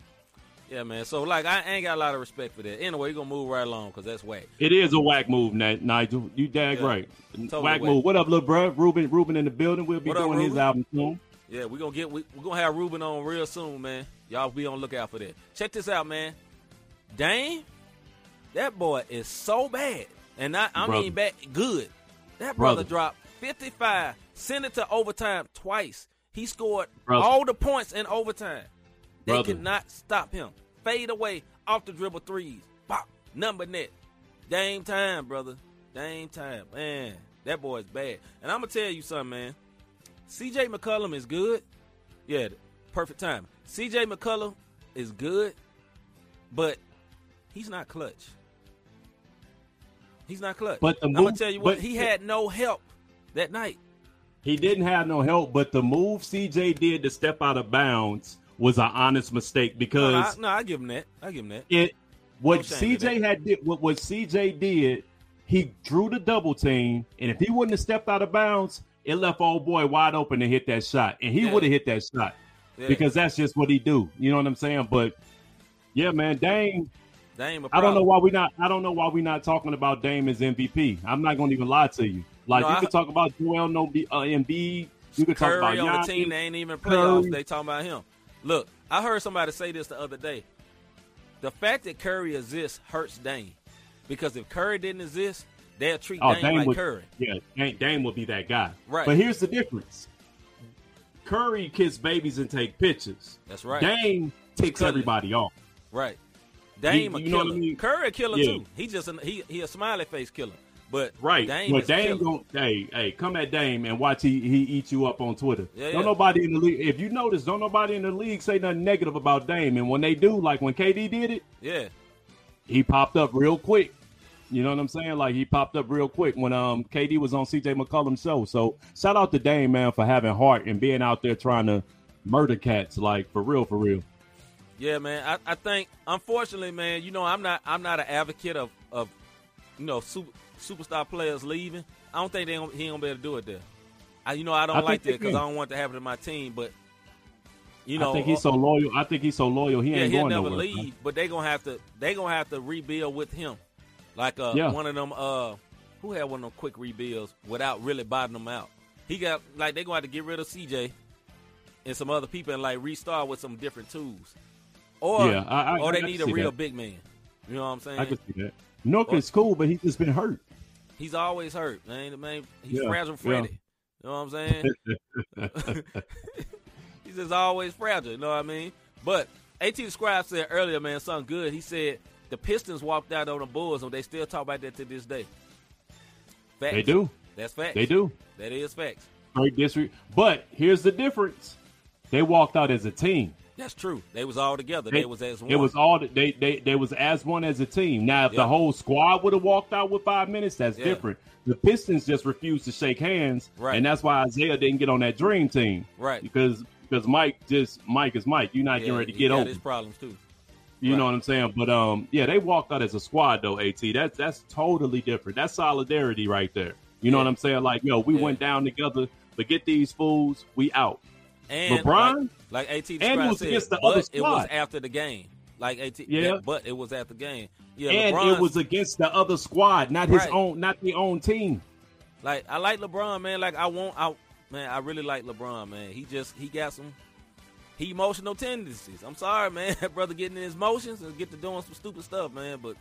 Yeah, man. So like, I ain't got a lot of respect for that. Anyway, we're gonna move right along because that's whack. It is a whack move, Nigel. You dag Yeah. right. Totally whack whack. move. What up, little bro? Ruben, Ruben in the building. We'll be What up, doing his album soon. Yeah, we're gonna get we, we're gonna have Ruben on real soon, man. Y'all be on the lookout for that. Check this out, man. Dame, that boy is so bad, and I, I Brother. mean bad, good. That brother, Brother. dropped 55, sent it to overtime twice. He scored Brother. all the points in overtime. They Brother. could not stop him. Fade away off the dribble threes. Pop, number net. Dame time, brother. Dame time. Man, that boy's bad. And I'm gonna tell you something, man. CJ McCollum is good. Yeah, perfect time. CJ McCollum is good, but he's not clutch. He's not clutch. But I'm gonna tell you what, he had no help that night. He didn't have no help, but the move CJ did to step out of bounds was an honest mistake No, because I, no, I give him that. I give him that. it what No CJ had did what, what CJ did, he drew the double team, and if he wouldn't have stepped out of bounds, it left old boy wide open to hit that shot, and he Yeah. would have hit that shot Yeah. because that's just what he do. You know what I'm saying? But yeah, man, Dame. Dame, I don't know why we not. I don't know why we not talking about Dame as MVP. I'm not going to even lie to you. Like No, you I- could talk about Joel No uh, Embiid. You could talk Curry about on the team, they ain't even playoffs. Curry. They talking about him. Look, I heard somebody say this the other day. The fact that Curry exists hurts Dame because if Curry didn't exist, they'll treat Oh, Dame, Dame like would, Curry. yeah, Dame, Dame would be that guy. Right. But here's the difference: Curry kiss babies and take pictures. That's right. Dame ticks everybody off. Right. Dame You- a you know killer. I mean? Curry a killer Yeah. too. He just a, he he a smiley face killer. But Right. Dame but Dame gon' hey, hey, come at Dame and watch he he eat you up on Twitter. Yeah, don't yeah. nobody in the league if you notice, don't nobody in the league say nothing negative about Dame. And when they do, like when KD did it, Yeah. he popped up real quick. You know what I'm saying? Like he popped up real quick when um KD was on CJ McCollum's show. So shout out to Dame man for having heart and being out there trying to murder cats like for real, for real. Yeah, man. I, I think unfortunately, man, you know, I'm not I'm not an advocate of of you know super, superstar players leaving. I don't think they he ain't gonna be able to do it there. I you know I don't I like that because I don't want to happen to my team, but you know, I think he's so loyal. I think he's so loyal. He yeah, ain't he'll going never nowhere. leave, but they gonna have to they gonna have to rebuild with him, like uh Yeah. one of them uh who had one of them quick rebuilds without really botting them out. He got like they gonna have to get rid of CJ and some other people and like restart with some different tools, or Yeah, I- I- or they need a real that. big man. You know what I'm saying? I can see that. Nurk is cool, but he's just been hurt. He's always hurt, man. The Man, he's Yeah, fragile yeah. Freddy. You know what I'm saying? <laughs> <laughs> he's just always fragile. You know what I mean? But At Scribe said earlier, man, something good. He said the Pistons walked out on the Bulls, and they still talk about that to this day. Facts. They do. That's facts. They do. That is facts. Great district. But here's the difference. They walked out as a team. That's true. They was all together. They, was as one. It was all they they they was as one as a team. Now, if Yeah. the whole squad would have walked out with five minutes, that's Yeah. different. The Pistons just refused to shake hands, Right. and that's why Isaiah didn't get on that dream team, right. because because Mike just Mike is Mike. You're not Yeah, getting ready to get over. his problems too. You Right. know what I'm saying? But um, yeah, they walked out as a squad though. At that's that's totally different. That's solidarity right there. You know what I'm saying? Like yo, we Yeah. went down together, but get these fools, we out. And LeBron? like, like AT And it was said, against the other it was after the game. Like AT, Yeah. but it was after the game. Yeah, and LeBron, it was against the other squad, not his Right. own, not the own team. Like I like LeBron, man. Like I want, I man, I really like LeBron, man. He just he got some he emotional tendencies. I'm sorry, man. <laughs> Brother getting in his emotions and get to doing some stupid stuff, man. But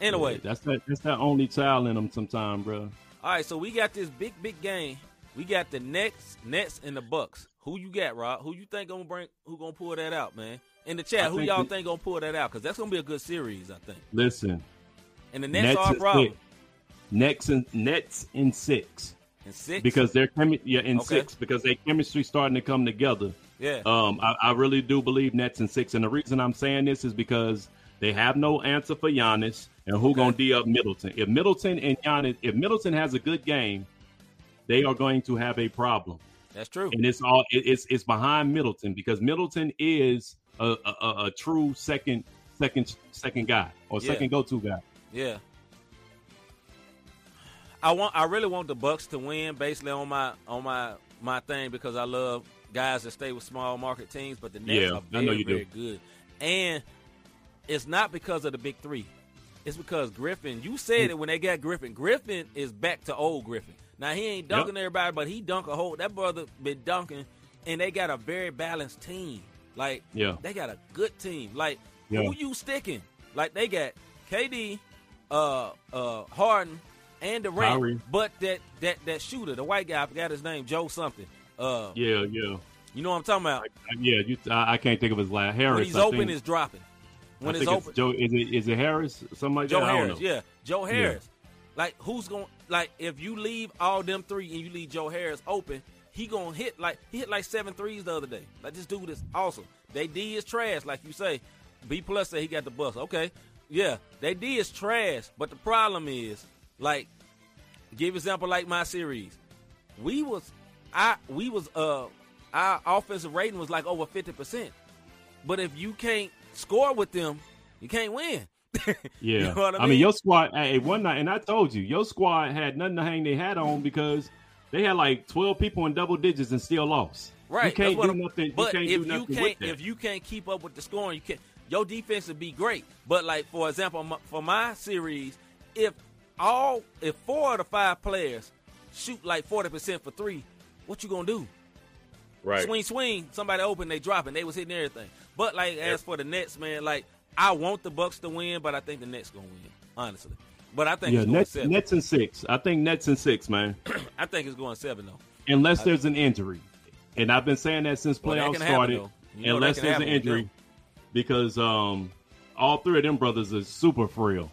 anyway, Yeah, that's that. That's that only child in them. Sometime, bro. all right. So we got this big, big game. We got the Nets, Nets, and the Bucks. Who you got, Rob? Who you think gonna bring? Who gonna pull that out, man? In the chat, I who think y'all we- think gonna pull that out? Because that's gonna be a good series, I think. Listen, And the Nets, Nets are a is problem. six. Nets and Nets in six And six because their chemi- yeah in Okay. six because their chemistry starting to come together. yeah, Um, I, I really do believe Nets in six, and the reason I'm saying this is because they have no answer for Giannis, and who Okay. gonna d up Middleton? If Middleton and Giannis, if Middleton has a good game, they are going to have a problem. That's true. and it's all it- it's it's behind Middleton because Middleton is a a, a, true second second second guy or Yeah. second go to guy. Yeah. I want I really want the Bucks to win basically on my on my my thing because I love guys that stay with small market teams, but the Nets Yeah, are I know very, you do. very good. And it's not because of the big three. It's because Griffin, you said mm. it when they got Griffin. Griffin is back to old Griffin. Now he ain't dunking everybody, but he dunk a whole that brother been dunking and they got a very balanced team. Like Yeah. they got a good team. Like Yeah. who you sticking? Like they got KD, uh, uh, Harden, and Durant. Kyrie. But that that that shooter, the white guy, I forgot his name, Joe something. Uh, Yeah, yeah, you know what I'm talking about? yeah. You, I, I can't think of his last Harris. when he's I open, think, is dropping. When I it's open, Joe. Is it is it Harris? Somebody like Joe that. I Harris, yeah, Joe Harris. Like who's going? Like if you leave all them three and you leave Joe Harris open, he gonna hit like he hit like seven threes the other day. Like this dude is awesome. They D is trash, like you say. B plus say he got the bus. Okay, yeah, they D is trash. But the problem is, like, give example like my series. We was, I we was uh our offensive rating was like over fifty percent. But if you can't score with them, you can't win. <laughs> Yeah, You know what I I mean, mean? your squad. Hey, one night, and I told you, your squad had nothing to hang their hat on because they had like twelve people in double digits and still lost. Right. You can't that's what do I'm- nothing. But you can't if do you nothing can't, with that. if you can't keep up with the scoring, you can't. Your defense would be great, but like for example, my- for my series, if all if four of the five players shoot like forty percent for three, what you gonna do? right. Swing, swing. Somebody open, they dropping. They was hitting everything. But like as for the Nets, man, like I want the Bucks to win, but I think the Nets gonna win, honestly. But I think Yeah, it's going Nets, seven. Nets and six. I think Nets and six, man. <clears throat> I think it's going seven though. Unless there's an injury, and I've been saying that since Well, playoffs happen, started. though. You know that unless there's an happen with injury, because um, all three of them brothers are super frail.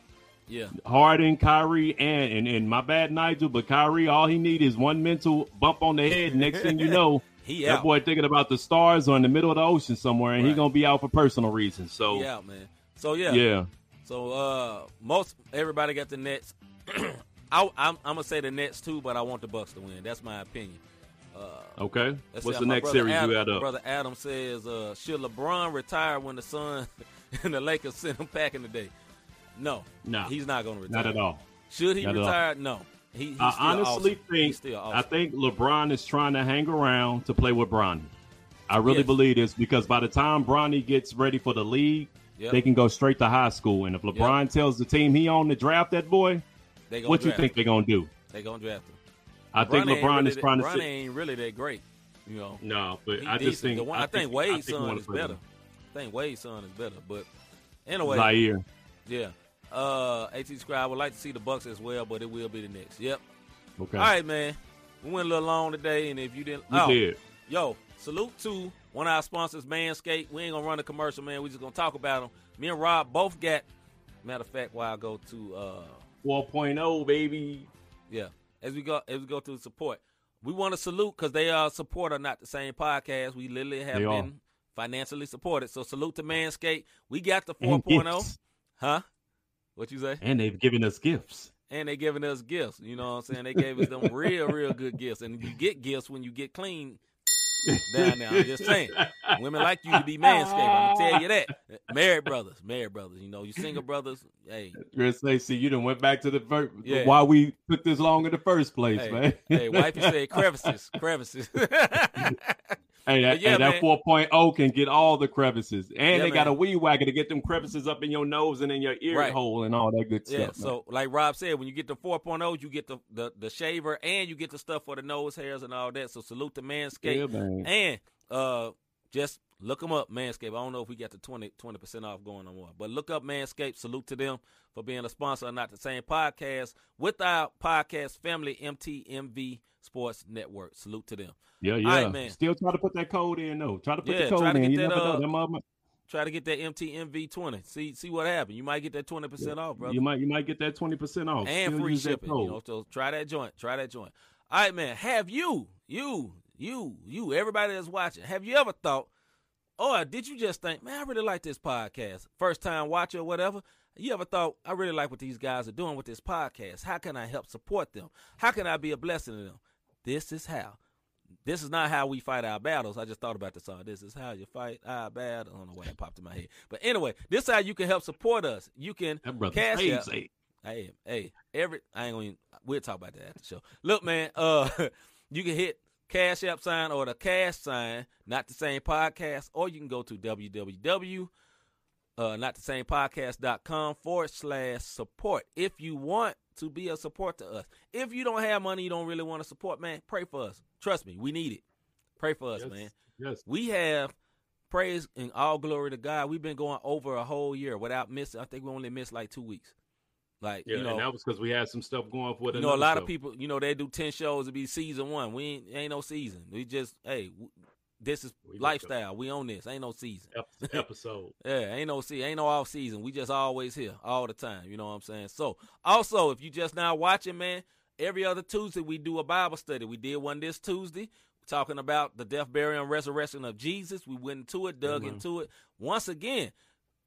Yeah. Harden, Kyrie, and, and and my bad Nigel, but Kyrie, all he need is one mental bump on the head. Next thing you know, <laughs> He that out. boy thinking about the stars or in the middle of the ocean somewhere, and he gonna be out for personal reasons. So out, man. So yeah. yeah, So uh, most everybody got the Nets. <clears throat> I, I'm, I'm gonna say the Nets too, but I want the Bucks to win. That's my opinion. okay. What's see, the next series Adam, you got up? Brother Adam says, uh, should LeBron retire when the Sun <laughs> and the Lakers send him back in the day? No, No. he's not gonna retire. Not at all. Should he Not retire? No. He, he's I honestly awesome. Think still I think LeBron is trying to hang around to play with Bronny. I really Yes. believe this because by the time Bronny gets ready for the league, Yep. they can go straight to high school. And if LeBron tells the team he on to draft that boy, what you think they're gonna do? They gonna draft him. I think LeBron really is that- trying to Bronny sit. ain't really that great. You know. No, but He I decent. just think one- I, think, I Wade's think he son is better. I think Wade's son is better. But anyway, Zaire. yeah. Uh, At I would like to see the Bucks as well, but it will be the Knicks. Yep. Okay. All right, man. We went a little long today, and if you didn't, We oh, did. yo, salute to one of our sponsors, Manscaped. We ain't gonna run a commercial, man. We just gonna talk about them. Me and Rob both got. Matter of fact, while I go to uh 4.0, baby. yeah, as we go as we go through the support, we want to salute because they are support are not the same podcast. We literally have They been are. financially supported. So salute to Manscaped. We got the And 4.0, gifts. huh? What you say? And they've given us gifts. and they giving us gifts. You know what I'm saying? They gave us them <laughs> real, real good gifts. And you get gifts when you get clean down there. I'm just saying. Women like you to be manscaped. I'm gonna tell you that. Married brothers, married brothers. You know, you single brothers. Hey, Chris say, see, you done went back to the first. Yeah. Why we took this long in the first place, hey, man? hey, wifey said <laughs> crevices, crevices. <laughs> Hey, that, yeah, hey, that man. 4.0 can get all the crevices. And Yeah, they got a man. weed whacker to get them crevices up in your nose and in your ear Right. hole and all that good yeah. stuff. man. So, like Rob said, when you get the 4.0, you get the, the the shaver and you get the stuff for the nose hairs and all that. So salute to Manscaped. Yeah, man. And uh, just look them up, Manscaped. I don't know if we got the 20 percent off going on more, but look up Manscaped. Salute to them for being a sponsor of Not the Same Podcast with our podcast family, MTMV Sports Network. Salute to them. Yeah, yeah. right, man. Still try to put that code in, though. Try to put Yeah, the code try to in. get You that, never uh, know. Them mother- Try to get that MTMV 20. See see what happens. You might get that 20% off, brother. you might you might get that 20% off. and Still free shipping. You know, so try that joint. Try that joint. All right, man. Have you, you, you, you, everybody that's watching, have you ever thought, or did you just think, man, I really like this podcast? First time watcher or whatever. You ever thought, I really like what these guys are doing with this podcast? How can I help support them? How can I be a blessing to them? This is how. This is not how we fight our battles. I just thought about the song. This is how you fight our battle. I don't know why that popped in my head. But anyway, this is how you can help support us. You can That brother cash Spade out. say, Hey, hey, every I ain't gonna. Even, we'll talk about that after the show. Look, man, uh, <laughs> you can hit Cash App sign or the Cash sign, not the same podcast, or you can go to www. Uh, not the same podcast.com forward slash support if you want to be a support to us. If you don't have money, you don't really want to support, man, pray for us. Trust me, we need it. Pray for us, yes, man. yes. We have praise and all glory to God. We've been going over a whole year without missing. I think we only missed like two weeks. Like Yeah, you know, that was because we had some stuff going for the. you know, a lot of people, you know, they do ten shows to be season one. We ain't, ain't no season. We just, hey, w- this is We lifestyle. We own this. Ain't no season. <laughs> episode. Yeah, ain't no see, ain't no off season. We just always here all the time. You know what I'm saying? So, also, if you just now watching, man, every other Tuesday we do a Bible study. We did one this Tuesday talking about the death, burial, and resurrection of Jesus. We went into it, dug Amen. into it. Once again,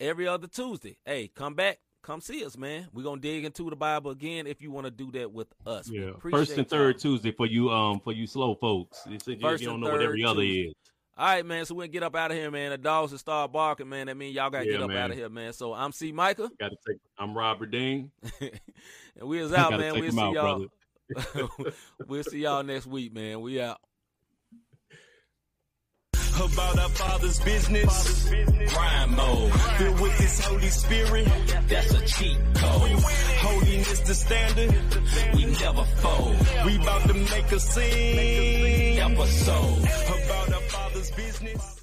every other Tuesday. Hey, come back. Come see us, man. We're gonna dig into the Bible again if you want to do that with us. Yeah, first and third y'all. Tuesday for you, um, for you slow folks. You, you, don't and know what every third other Tuesday. is. All right, man. So we'll get up out of here, man. The dogs will start barking, man. That means y'all gotta Yeah, get up man. out of here, man. So I'm C. Micah. Got to take. I'm Robert Dean. <laughs> and we is <laughs> out, man. We'll see out, y'all. <laughs> we'll see y'all next week, man. We out. About our Father's business. Crime mode, filled with His Holy Spirit. That's a cheat code. Holiness the standard. We never fold. We about to make a scene. Episode about our Father's business.